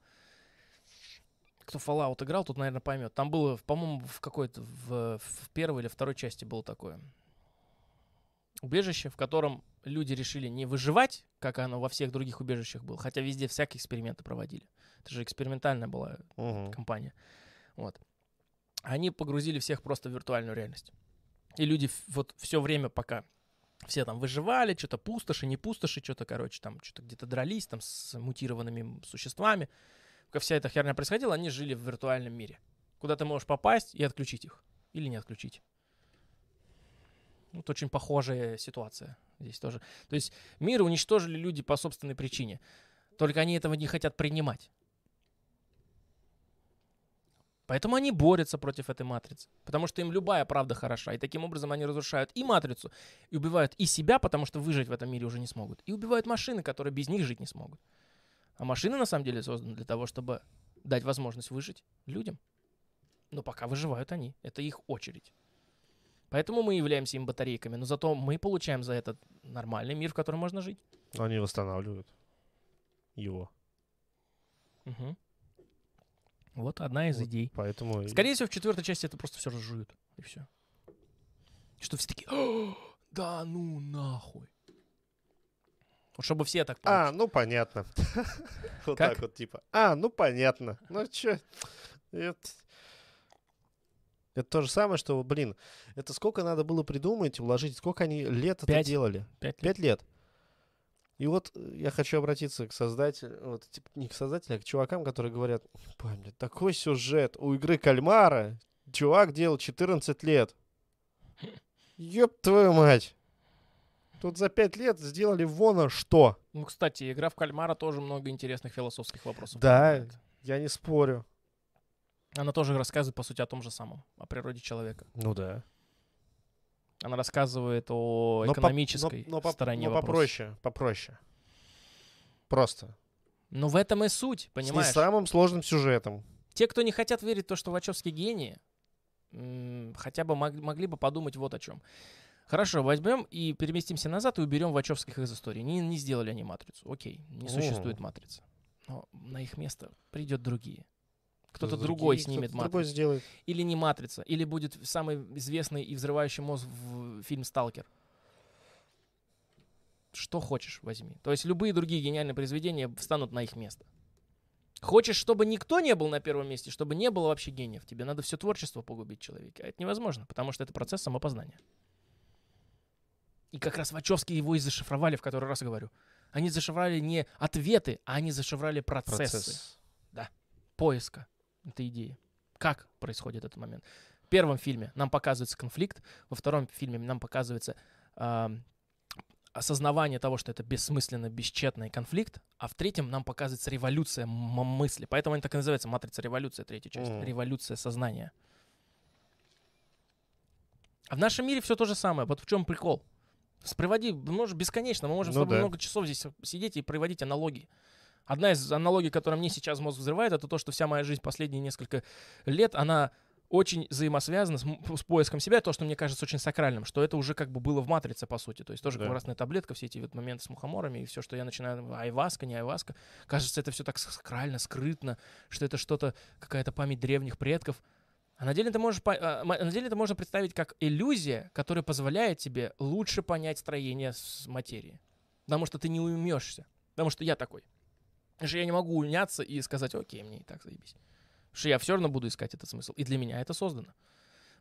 Кто Fallout играл, тут, наверное, поймет. Там было, по-моему, в какой-то, в, в первой или второй части было такое убежище, в котором люди решили не выживать, как оно во всех других убежищах было, хотя везде всякие эксперименты проводили. Это же экспериментальная была Мгм. компания. Вот. Они погрузили всех просто в виртуальную реальность. И люди вот все время пока все там выживали, что-то пустоши, не пустоши, что-то, короче, там что-то где-то дрались там с мутированными существами. Пока вся эта херня происходила, они жили в виртуальном мире. Куда ты можешь попасть и отключить их. Или не отключить. Вот очень похожая ситуация здесь тоже. То есть мир уничтожили люди по собственной причине. Только они этого не хотят принимать. Поэтому они борются против этой матрицы. Потому что им любая правда хороша. И таким образом они разрушают и матрицу, и убивают и себя, потому что выжить в этом мире уже не смогут. И убивают машины, которые без них жить не смогут. А машины на самом деле созданы для того, чтобы дать возможность выжить людям. Но пока выживают они. Это их очередь. Поэтому мы являемся им батарейками. Но зато мы получаем за этот нормальный мир, в котором можно жить. Они восстанавливают его. Мгм. Вот одна из Вот идей. Поэтому... Скорее всего, в четвертой части это просто все разжуют. И все. Что все такие, «О, да ну нахуй. Вот чтобы все так А, получили. ну понятно. Вот так вот, типа. А, ну понятно. Ну чё? Это... Это то же самое, что, блин, это сколько надо было придумать, уложить, сколько они лет это делали? Пять лет. Пять лет. И вот э, я хочу обратиться к создателю, вот, типа, не к создателю, а к чувакам, которые говорят, «Ой, блин, такой сюжет у игры Кальмара чувак делал 14 лет. Ёб твою мать. Тут за пять лет сделали вон что. Ну, кстати, игра в кальмара тоже много интересных философских вопросов. Да. Я не спорю. Она тоже рассказывает, по сути, о том же самом, о природе человека. Ну да. Она рассказывает о Но по- экономической но- но стороне но попроще, попроще. Просто. Ну, в этом и суть, С понимаешь? не самым сложным сюжетом. Те, кто не хотят верить в то, что Вачовский гений, хотя бы мог- могли бы подумать вот о чем. Хорошо, возьмем и переместимся назад и уберем Вачовских из истории. Не, не сделали они матрицу. Окей, не существует матрицы. Но на их место придет другие. Кто-то другой снимет Другой матрицу. сделает. Или не матрица, или будет самый известный и взрывающий мозг в фильм Сталкер. Что хочешь, возьми. То есть любые другие гениальные произведения встанут на их место. Хочешь, чтобы никто не был на первом месте, чтобы не было вообще гениев, тебе надо все творчество погубить человека. А это невозможно, потому что это процесс самопознания. И как раз Вачовски его и зашифровали, в который раз говорю. Они зашифровали не ответы, а они зашифровали процессы Процесс. поиска этой идеи. Как происходит этот момент? В первом фильме нам показывается конфликт, во втором фильме нам показывается ам, осознавание того, что это бессмысленно, бесчетный конфликт, а в третьем нам показывается революция мысли. Поэтому они так и называются «Матрица революция», третья часть. Мгм. Революция сознания. А в нашем мире все то же самое. Вот в чем прикол. Приводи, можешь бесконечно, мы можем с Ну тобой да. много часов здесь сидеть и приводить аналогии. Одна из аналогий, которая мне сейчас мозг взрывает, это то, что вся моя жизнь последние несколько лет, она очень взаимосвязана с, с поиском себя, то, что мне кажется очень сакральным, что это уже как бы было в «Матрице», по сути. То есть тоже Да. красная таблетка, все эти вот моменты с мухоморами и все, что я начинаю, айваска, не айваска. Кажется, это все так сакрально, скрытно, что это что-то, какая-то память древних предков. А на деле, ты можешь, а, на деле это можно представить как иллюзия, которая позволяет тебе лучше понять строение с материи. Потому что ты не уймешься. Потому что я такой. Что я не могу уняться и сказать, окей, мне и так заебись. Потому что я все равно буду искать этот смысл. И для меня это создано.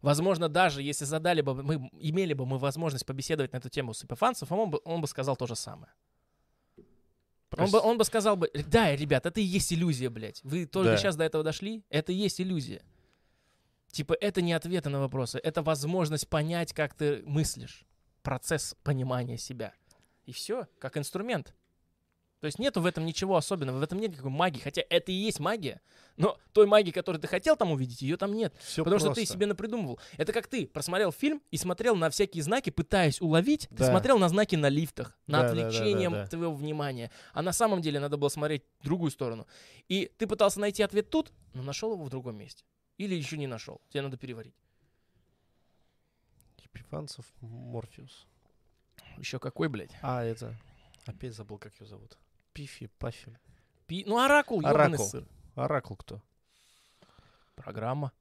Возможно, даже если задали бы, мы имели бы мы возможность побеседовать на эту тему с Эпифанцев, он бы, он бы сказал то же самое. Он бы, он бы сказал бы, да, ребят, это и есть иллюзия, блядь. Вы только Да. сейчас до этого дошли, это и есть иллюзия. Типа, это не ответы на вопросы, это возможность понять, как ты мыслишь. Процесс понимания себя. И все, как инструмент. То есть нету в этом ничего особенного, в этом нет никакой магии. Хотя это и есть магия, но той магии, которую ты хотел там увидеть, ее там нет. Все Потому что ты себе напридумывал. Это как ты просмотрел фильм и смотрел на всякие знаки, пытаясь уловить. Ты Да. смотрел на знаки на лифтах, на Да, да, да, да, отвлечением да. твоего внимания. А на самом деле надо было смотреть в другую сторону. И ты пытался найти ответ тут, но нашел его в другом месте. Или еще не нашел. Тебе надо переварить. Епифанцев Морфеус. Еще какой, блядь? А, это... Опять забыл, как ее зовут. Пифи, Пафи. Пи- Ну, Оракул, Оракул. сыр. Оракул кто? Программа.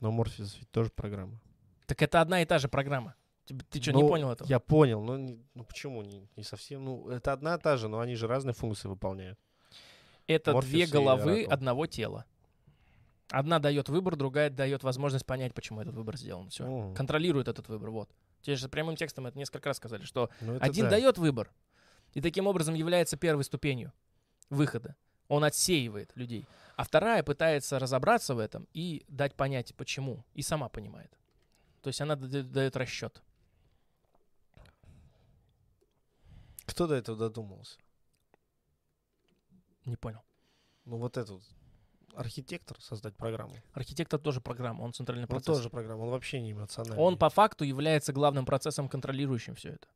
Но Морфеус ведь тоже программа. Так это одна и та же программа. Ты, ты что, не Ну, понял этого? Я понял, но не- ну почему не, не совсем? Ну, это одна и та же, но они же разные функции выполняют. Это Морфеус две головы одного тела. Одна дает выбор, другая дает возможность понять, почему этот выбор сделан. Все. М, Контролирует этот выбор. Вот. Те же прямым текстом это несколько раз сказали, что ну, один да. дает выбор, и таким образом является первой ступенью выхода. Он отсеивает людей. А вторая пытается разобраться в этом и дать понять, почему. И сама понимает. То есть она дает расчет. Кто до этого додумался? Не понял. Ну, вот этот архитектор создать программу. Архитектор тоже программа, он центральный Он процесс. тоже программа, он вообще не эмоциональный. Он по факту является главным процессом, контролирующим все это.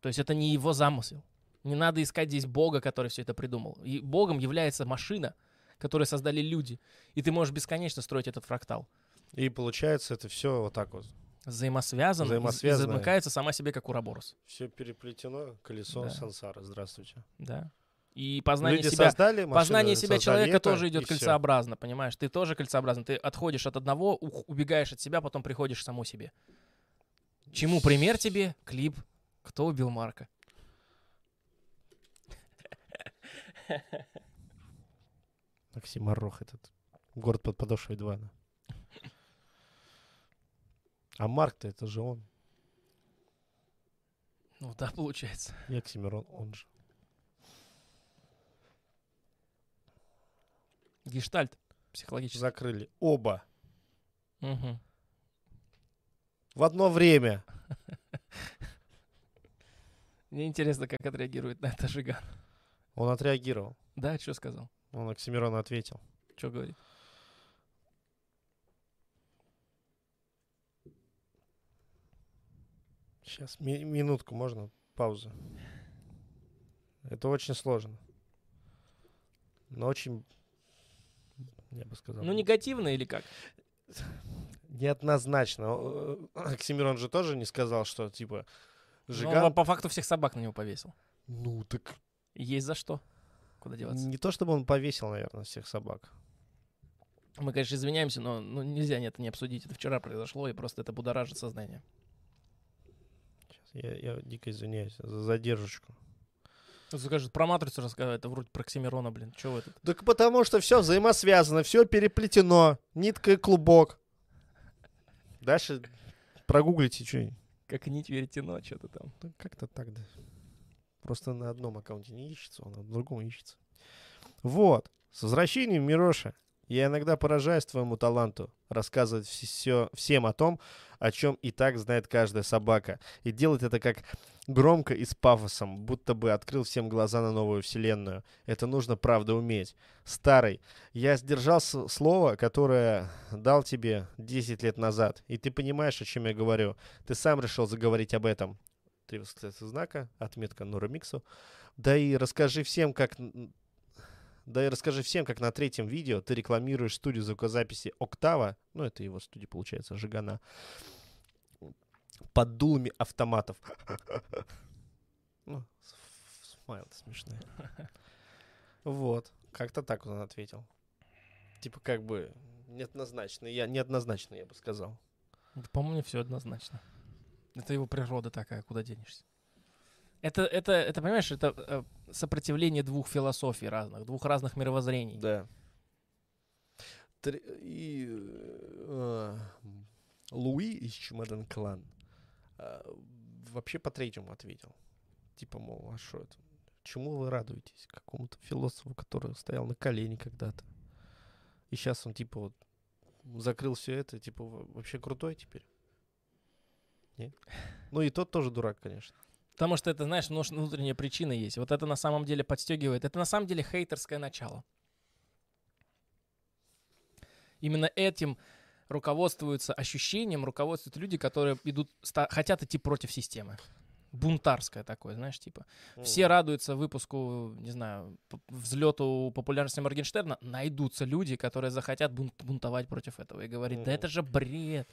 То есть это не его замысел. Не надо искать здесь Бога, который все это придумал. И Богом является машина, которую создали люди. И ты можешь бесконечно строить этот фрактал. И получается это все вот так вот. Взаимосвязан, и- и замыкается сама себе, как уроборос. Все переплетено, колесо Да. сансара. Здравствуйте. Да. И познание Люди себя, создали, познание себя человека это, тоже идет кольцеобразно, понимаешь? Ты тоже кольцеобразно. Ты отходишь от одного, убегаешь от себя, потом приходишь к самому себе. Чему пример тебе? Клип «Кто убил Марка?» Оксиморох этот. Город под подошвой Двана. А Марк-то это же он. Ну да, получается. И Оксимирон, он же. Гештальт психологический. Закрыли. Оба. Мгм. В одно время. Мне интересно, как отреагирует на это Жиган. Он отреагировал. Да, что сказал? Он Оксимирону ответил. Что говорит? Сейчас, ми- минутку, можно? Пауза. Это очень сложно. Но очень, я бы сказал, Ну, негативно или как? неоднозначно. Оксимирон же тоже не сказал, что, типа, Ну, Жиган... он по факту всех собак на него повесил. Ну, так Есть за что. Куда деваться? не то, чтобы он повесил, наверное, всех собак. Мы, конечно, извиняемся, но ну, нельзя это не обсудить. Это вчера произошло, и просто это будоражит сознание. Щас, Я, я дико извиняюсь за задержку. Скажет, про матрицу рассказывает, это вроде про Оксимирона, блин. Че вы тут? Так потому что все взаимосвязано, все переплетено. Нитка и клубок. Дальше прогуглите что-нибудь. Как нить веретено, что-то там. Ну, как-то так, да. Просто на одном аккаунте не ищется, он на другом ищется. Вот. С возвращением, Мироша. Я иногда поражаюсь твоему таланту рассказывать все, всем о том, о чем и так знает каждая собака. И делать это как громко и с пафосом, будто бы открыл всем глаза на новую вселенную. Это нужно, правда, уметь. Старый, я сдержал слово, которое дал тебе 10 лет назад. И ты понимаешь, о чем я говорю. Ты сам решил заговорить об этом. Три восклицательных знака, отметка Нуромиксу. Да и расскажи всем, как... Да и расскажи всем, как на третьем видео ты рекламируешь студию звукозаписи Октава, ну это его студия получается, Жигана, под дулами автоматов. Ну, смайл смешной. Вот, как-то так он ответил. Типа как бы неоднозначно, я неоднозначно, я бы сказал. Да, По-моему, все однозначно. Это его природа такая, куда денешься. Это, это, это понимаешь, это э, сопротивление двух философий разных, двух разных мировоззрений. Да. Тр- И э, Луи из Чемодан Клан э, вообще по третьему ответил. Типа, мол, а что это? Чему вы радуетесь? Какому-то философу, который стоял на колени когда-то. И сейчас он, типа, вот закрыл все это, типа, во- вообще крутой теперь. Нет? Ну и тот тоже дурак, конечно. Потому что это, знаешь, внутренняя причина есть. Вот это на самом деле подстегивает. Это на самом деле хейтерское начало. Именно этим руководствуются ощущением, руководствуются люди, которые идут, ста- хотят идти против системы. Бунтарское такое, знаешь, типа. Все радуются выпуску, не знаю, взлету популярности Моргенштерна. Найдутся люди, которые захотят бун- бунтовать против этого и говорить, да Мгм. это же бред.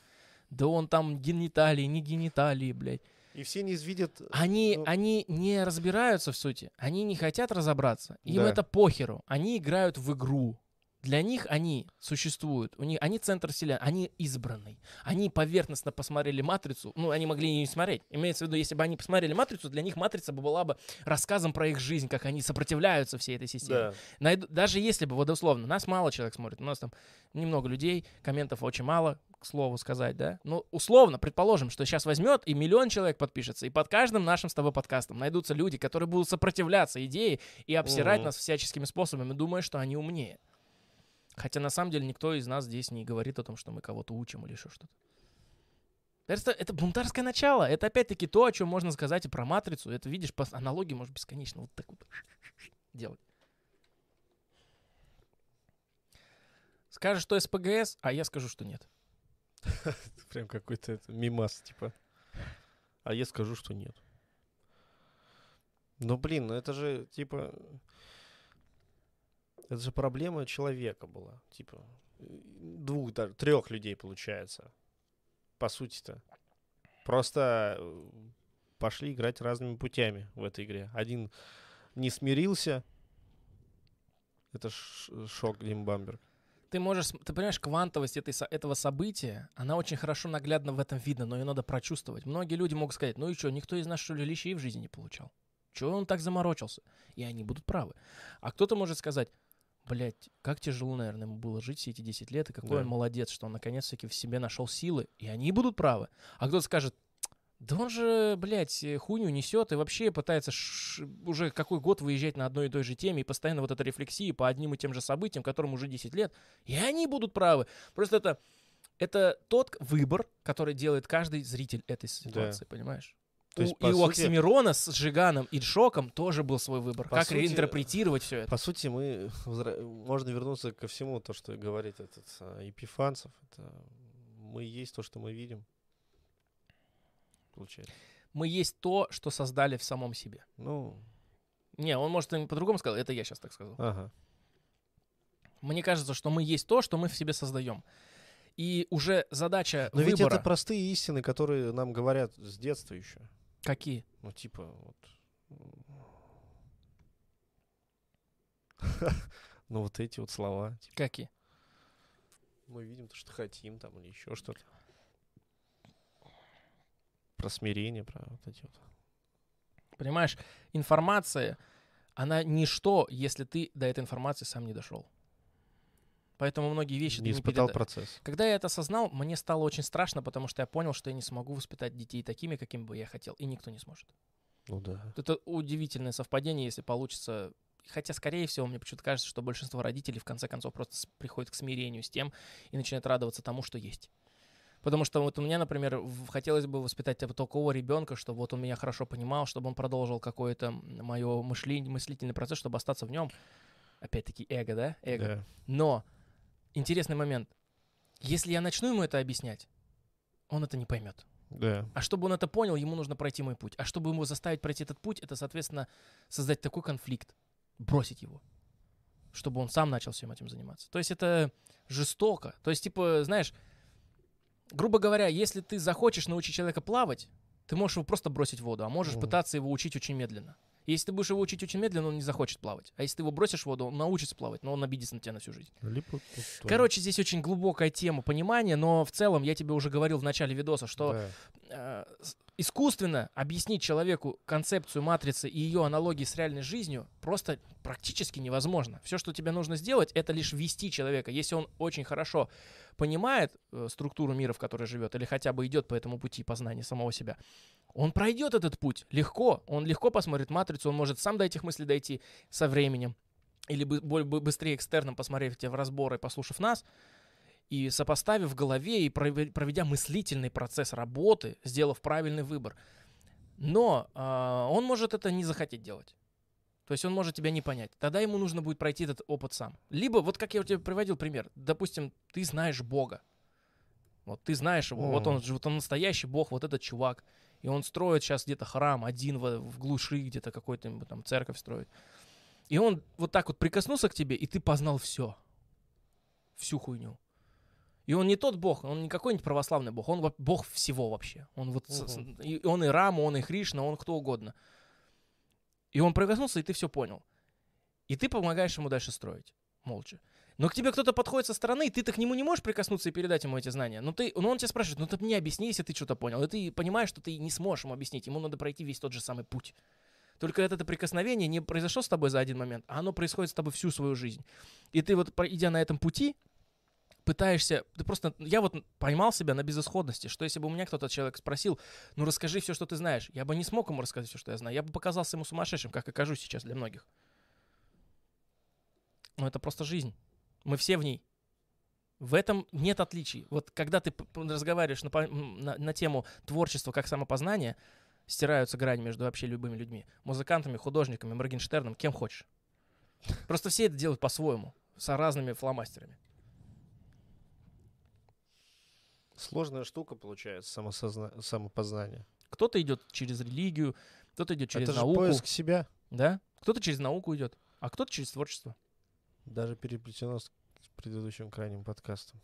Да он там гениталии, не гениталии, блядь. И все не видят... Они, ну, они не разбираются в сути, они не хотят разобраться. Им Да. это похеру. Они играют в игру. Для них они существуют. У них, они центр вселенной, они избранный. Они поверхностно посмотрели матрицу. Ну, они могли и не смотреть. Имеется в виду, если бы они посмотрели матрицу, для них матрица бы была бы рассказом про их жизнь, как они сопротивляются всей этой системе. Да. Найду- даже если бы, вот условно, нас мало человек смотрит, у нас там немного людей, комментов очень мало, к слову сказать, да? Ну, условно, предположим, что сейчас возьмет и миллион человек подпишется, и под каждым нашим с тобой подкастом найдутся люди, которые будут сопротивляться идее и обсирать Мгм. нас всяческими способами, думая, что они умнее. Хотя на самом деле никто из нас здесь не говорит о том, что мы кого-то учим или еще что-то. Это, это бунтарское начало. Это опять-таки то, о чем можно сказать и про матрицу. Это видишь, по аналогии может бесконечно вот так вот делать. Скажешь, что СПГС, а я скажу, что нет. Прям какой-то мимас, типа. А я скажу, что нет. Ну, блин, ну это же, типа... Это же проблема человека была. Типа, двух, даже трех людей получается. По сути-то. Просто э, пошли играть разными путями в этой игре. Один не смирился Это шок Дим Бамберг. Ты можешь, ты понимаешь, квантовость этой, этого события, она очень хорошо наглядно в этом видно, но ее надо прочувствовать. Многие люди могут сказать, ну и что, никто из нас, что ли, лещей в жизни не получал? Чего он так заморочился? И они будут правы. А кто-то может сказать, блядь, как тяжело, наверное, ему было жить все эти 10 лет, и какой Да. он молодец, что он наконец-таки в себе нашел силы, и они будут правы. А кто-то скажет, да он же, блядь, э, хуйню несет и вообще пытается ш- уже какой год выезжать на одной и той же теме и постоянно вот эта рефлексия по одним и тем же событиям, которым уже 10 лет. И они будут правы. Просто это, это тот выбор, который делает каждый зритель этой ситуации, понимаешь? То есть, У- и у сути- Оксимирона с Жиганом и Шоком тоже был свой выбор. По как сути, реинтерпретировать все это. По сути, мы возра- можно вернуться ко всему, то, что говорит этот а, Епифанцев. Это мы есть то, что мы видим. Получается. Мы есть то, что создали в самом себе. Ну, Не, он, может, по-другому сказал, это я сейчас так сказал. ага. Мне кажется, что мы есть то, что мы в себе создаем. И уже задача Но ведь выбора... это простые истины, которые нам говорят с детства еще. Какие? Ну, типа, вот. Ну, вот эти вот слова. типа, Какие? мы видим то, что хотим, там, или еще что-то. Про смирение, про вот эти вот. Понимаешь, информация, она ничто, если ты до этой информации сам не дошел. Поэтому многие вещи Не ты не испытал переда- процесс. Когда я это осознал, мне стало очень страшно, потому что я понял, что я не смогу воспитать детей такими, какими бы я хотел, и никто не сможет. Ну да. Это удивительное совпадение, если получится. Хотя, скорее всего, мне почему-то кажется, что большинство родителей в конце концов просто приходят к смирению с тем и начинают радоваться тому, что есть. Потому что вот у меня, например, хотелось бы воспитать такого ребенка, чтобы вот он меня хорошо понимал, чтобы он продолжил какое-то мое мышление, мыслительный процесс, чтобы остаться в нем. Опять-таки эго, да? Эго. Да. Но интересный момент. Если я начну ему это объяснять, он это не поймет. Да. А чтобы он это понял, ему нужно пройти мой путь. А чтобы ему заставить пройти этот путь, это, соответственно, создать такой конфликт, бросить его, чтобы он сам начал всем этим заниматься. То есть это жестоко. То есть, типа, знаешь, грубо говоря, если ты захочешь научить человека плавать, ты можешь его просто бросить в воду, а можешь Мгм. пытаться его учить очень медленно. Если ты будешь его учить очень медленно, он не захочет плавать. А если ты его бросишь в воду, он научится плавать, но он обидится на тебя на всю жизнь. Тоже. Короче, здесь очень глубокая тема понимания, но в целом я тебе уже говорил в начале видоса, что Да. э, искусственно объяснить человеку концепцию матрицы и ее аналогии с реальной жизнью просто практически невозможно. Все, что тебе нужно сделать, это лишь ввести человека. Если он очень хорошо понимает э, структуру мира, в которой живет, или хотя бы идет по этому пути познания самого себя, он пройдет этот путь легко. Он легко посмотрит матрицу, он может сам до этих мыслей дойти со временем. Или быстрее экстерном посмотрев те в разборы, послушав нас, и сопоставив в голове и прове- проведя мыслительный процесс работы, сделав правильный выбор. Но а, он может это не захотеть делать. То есть он может тебя не понять. Тогда ему нужно будет пройти этот опыт сам. Либо, вот как я у тебя приводил пример, допустим, ты знаешь Бога. Вот ты знаешь его, вот он, вот он настоящий Бог, вот этот чувак. И он строит сейчас где-то храм один в, в глуши, где-то какой-то там церковь строит. И он вот так вот прикоснулся к тебе, и ты познал все. Всю хуйню. И он не тот бог, он не какой-нибудь православный бог, он бог всего вообще. Он вот Мгм. и он и Рама, он и Кришна, он кто угодно. И он прикоснулся, и ты все понял. И ты помогаешь ему дальше строить, молча. Но к тебе кто-то подходит со стороны, и ты-то к нему не можешь прикоснуться и передать ему эти знания. Но, ты, но он тебя спрашивает, ну ты мне объясни, если ты что-то понял. И ты понимаешь, что ты не сможешь ему объяснить. Ему надо пройти весь тот же самый путь. Только это прикосновение не произошло с тобой за один момент, а оно происходит с тобой всю свою жизнь. И ты вот, идя на этом пути, пытаешься, ты просто, я вот поймал себя на безысходности, что если бы у меня кто-то человек спросил, ну расскажи все, что ты знаешь, я бы не смог ему рассказать все, что я знаю, я бы показался ему сумасшедшим, как и кажусь сейчас для многих. Но это просто жизнь. Мы все в ней. В этом нет отличий. Вот когда ты разговариваешь на, на- на тему творчества как самопознания, стираются грани между вообще любыми людьми. Музыкантами, художниками, Моргенштерном, кем хочешь. Просто все это делают по-своему, с разными фломастерами. Сложная штука получается, самосозна... самопознание. Кто-то идет через религию, кто-то идет через Это же науку, поиск себя. да? Кто-то через науку идет, а кто-то через творчество. Даже переплетено с предыдущим крайним подкастом.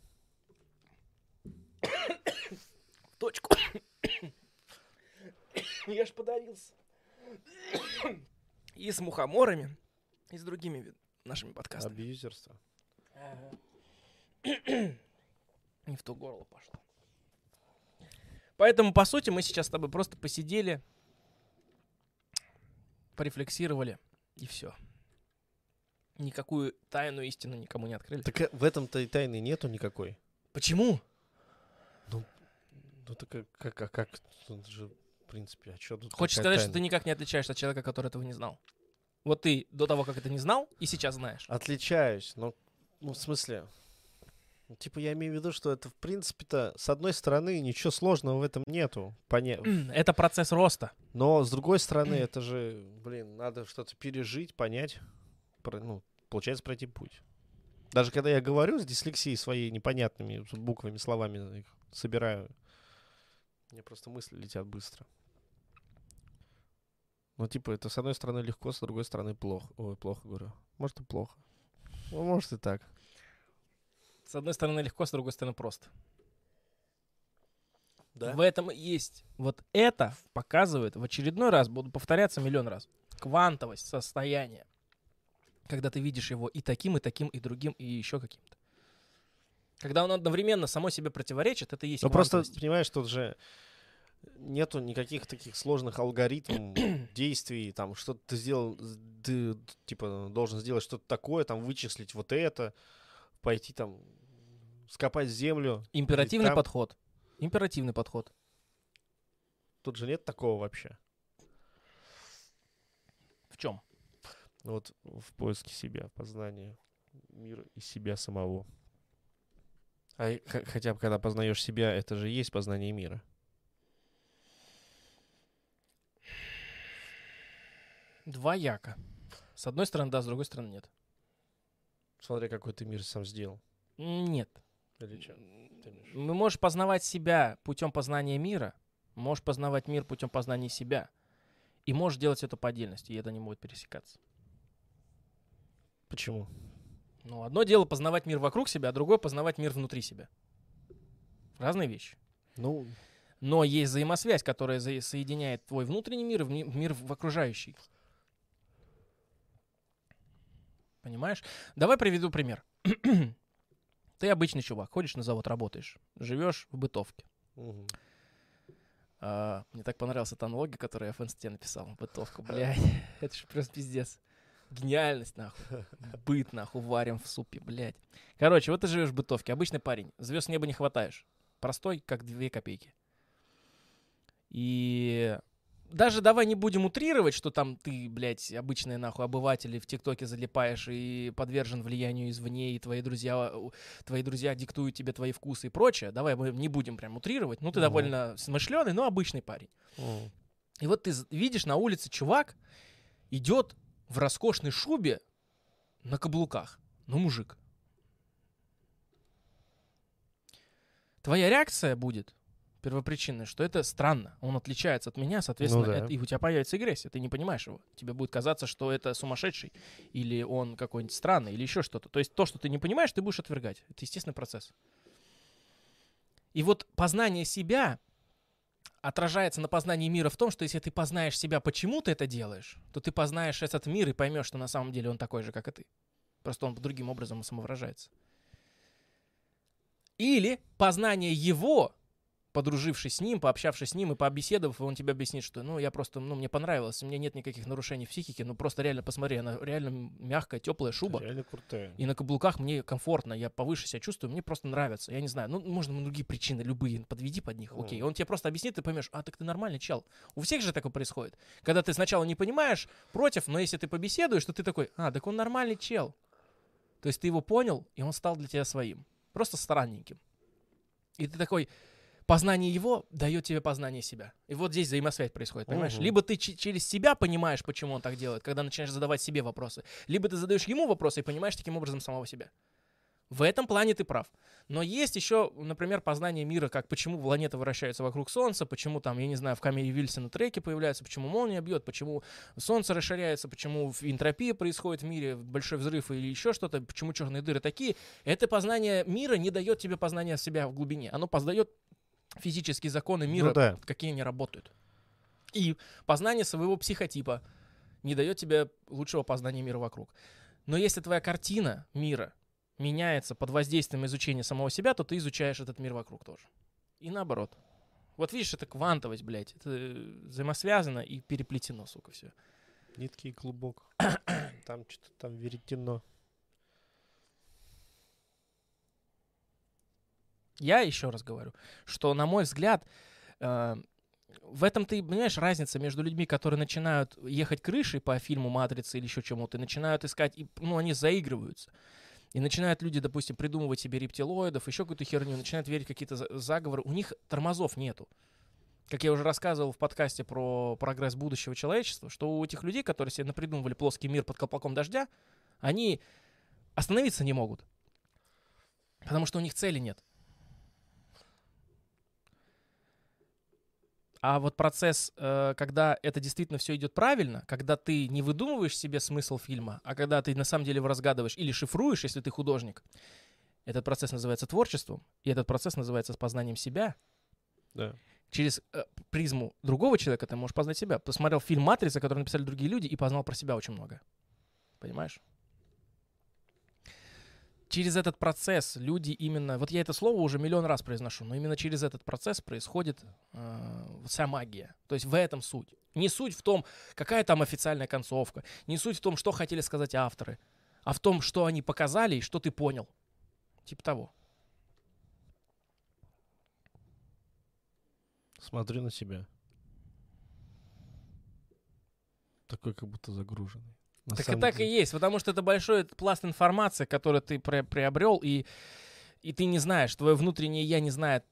Точку. Я ж подавился. И с мухоморами, и с другими нашими подкастами. Абьюзерство. Не в то горло пошло. Поэтому, по сути, мы сейчас с тобой просто посидели, порефлексировали, и все. Никакую тайную истину никому не открыли. Так э, в этом-то и тайны нету никакой. Почему? Ну так как, как, как, как тут же, в принципе, а что тут Хочешь сказать, что ты тайна? никак не отличаешься от человека, который этого не знал? Вот ты до того, как это не знал, и сейчас знаешь. Отличаюсь, но, ну, в смысле, ну, типа, я имею в виду, что это, в принципе-то, с одной стороны, ничего сложного в этом нету, поня... Это процесс роста. но с другой стороны, это же, блин, надо что-то пережить, понять, про- ну, получается, пройти путь. Даже когда я говорю с дислексией своей непонятными буквами, словами их собираю, мне просто мысли летят быстро. Ну, типа, это с одной стороны легко, с другой стороны плохо. Ой, плохо говорю. Может и плохо. Ну, может и так. С одной стороны легко, с другой стороны просто. Да? В этом и есть. Вот это показывает в очередной раз, буду повторяться миллион раз, квантовость состояния. Когда ты видишь его и таким, и таким, и другим, и еще каким-то. Когда он одновременно само себе противоречит, это и есть Ну, просто, понимаешь, тут же нету никаких таких сложных алгоритмов действий, там, что-то ты сделал, ты, типа, должен сделать что-то такое, там, вычислить вот это, пойти там, скопать землю. Императивный там- подход. Императивный подход. Тут же нет такого вообще. В чем? Ну, Вот в поиске себя, познания мира и себя самого. А хотя бы когда познаешь себя, это же и есть познание мира. Двояко. С одной стороны, да, с другой стороны, нет. Смотря какой ты мир сам сделал. Нет. Или в виду? Мы можешь познавать себя путем познания мира, можешь познавать мир путем познания себя, и можешь делать это по отдельности, и это не будет пересекаться. Почему? Ну, одно дело познавать мир вокруг себя, а другое познавать мир внутри себя. Разные вещи. Ну, Но есть взаимосвязь, которая за- соединяет твой внутренний мир и вни- мир в окружающий. Понимаешь? Давай приведу пример. Ты обычный чувак, ходишь на завод, работаешь, живешь в бытовке. мгм. А, мне так понравилась эта аналогия, которую я в инсте написал. Бытовка, блядь. Это же просто пиздец. Гениальность, нахуй. Быт, нахуй, варим в супе, блядь. Короче, вот ты живешь в бытовке. Обычный парень. Звезд неба не хватаешь. Простой, как две копейки. И даже давай не будем утрировать, что там ты, блядь, обычный нахуй обыватель и в ТикТоке залипаешь и подвержен влиянию извне, и твои друзья, твои друзья диктуют тебе твои вкусы и прочее. Давай мы не будем прям утрировать. Ну, ты Мгм. довольно смышленый, но обычный парень. М. И вот ты видишь на улице чувак идет в роскошной шубе на каблуках. Ну, мужик. Твоя реакция будет первопричинной, что это странно. Он отличается от меня, соответственно, Ну да. это- и у тебя появится агрессия. Ты не понимаешь его. Тебе будет казаться, что это сумасшедший, или он какой-нибудь странный, или еще что-то. То есть то, что ты не понимаешь, ты будешь отвергать. Это естественный процесс. И вот познание себя отражается на познании мира в том, что если ты познаешь себя, почему ты это делаешь, то ты познаешь этот мир и поймешь, что на самом деле он такой же, как и ты. Просто он другим образом самовыражается. Или познание его, подружившись с ним, пообщавшись с ним и пообеседовав, он тебе объяснит, что ну я просто, ну мне понравилось, у меня нет никаких нарушений в психике, ну просто реально посмотри, она реально мягкая, теплая шуба. Реально крутая. И на каблуках мне комфортно, я повыше себя чувствую, мне просто нравится. Я не знаю, ну, можно другие причины, любые, подведи под них, окей. Мгм. Он тебе просто объяснит, ты поймешь, а так ты нормальный чел. У всех же такое происходит. Когда ты сначала не понимаешь, против, но если ты побеседуешь, то ты такой, а, так он нормальный чел. То есть ты его понял, и он стал для тебя своим. Просто странненьким. И ты такой, познание его дает тебе познание себя. И вот здесь взаимосвязь происходит, понимаешь? Мгм. Либо ты через себя понимаешь, почему он так делает, когда начинаешь задавать себе вопросы, либо ты задаешь ему вопросы и понимаешь таким образом самого себя. В этом плане ты прав. Но есть еще, например, познание мира, как почему планеты вращаются вокруг Солнца, почему там, я не знаю, в камере Вильсона треки появляются, почему молния бьет, почему Солнце расширяется, почему энтропия происходит в мире, большой взрыв или еще что-то, почему черные дыры такие. Это познание мира не дает тебе познания себя в глубине. Оно познает физические законы мира, Ну да. какие они работают. И познание своего психотипа не дает тебе лучшего познания мира вокруг. Но если твоя картина мира меняется под воздействием изучения самого себя, то ты изучаешь этот мир вокруг тоже. И наоборот. Вот видишь, это квантовость, блядь. Это взаимосвязано и переплетено, сука, все. Нитки и клубок. Там что-то там веретено. Я еще раз говорю, что, на мой взгляд, э, в этом ты понимаешь разница между людьми, которые начинают ехать крышей по фильму «Матрица» или еще чему-то, и начинают искать, и, ну, они заигрываются. И начинают люди, допустим, придумывать себе рептилоидов, еще какую-то херню, начинают верить в какие-то заговоры. У них тормозов нету. Как я уже рассказывал в подкасте про прогресс будущего человечества, что у этих людей, которые себе напридумывали плоский мир под колпаком дождя, они остановиться не могут. Потому что у них цели нет. А вот процесс, э, когда это действительно все идет правильно, когда ты не выдумываешь себе смысл фильма, а когда ты на самом деле его разгадываешь или шифруешь, если ты художник, этот процесс называется творчеством, и этот процесс называется познанием себя. Да. Через э, призму другого человека ты можешь познать себя. Посмотрел фильм «Матрица», который написали другие люди, и познал про себя очень много. Понимаешь? Через этот процесс люди именно, вот я это слово уже миллион раз произношу, но именно через этот процесс происходит э, вся магия. То есть в этом суть. Не суть в том, какая там официальная концовка, не суть в том, что хотели сказать авторы, а в том, что они показали и что ты понял. Типа того. Смотрю на себя. Такой как будто загруженный. На так и так деле. и есть, потому что это большой пласт информации, который ты при, приобрел, и, и ты не знаешь, твое внутреннее я не знает,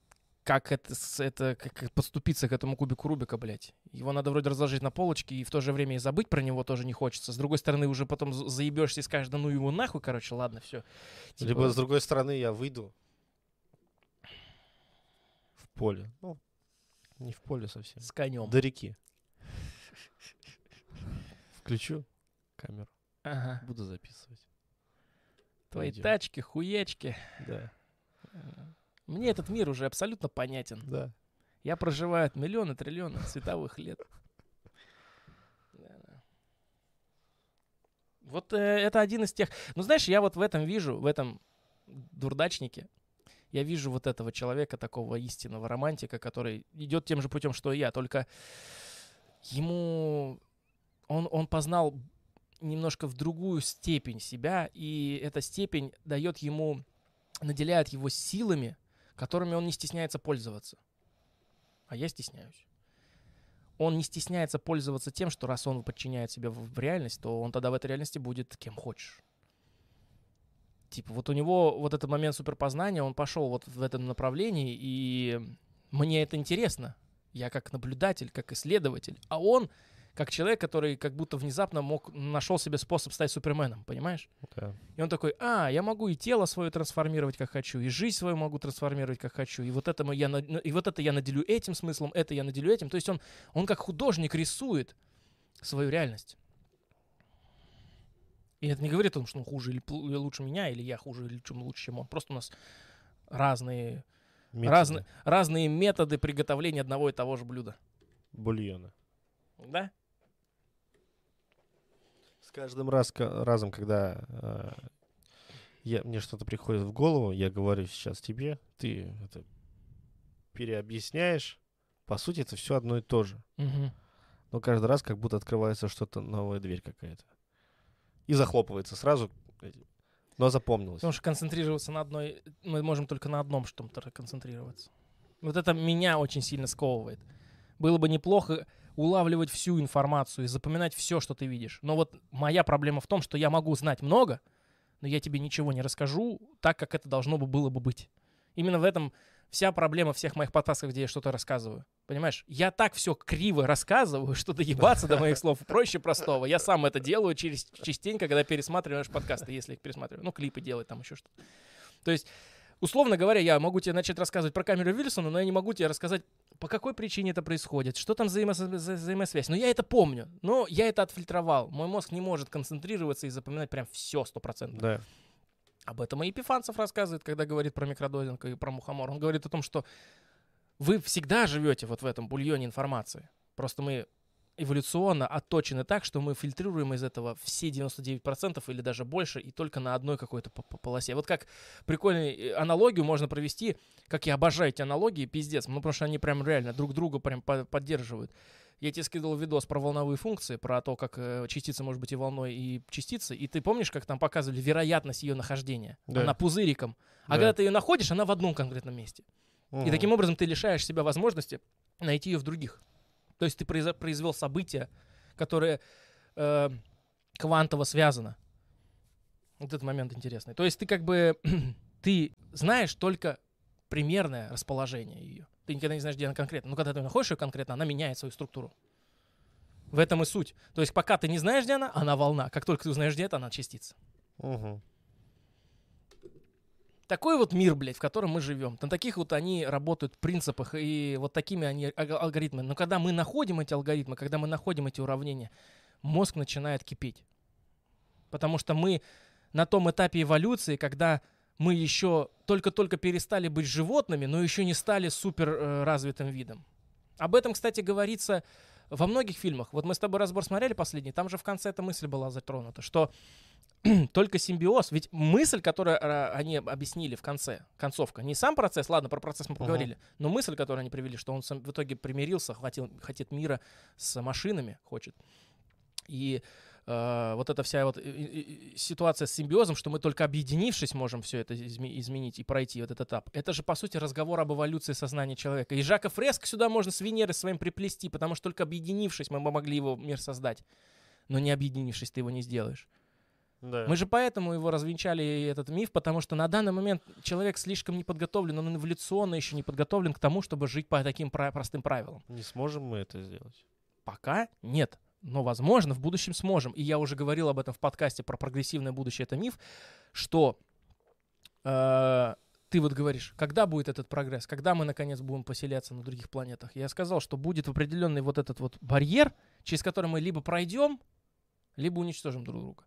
как это, это как подступиться к этому кубику Рубика, блядь. Его надо вроде разложить на полочке, и в то же время и забыть про него тоже не хочется. С другой стороны, уже потом заебешься и скажешь, да ну его нахуй, короче, ладно, все. Типа... Либо с другой стороны я выйду в поле. Ну, не в поле совсем. С конем. До реки. Включу камеру. Ага. Буду записывать. Твои Пойдем. тачки, хуячки. Да. Мне этот мир уже абсолютно понятен. Да. Я проживаю миллионы, триллионы световых лет. Вот э, это один из тех... Ну, знаешь, я вот в этом вижу, в этом дурдачнике, я вижу вот этого человека, такого истинного романтика, который идет тем же путем, что и я, только ему... Он, он познал немножко в другую степень себя, и эта степень дает ему, наделяет его силами, которыми он не стесняется пользоваться. А я стесняюсь. Он не стесняется пользоваться тем, что раз он подчиняет себя в, реальность, то он тогда в этой реальности будет кем хочешь. Типа вот у него вот этот момент суперпознания, он пошел вот в этом направлении, и мне это интересно. Я как наблюдатель, как исследователь. А он как человек, который как будто внезапно мог, нашел себе способ стать суперменом, понимаешь? Да. И он такой, а, я могу и тело свое трансформировать, как хочу, и жизнь свою могу трансформировать, как хочу, и вот, это я, и вот это я наделю этим смыслом, это я наделю этим. То есть он, он как художник рисует свою реальность. И это не говорит о том, что он хуже или, или лучше меня, или я хуже или чем лучше, чем он. Просто у нас разные методы. Разные, разные методы приготовления одного и того же блюда. Бульона. Да? Каждым раз, разом, когда э, я, мне что-то приходит в голову, я говорю сейчас тебе, ты это переобъясняешь. По сути, это все одно и то же. Угу. Но каждый раз как будто открывается что-то, новая дверь какая-то. И захлопывается сразу. Но запомнилось. Потому что концентрироваться на одной... Мы можем только на одном что-то концентрироваться. Вот это меня очень сильно сковывает. Было бы неплохо улавливать всю информацию и запоминать все, что ты видишь. Но вот моя проблема в том, что я могу знать много, но я тебе ничего не расскажу так, как это должно бы было бы быть. Именно в этом вся проблема всех моих подкастов, где я что-то рассказываю. Понимаешь? Я так все криво рассказываю, что доебаться до моих слов проще простого. Я сам это делаю через частенько, когда пересматриваешь подкасты, если их пересматриваю. Ну, клипы делать, там еще что-то. То есть условно говоря, я могу тебе начать рассказывать про камеру Вильсона, но я не могу тебе рассказать, по какой причине это происходит, что там за, взаимо за взаимосвязь. Но я это помню, но я это отфильтровал. Мой мозг не может концентрироваться и запоминать прям все стопроцентно. Да. Об этом и Епифанцев рассказывает, когда говорит про микродозинг и про мухомор. Он говорит о том, что вы всегда живете вот в этом бульоне информации. Просто мы эволюционно отточены так, что мы фильтрируем из этого все 99% или даже больше, и только на одной какой-то по- по- полосе. Вот как прикольную аналогию можно провести, как я обожаю эти аналогии, пиздец, ну потому что они прям реально друг друга прям по- поддерживают. Я тебе скидывал видос про волновые функции, про то, как э, частица может быть и волной, и частицей, и ты помнишь, как там показывали вероятность ее нахождения? Да. Она пузыриком. А Да. когда ты ее находишь, она в одном конкретном месте. И Мгм. таким образом ты лишаешь себя возможности найти ее в других. То есть ты произвел событие, которое э, квантово связано. Вот этот момент интересный. То есть ты как бы ты знаешь только примерное расположение ее. Ты никогда не знаешь, где она конкретно. Но когда ты находишь ее конкретно, она меняет свою структуру. В этом и суть. То есть пока ты не знаешь, где она, она волна. Как только ты узнаешь, где это, она частица. Мгм. Такой вот мир, блядь, в котором мы живем. На таких вот они работают принципах, и вот такими они алг- алгоритмы. Но когда мы находим эти алгоритмы, когда мы находим эти уравнения, мозг начинает кипеть. Потому что мы на том этапе эволюции, когда мы еще только-только перестали быть животными, но еще не стали супер э, развитым видом. Об этом, кстати, говорится во многих фильмах. Вот мы с тобой разбор смотрели последний, там же в конце эта мысль была затронута, что только симбиоз. Ведь мысль, которую э, они объяснили в конце, концовка, не сам процесс, ладно, про процесс мы поговорили, но мысль, которую они привели, что он сам в итоге примирился, хотел, хотит мира с машинами, хочет. И э, вот эта вся вот э, э, ситуация с симбиозом, что мы только объединившись можем все это изме- изменить и пройти вот этот этап. Это же, по сути, разговор об эволюции сознания человека. И Жака Фреско сюда можно с Венеры своим приплести, потому что только объединившись мы могли его мир создать. Но не объединившись, ты его не сделаешь. Да. Мы же поэтому его развенчали, этот миф, потому что на данный момент человек слишком не подготовлен, он эволюционно еще не подготовлен к тому, чтобы жить по таким простым правилам. Не сможем мы это сделать. Пока нет. Но, возможно, в будущем сможем. И я уже говорил об этом в подкасте про прогрессивное будущее. Это миф, что э, ты вот говоришь, когда будет этот прогресс, когда мы, наконец, будем поселяться на других планетах. Я сказал, что будет определенный вот этот вот барьер, через который мы либо пройдем, либо уничтожим друг друга.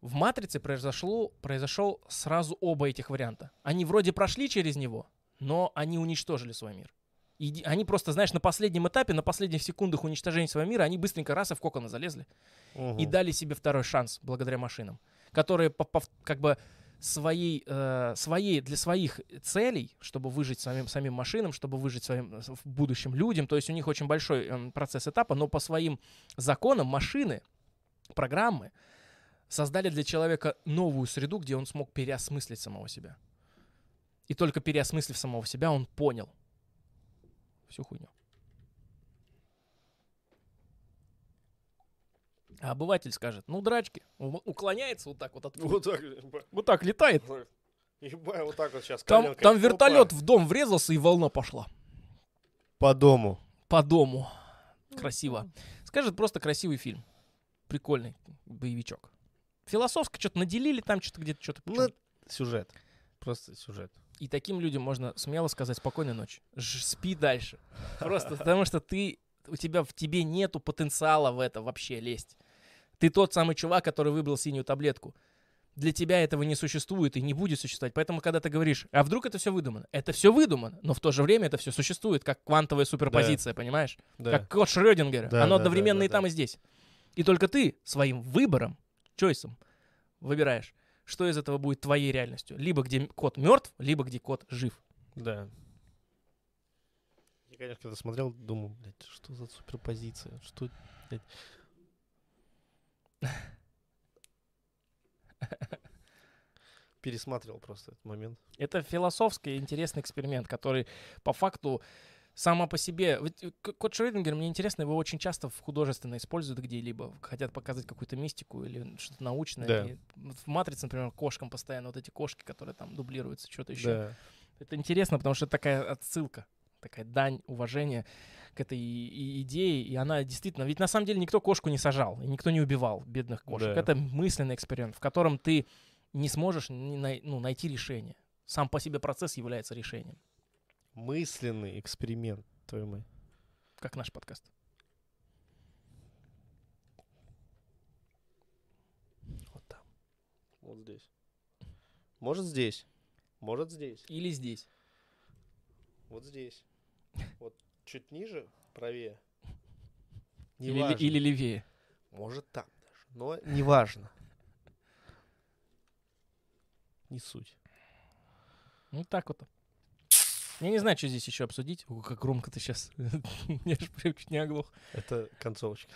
В «Матрице» произошло, произошел сразу оба этих варианта. Они вроде прошли через него, но они уничтожили свой мир. И они просто, знаешь, на последнем этапе, на последних секундах уничтожения своего мира, они быстренько раз и в коконы залезли и Мгм. дали себе второй шанс благодаря машинам, которые как бы своей, э, своей для своих целей, чтобы выжить самим, самим машинам, чтобы выжить своим э, в будущем людям, то есть у них очень большой эм, процесс этапа, но по своим законам машины, программы создали для человека новую среду, где он смог переосмыслить самого себя. И только переосмыслив самого себя, он понял всю хуйню. А обыватель скажет, ну, драчки, уклоняется вот так вот от Вот так. вот так летает. Ебать, вот так вот сейчас. Там, там вертолет в дом врезался, и волна пошла. По дому. По дому. Красиво. Скажет, просто красивый фильм. Прикольный боевичок. Философски что-то наделили там, что-то где-то что-то. Ну, сюжет. Просто сюжет. И таким людям можно смело сказать спокойной ночи. Ж- спи дальше. Просто потому что ты, у тебя в тебе нету потенциала в это вообще лезть. Ты тот самый чувак, который выбрал синюю таблетку. Для тебя этого не существует и не будет существовать. Поэтому, когда ты говоришь, а вдруг это все выдумано? Это все выдумано, но в то же время это все существует, как квантовая суперпозиция, понимаешь? Да. Как код Шрёдингера. Да, Оно да, одновременно да, и да, там, да. и здесь. И только ты своим выбором, чойсом, выбираешь, что из этого будет твоей реальностью. Либо где кот мертв, либо где кот жив. Да. Я, конечно, когда смотрел, думал, блядь, что за суперпозиция? Что, блядь? Пересматривал просто этот момент. Это философский интересный эксперимент, который по факту сама по себе... Э, к- Код Шрёдингер, мне интересно, его очень часто в художественно используют где-либо. Хотят показать какую-то мистику или что-то научное. Да. И в «Матрице», например, кошкам постоянно вот эти кошки, которые там дублируются, что-то еще. Да. Это интересно, потому что это такая отсылка, такая дань уважения к этой и- и идее, и она действительно... Ведь на самом деле никто кошку не сажал, и никто не убивал бедных кошек. Да. Это мысленный эксперимент, в котором ты не сможешь не най- ну, найти решение. Сам по себе процесс является решением, Мысленный эксперимент, твою мать. как наш подкаст. Вот там. Вот здесь. Может здесь. Может здесь. Или здесь. Вот здесь. Вот чуть ниже, правее. Или, Неважно. или левее. Может там даже. Но неважно. Не суть. Ну, так вот. Я не знаю, что здесь еще обсудить. О, как громко ты сейчас. Я же прям чуть не оглох. Это концовочка.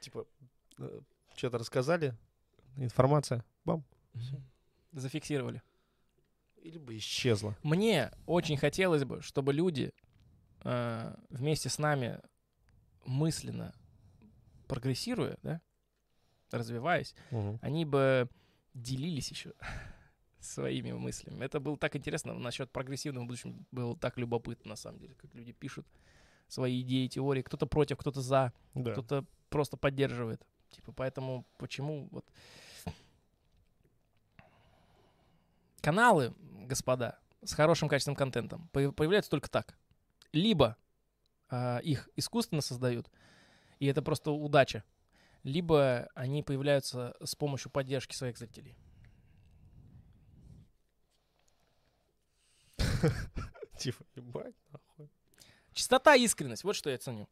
Типа, что-то рассказали, информация, бам, Зафиксировали. или бы исчезла. Мне очень хотелось бы, чтобы люди э, вместе с нами мысленно прогрессируя, да, развиваясь, Мгм. они бы делились еще своими мыслями. Это было так интересно. Насчет прогрессивного будущего было так любопытно, на самом деле, как люди пишут свои идеи, теории. Кто-то против, кто-то за, Да. кто-то просто поддерживает. Типа, поэтому почему вот... Каналы, господа, с хорошим качественным контентом по- появляются только так. Либо а, их искусственно создают, и это просто удача, либо они появляются с помощью поддержки своих зрителей. Типа, ебать, нахуй. Чистота и искренность, вот что я ценю.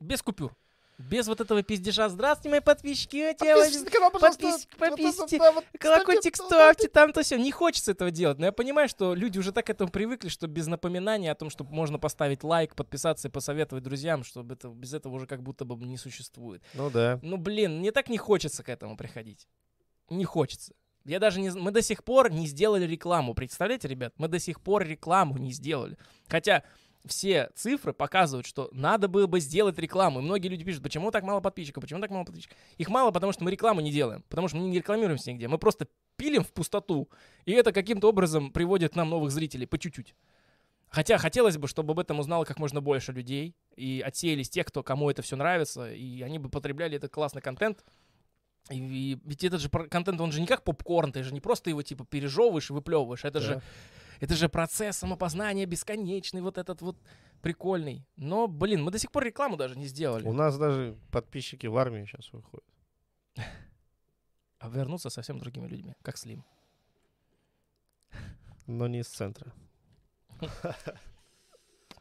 Без купюр. Без вот этого пиздежа. Здравствуйте, мои подписчики. я тебя возьму». подпис- подписывайте, Колокольчик ставьте, там-то все. Не хочется этого делать. Но я понимаю, что люди уже так к этому привыкли, что без напоминания о том, что можно поставить лайк, подписаться и посоветовать друзьям, чтобы это, без этого уже как будто бы не существует. Ну да. Ну, блин, мне так не хочется к этому приходить. Не хочется. Я даже не... Мы до сих пор не сделали рекламу. Представляете, ребят? Мы до сих пор рекламу не сделали. Хотя все цифры показывают, что надо было бы сделать рекламу. И многие люди пишут, почему так мало подписчиков, почему так мало подписчиков. Их мало, потому что мы рекламу не делаем. Потому что мы не рекламируемся нигде. Мы просто пилим в пустоту. И это каким-то образом приводит нам новых зрителей по чуть-чуть. Хотя хотелось бы, чтобы об этом узнало как можно больше людей. И отсеялись те, кто, кому это все нравится. И они бы потребляли этот классный контент. И, и ведь этот же контент, он же не как попкорн, ты же не просто его типа пережевываешь и выплевываешь. Это же Да. это же процесс самопознания бесконечный, вот этот вот прикольный. Но, блин, мы до сих пор рекламу даже не сделали. У нас даже подписчики в армию сейчас выходят. А вернуться совсем другими людьми, как Слим. Но не из центра.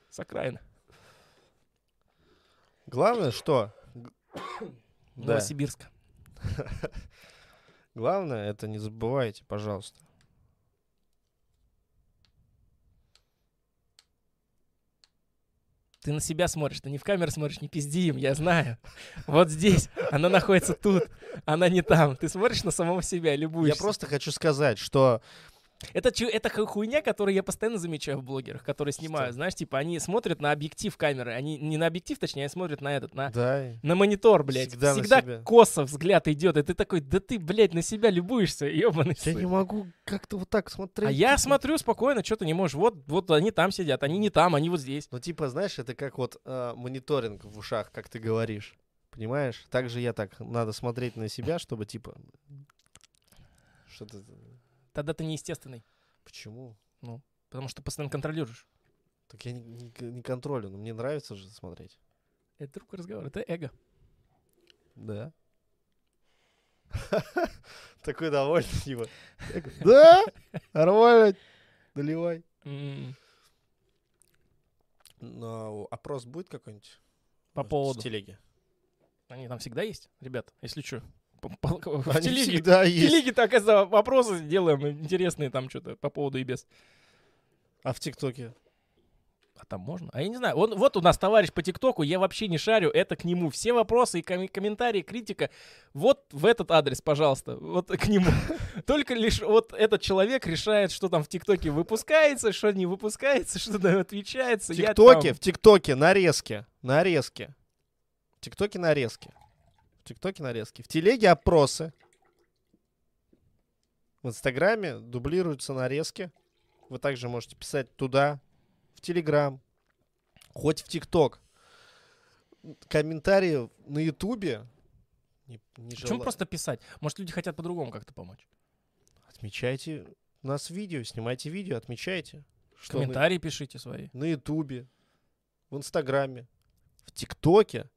С окраины. Главное, что? Новосибирска. Главное, это не забывайте, пожалуйста. Ты на себя смотришь, ты не в камеру смотришь, не пизди им, я знаю. Вот здесь, она находится тут, она не там. Ты смотришь на самого себя, Я любуешься. просто хочу сказать, что Это, это ху- хуйня, которую я постоянно замечаю в блогерах, которые снимают. Что? Знаешь, типа, они смотрят на объектив камеры. Они не на объектив, точнее, они смотрят на этот, на, да, на монитор, блядь. Всегда Всегда, косо взгляд идет. И ты такой, да ты, блядь, на себя любуешься, ебаный я сын. не могу как-то вот так смотреть. А я смотрю спокойно, что ты не можешь. Вот, вот они там сидят, они не там, они вот здесь. Ну, типа, знаешь, это как вот э, мониторинг в ушах, как ты говоришь. Понимаешь? Так же я так, надо смотреть на себя, чтобы, типа... Что-то... Тогда ты неестественный, Почему? потому что постоянно контролируешь. Так я не, не не контролю, но мне нравится же смотреть. Это другой разговор, это эго. Да. Такой довольный, типа. Говорю, Да? Нормально. Наливай. М, Но опрос будет какой-нибудь? По поводу. В телеге. Они там всегда есть, ребят, если что. В Они телеге. всегда В есть. телеге-то, оказывается, вопросы делаем интересные там что-то по поводу и без. А в ТикТоке? А там можно? А я не знаю. Он, вот у нас товарищ по ТикТоку, я вообще не шарю, это к нему. Все вопросы и коми- комментарии, критика, вот в этот адрес, пожалуйста, вот к нему. Только лишь вот этот человек решает, что там в ТикТоке выпускается, что не выпускается, что там отвечается. В ТикТоке, в ТикТоке нарезки. Нарезки. В ТикТоке нарезки. В ТикТоке нарезки. В телеге опросы. В Инстаграме дублируются нарезки. Вы также можете писать туда, в Телеграм, хоть в ТикТок. Комментарии на Ютубе не, не Почему жела- просто писать? Может, люди хотят по-другому как-то помочь? Отмечайте нас в видео, снимайте видео, отмечайте. Что на- Комментарии пишите свои. на Ютубе, в Инстаграме, в ТикТоке.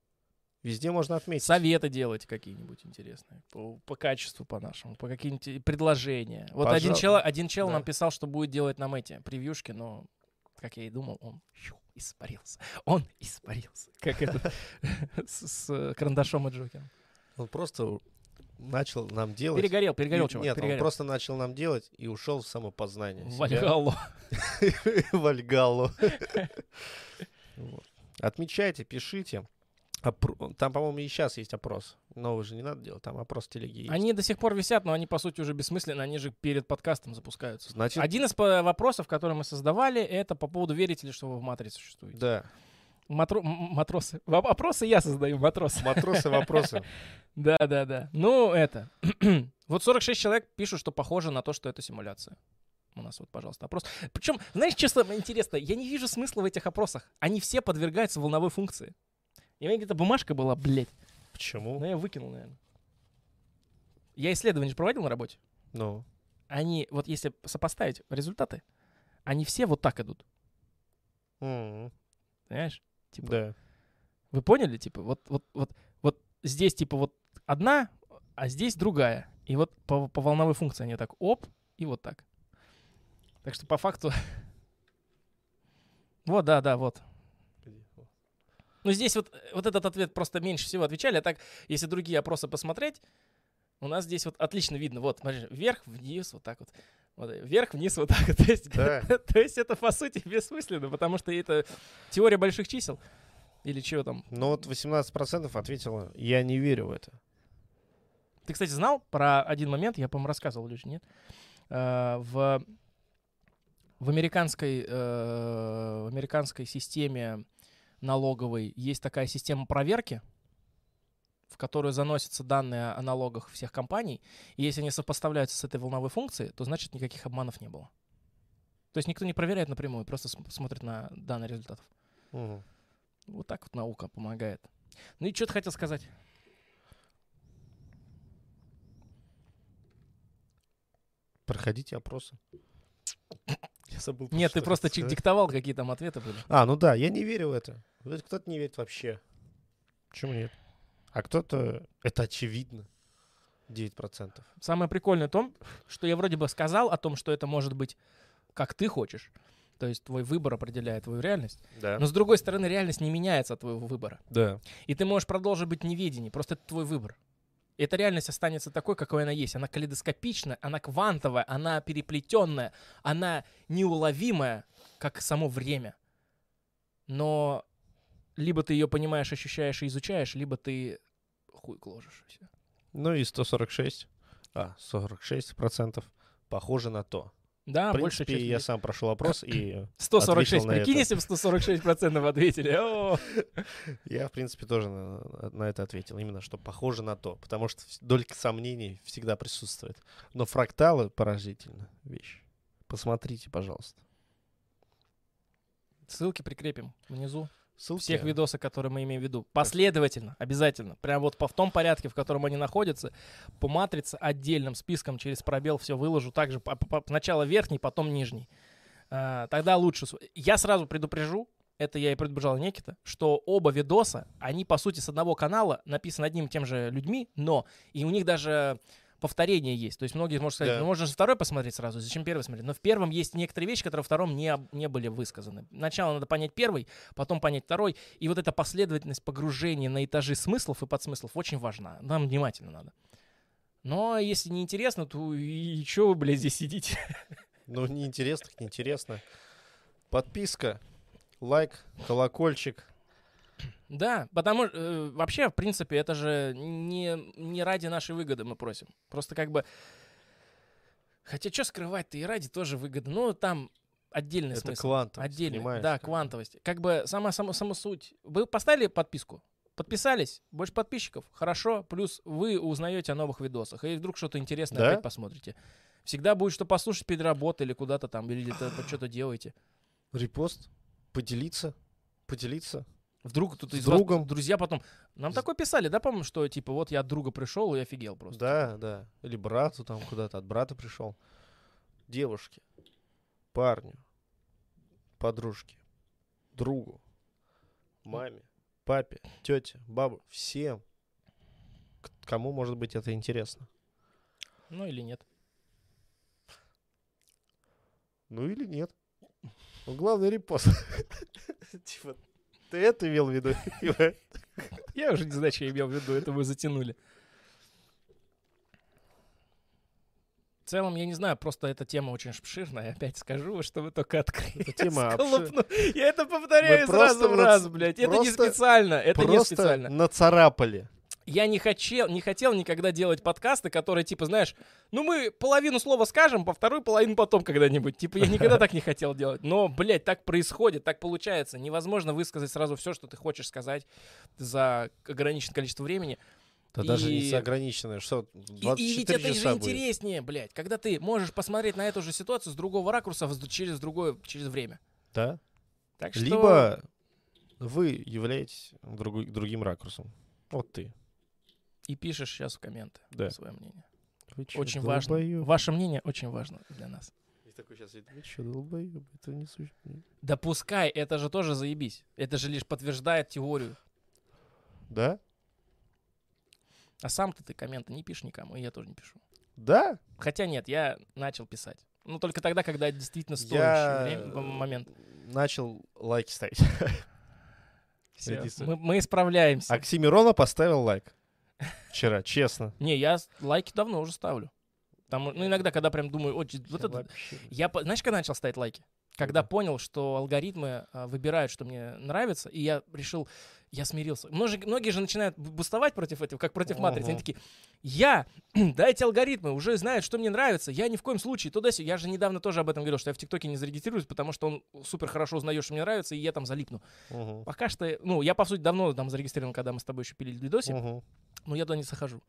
Везде можно отметить. Советы делайте какие-нибудь интересные. По, по качеству, по нашему. По каким-нибудь предложения. Вот один Пожалуй. чел, один чел Да. нам писал, что будет делать нам эти превьюшки, но, как я и думал, он испарился. Он испарился. Как это с, с карандашом и Джокером. Он просто начал нам делать... Перегорел, перегорел, чувак. Нет, он просто начал нам делать и ушел в самопознание. В. Вальгаллу. Вальгаллу. Отмечайте, пишите. Опро- Там, по-моему, и сейчас есть опрос. Новый же не надо делать, там опрос телеги есть. Они до сих пор висят, но они, по сути, уже бессмысленны. Они же перед подкастом запускаются. Значит, Один из по- вопросов, который мы создавали, это по поводу верите ли, что вы в матрице существуете. да. Матро- матросы. Во- Вопросы я создаю, матросы. Матросы вопросы. Да, да, да. Ну, это. вот 46 человек пишут, что похоже на то, что это симуляция. У нас вот, пожалуйста, опрос. Причем, знаешь, что самое интересное? Я не вижу смысла в этих опросах. Они все подвергаются волновой функции. И у меня где-то бумажка была, блядь. Почему? Но я выкинул, наверное. Я исследование же проводил на работе. Ну, Они, вот если сопоставить результаты, они все вот так идут. м, Понимаешь? Типа, да. Вы поняли? Типа, вот, вот, вот, вот здесь, типа, вот одна, а здесь другая. И вот по, по волновой функции они так оп, и вот так. Так что по факту... Вот, да, да, вот. Ну, здесь вот, вот этот ответ просто меньше всего отвечали. А так, если другие опросы посмотреть, у нас здесь вот отлично видно. Вот, смотри, вверх, вниз, вот так вот. Вот, э, вверх, вниз, вот так вот. То есть, Да. то есть это, по сути, бессмысленно, потому что это теория больших чисел. Или чего там? Но вот 18% ответило, я не верю в это. Ты, кстати, знал про один момент, я, по-моему, рассказывал, Люч, нет? Э, В, в, американской, э, в американской системе налоговой есть такая система проверки, в которую заносятся данные о налогах всех компаний, и если они сопоставляются с этой волновой функцией, то значит никаких обманов не было. То есть никто не проверяет напрямую, просто см- смотрит на данные результатов. Мгм. Вот так вот наука помогает. Ну и что ты хотел сказать? Проходите опросы. Я забыл. Нет, ты просто сказать. диктовал, какие там ответы были. А, ну да, я не верю в это. Вот Кто-то не верит вообще. Почему нет? А кто-то... Это очевидно. 9%. Самое прикольное в том, что я вроде бы сказал о том, что это может быть как ты хочешь. То есть твой выбор определяет твою реальность. Да. Но с другой стороны, реальность не меняется от твоего выбора. да. И ты можешь продолжить быть в неведении, просто это твой выбор. Эта реальность останется такой, какой она есть. Она калейдоскопичная, она квантовая, она переплетенная, она неуловимая, как само время. Но либо ты ее понимаешь, ощущаешь и изучаешь, либо ты хуй всё. Ну и 146. А, 46% похоже на то. Да, В больше принципе, я сам прошел опрос, и 146. ответил на Прикинь, если бы 146% ответили. О! я, в принципе, тоже на, на это ответил. Именно, что похоже на то. Потому что долька сомнений всегда присутствует. Но фракталы поражительно вещь. Посмотрите, пожалуйста. Ссылки прикрепим внизу. Ссылки. Всех видосов, которые мы имеем в виду. Последовательно, обязательно. Прям вот по, в том порядке, в котором они находятся. По матрице отдельным списком через пробел все выложу. Также по- по- сначала верхний, потом нижний. А, тогда лучше. Я сразу предупрежу, это я и предупреждал Никита, что оба видоса, они по сути с одного канала, написаны одним и тем же людьми, но и у них даже повторение есть. То есть многие могут сказать, Да. ну можно же второй посмотреть сразу, зачем первый смотреть? Но в первом есть некоторые вещи, которые во втором не, не были высказаны. Сначала надо понять первый, потом понять второй. И вот эта последовательность погружения на этажи смыслов и подсмыслов очень важна. Нам внимательно надо. Но если не интересно, то и что вы, блядь, здесь сидите? Ну, неинтересно, так неинтересно. Подписка, лайк, колокольчик. Да, потому э, вообще, в принципе, это же не, не ради нашей выгоды мы просим. Просто как бы... Хотя что скрывать-то, и ради тоже выгоды. Ну, там отдельный Это смысл. квантовость, Отдельный, понимаешь, да, квантовость. Как бы сама, сама, сама суть. Вы поставили подписку? Подписались? Больше подписчиков? Хорошо. Плюс вы узнаете о новых видосах. И вдруг что-то интересное Да? опять посмотрите. Всегда будет что послушать перед работой или куда-то там, или что-то делаете. Репост, поделиться, поделиться. Вдруг тут С из вас другом. друзья потом... Нам С- такое писали, да, по-моему, что типа вот я от друга пришел и офигел просто. Да, да. Или брату там куда-то, от брата пришел. Девушке, парню, подружке, другу, маме, папе, тете, бабу, всем. Кому, может быть, это интересно. Ну или нет. Ну или нет. Ну, главный репост. Типа, ты это имел в виду? Я уже не знаю, что я имел в виду, это вы затянули. В целом, я не знаю, просто эта тема очень обширная. Опять скажу, чтобы только открыть. Эта тема обшир-. Я это повторяю Мы из раза просто в раз, блядь. Это не специально. Это не Просто специально. нацарапали. Я не хотел, не хотел никогда делать подкасты, которые, типа, знаешь, ну мы половину слова скажем, по вторую половину потом когда-нибудь. Типа, я никогда так не хотел делать. Но, блядь, так происходит, так получается. Невозможно высказать сразу все, что ты хочешь сказать за ограниченное количество времени. Да даже не И- ограниченное, что И, 24 и ведь это же будет. интереснее, блядь, когда ты можешь посмотреть на эту же ситуацию с другого ракурса через другое, через время. Да? Так что... Либо вы являетесь другой- другим ракурсом. Вот ты. И пишешь сейчас в комменты Да. свое мнение. Вы чё, Очень важно. долбоёб? Ваше мнение очень важно для нас. И такой сейчас, вы что, долбоёб? Это не существует. Да пускай, это же тоже заебись. Это же лишь подтверждает теорию. Да? А сам-то ты комменты не пишешь никому, и я тоже не пишу. Да? Хотя нет, я начал писать. Ну, только тогда, когда действительно стоящий Я время- м- момент. начал лайки ставить. Мы, мы исправляемся. Оксимирона поставил лайк. Вчера, честно. Не, я лайки давно уже ставлю. Там, ну, иногда, когда прям думаю, очень, вот это... Вообще. Я, знаешь, когда начал ставить лайки? Когда понял, что алгоритмы а, выбирают, что мне нравится, и я решил, я смирился. Множи- многие же начинают бу- бустовать против этого, как против матрицы. Они такие, я, дайте алгоритмы, уже знают, что мне нравится, я ни в коем случае туда сюда Я же недавно тоже об этом говорил, что я в ТикТоке не зарегистрируюсь, потому что он супер хорошо узнает, что мне нравится, и я там залипну. Мгм. Пока что, ну, я, по сути, давно там зарегистрирован, когда мы с тобой еще пилили видосик, Мгм. но я туда не захожу.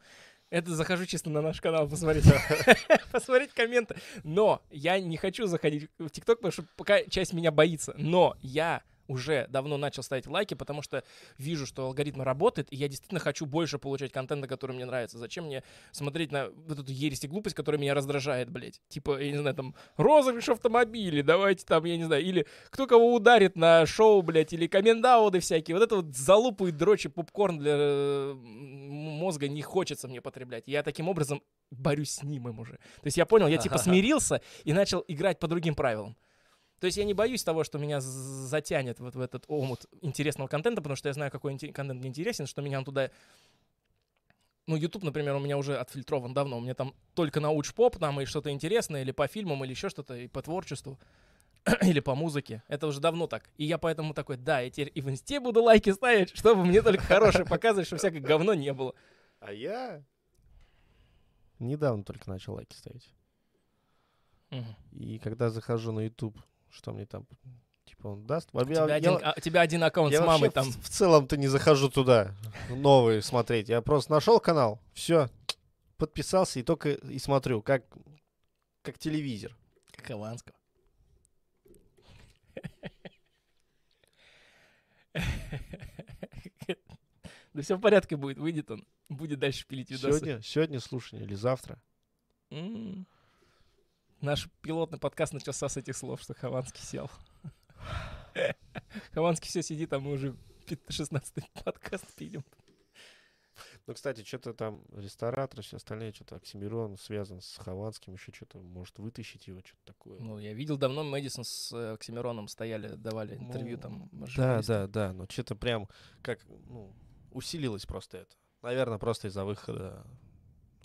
Это захожу чисто на наш канал посмотреть. Посмотреть комменты. Но я не хочу заходить в ТикТок, потому что пока часть меня боится. Но я уже давно начал ставить лайки, потому что вижу, что алгоритм работает, и я действительно хочу больше получать контента, который мне нравится. Зачем мне смотреть на вот эту ересь и глупость, которая меня раздражает, блядь? Типа, я не знаю, там, розыгрыш автомобилей, давайте там, я не знаю, или кто кого ударит на шоу, блядь, или комендауды всякие. Вот это вот залупу и дрочь и попкорн для мозга не хочется мне потреблять. Я таким образом борюсь с ним им уже. То есть я понял, я типа смирился и начал играть по другим правилам. То есть я не боюсь того, что меня затянет вот в этот омут интересного контента, потому что я знаю, какой контент мне интересен, что меня он туда... Ну, YouTube, например, у меня уже отфильтрован давно. У меня там только науч-поп, там и что-то интересное, или по фильмам, или еще что-то, и по творчеству, или по музыке. Это уже давно так. И я поэтому такой, да, я теперь и в инсте буду лайки ставить, чтобы мне только хорошее показывать, чтобы всякое говно не было. А я недавно только начал лайки ставить. Мгм. И когда захожу на YouTube, что мне там, типа, он даст? У Я- тебя, я- один, а, у тебя один аккаунт я с мамой там. В, в целом-то не захожу туда новые смотреть. Я просто нашел канал, все, подписался и только и смотрю, как, как телевизор. Как Иванского. Да все в порядке будет, выйдет он. Будет дальше пилить видосы. Сегодня, сегодня слушание или завтра? Наш пилотный подкаст начался с этих слов, что Хованский сел. Хованский все сидит, а мы уже 16-й подкаст пилим. Ну, кстати, что-то там ресторатор, все остальные, что-то Оксимирон связан с Хованским, еще что-то может вытащить его, что-то такое. Ну, я видел давно Мэдисон с э, Оксимироном стояли, давали интервью Ну, там. Да, да, да, но что-то прям как, ну, усилилось просто это. Наверное, просто из-за выхода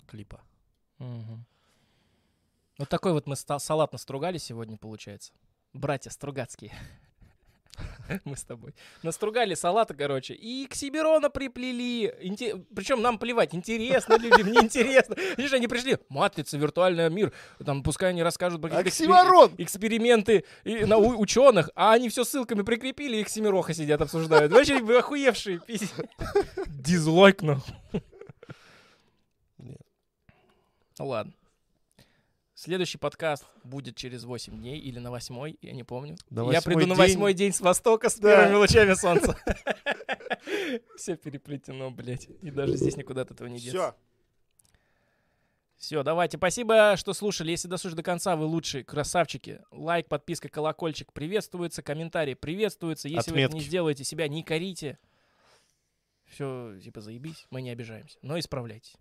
клипа. Мгм. Вот такой вот мы салат настругали сегодня, получается. Братья Стругацкие. Мы с тобой. Настругали салата, короче, и к Сибирона приплели. Причем нам плевать, интересно людям, неинтересно. Видишь, они пришли, матрица, виртуальный мир, там пускай они расскажут про какие-то экспери- Оксимирон! эксперименты и на у- ученых, а они все ссылками прикрепили, их семероха сидят, обсуждают. Вообще вы охуевшие, пиздец. Дизлайк, нахуй. Нет. Ну ладно. Следующий подкаст будет через 8 дней или на восьмой, я не помню. На я приду восьмой на день- восьмой день с востока с Да. первыми лучами солнца. Все переплетено, блядь. И даже здесь никуда от этого не деться. Все. Все, давайте. Спасибо, что слушали. Если дослушали до конца, вы лучшие красавчики. Лайк, подписка, колокольчик приветствуется, комментарии приветствуются. Если вы это не Отметки. сделаете, себя не корите. Все, типа, заебись, мы не обижаемся. Но исправляйтесь.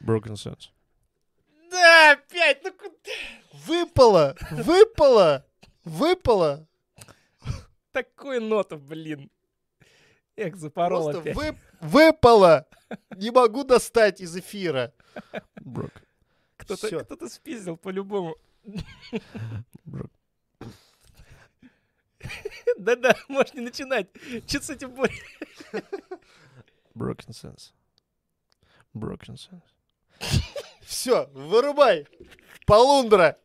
Broken Sense. Да, опять, ну куда? Выпало! Выпало! Выпало! Блин. Эх, запорол Просто опять. вы- выпало! Не могу достать из эфира. Брок. Кто-то, кто-то спиздил по-любому. Брок. Да-да, можешь не начинать. Че с этим борешь? Broken sense. Broken sense. Все, вырубай! Полундра!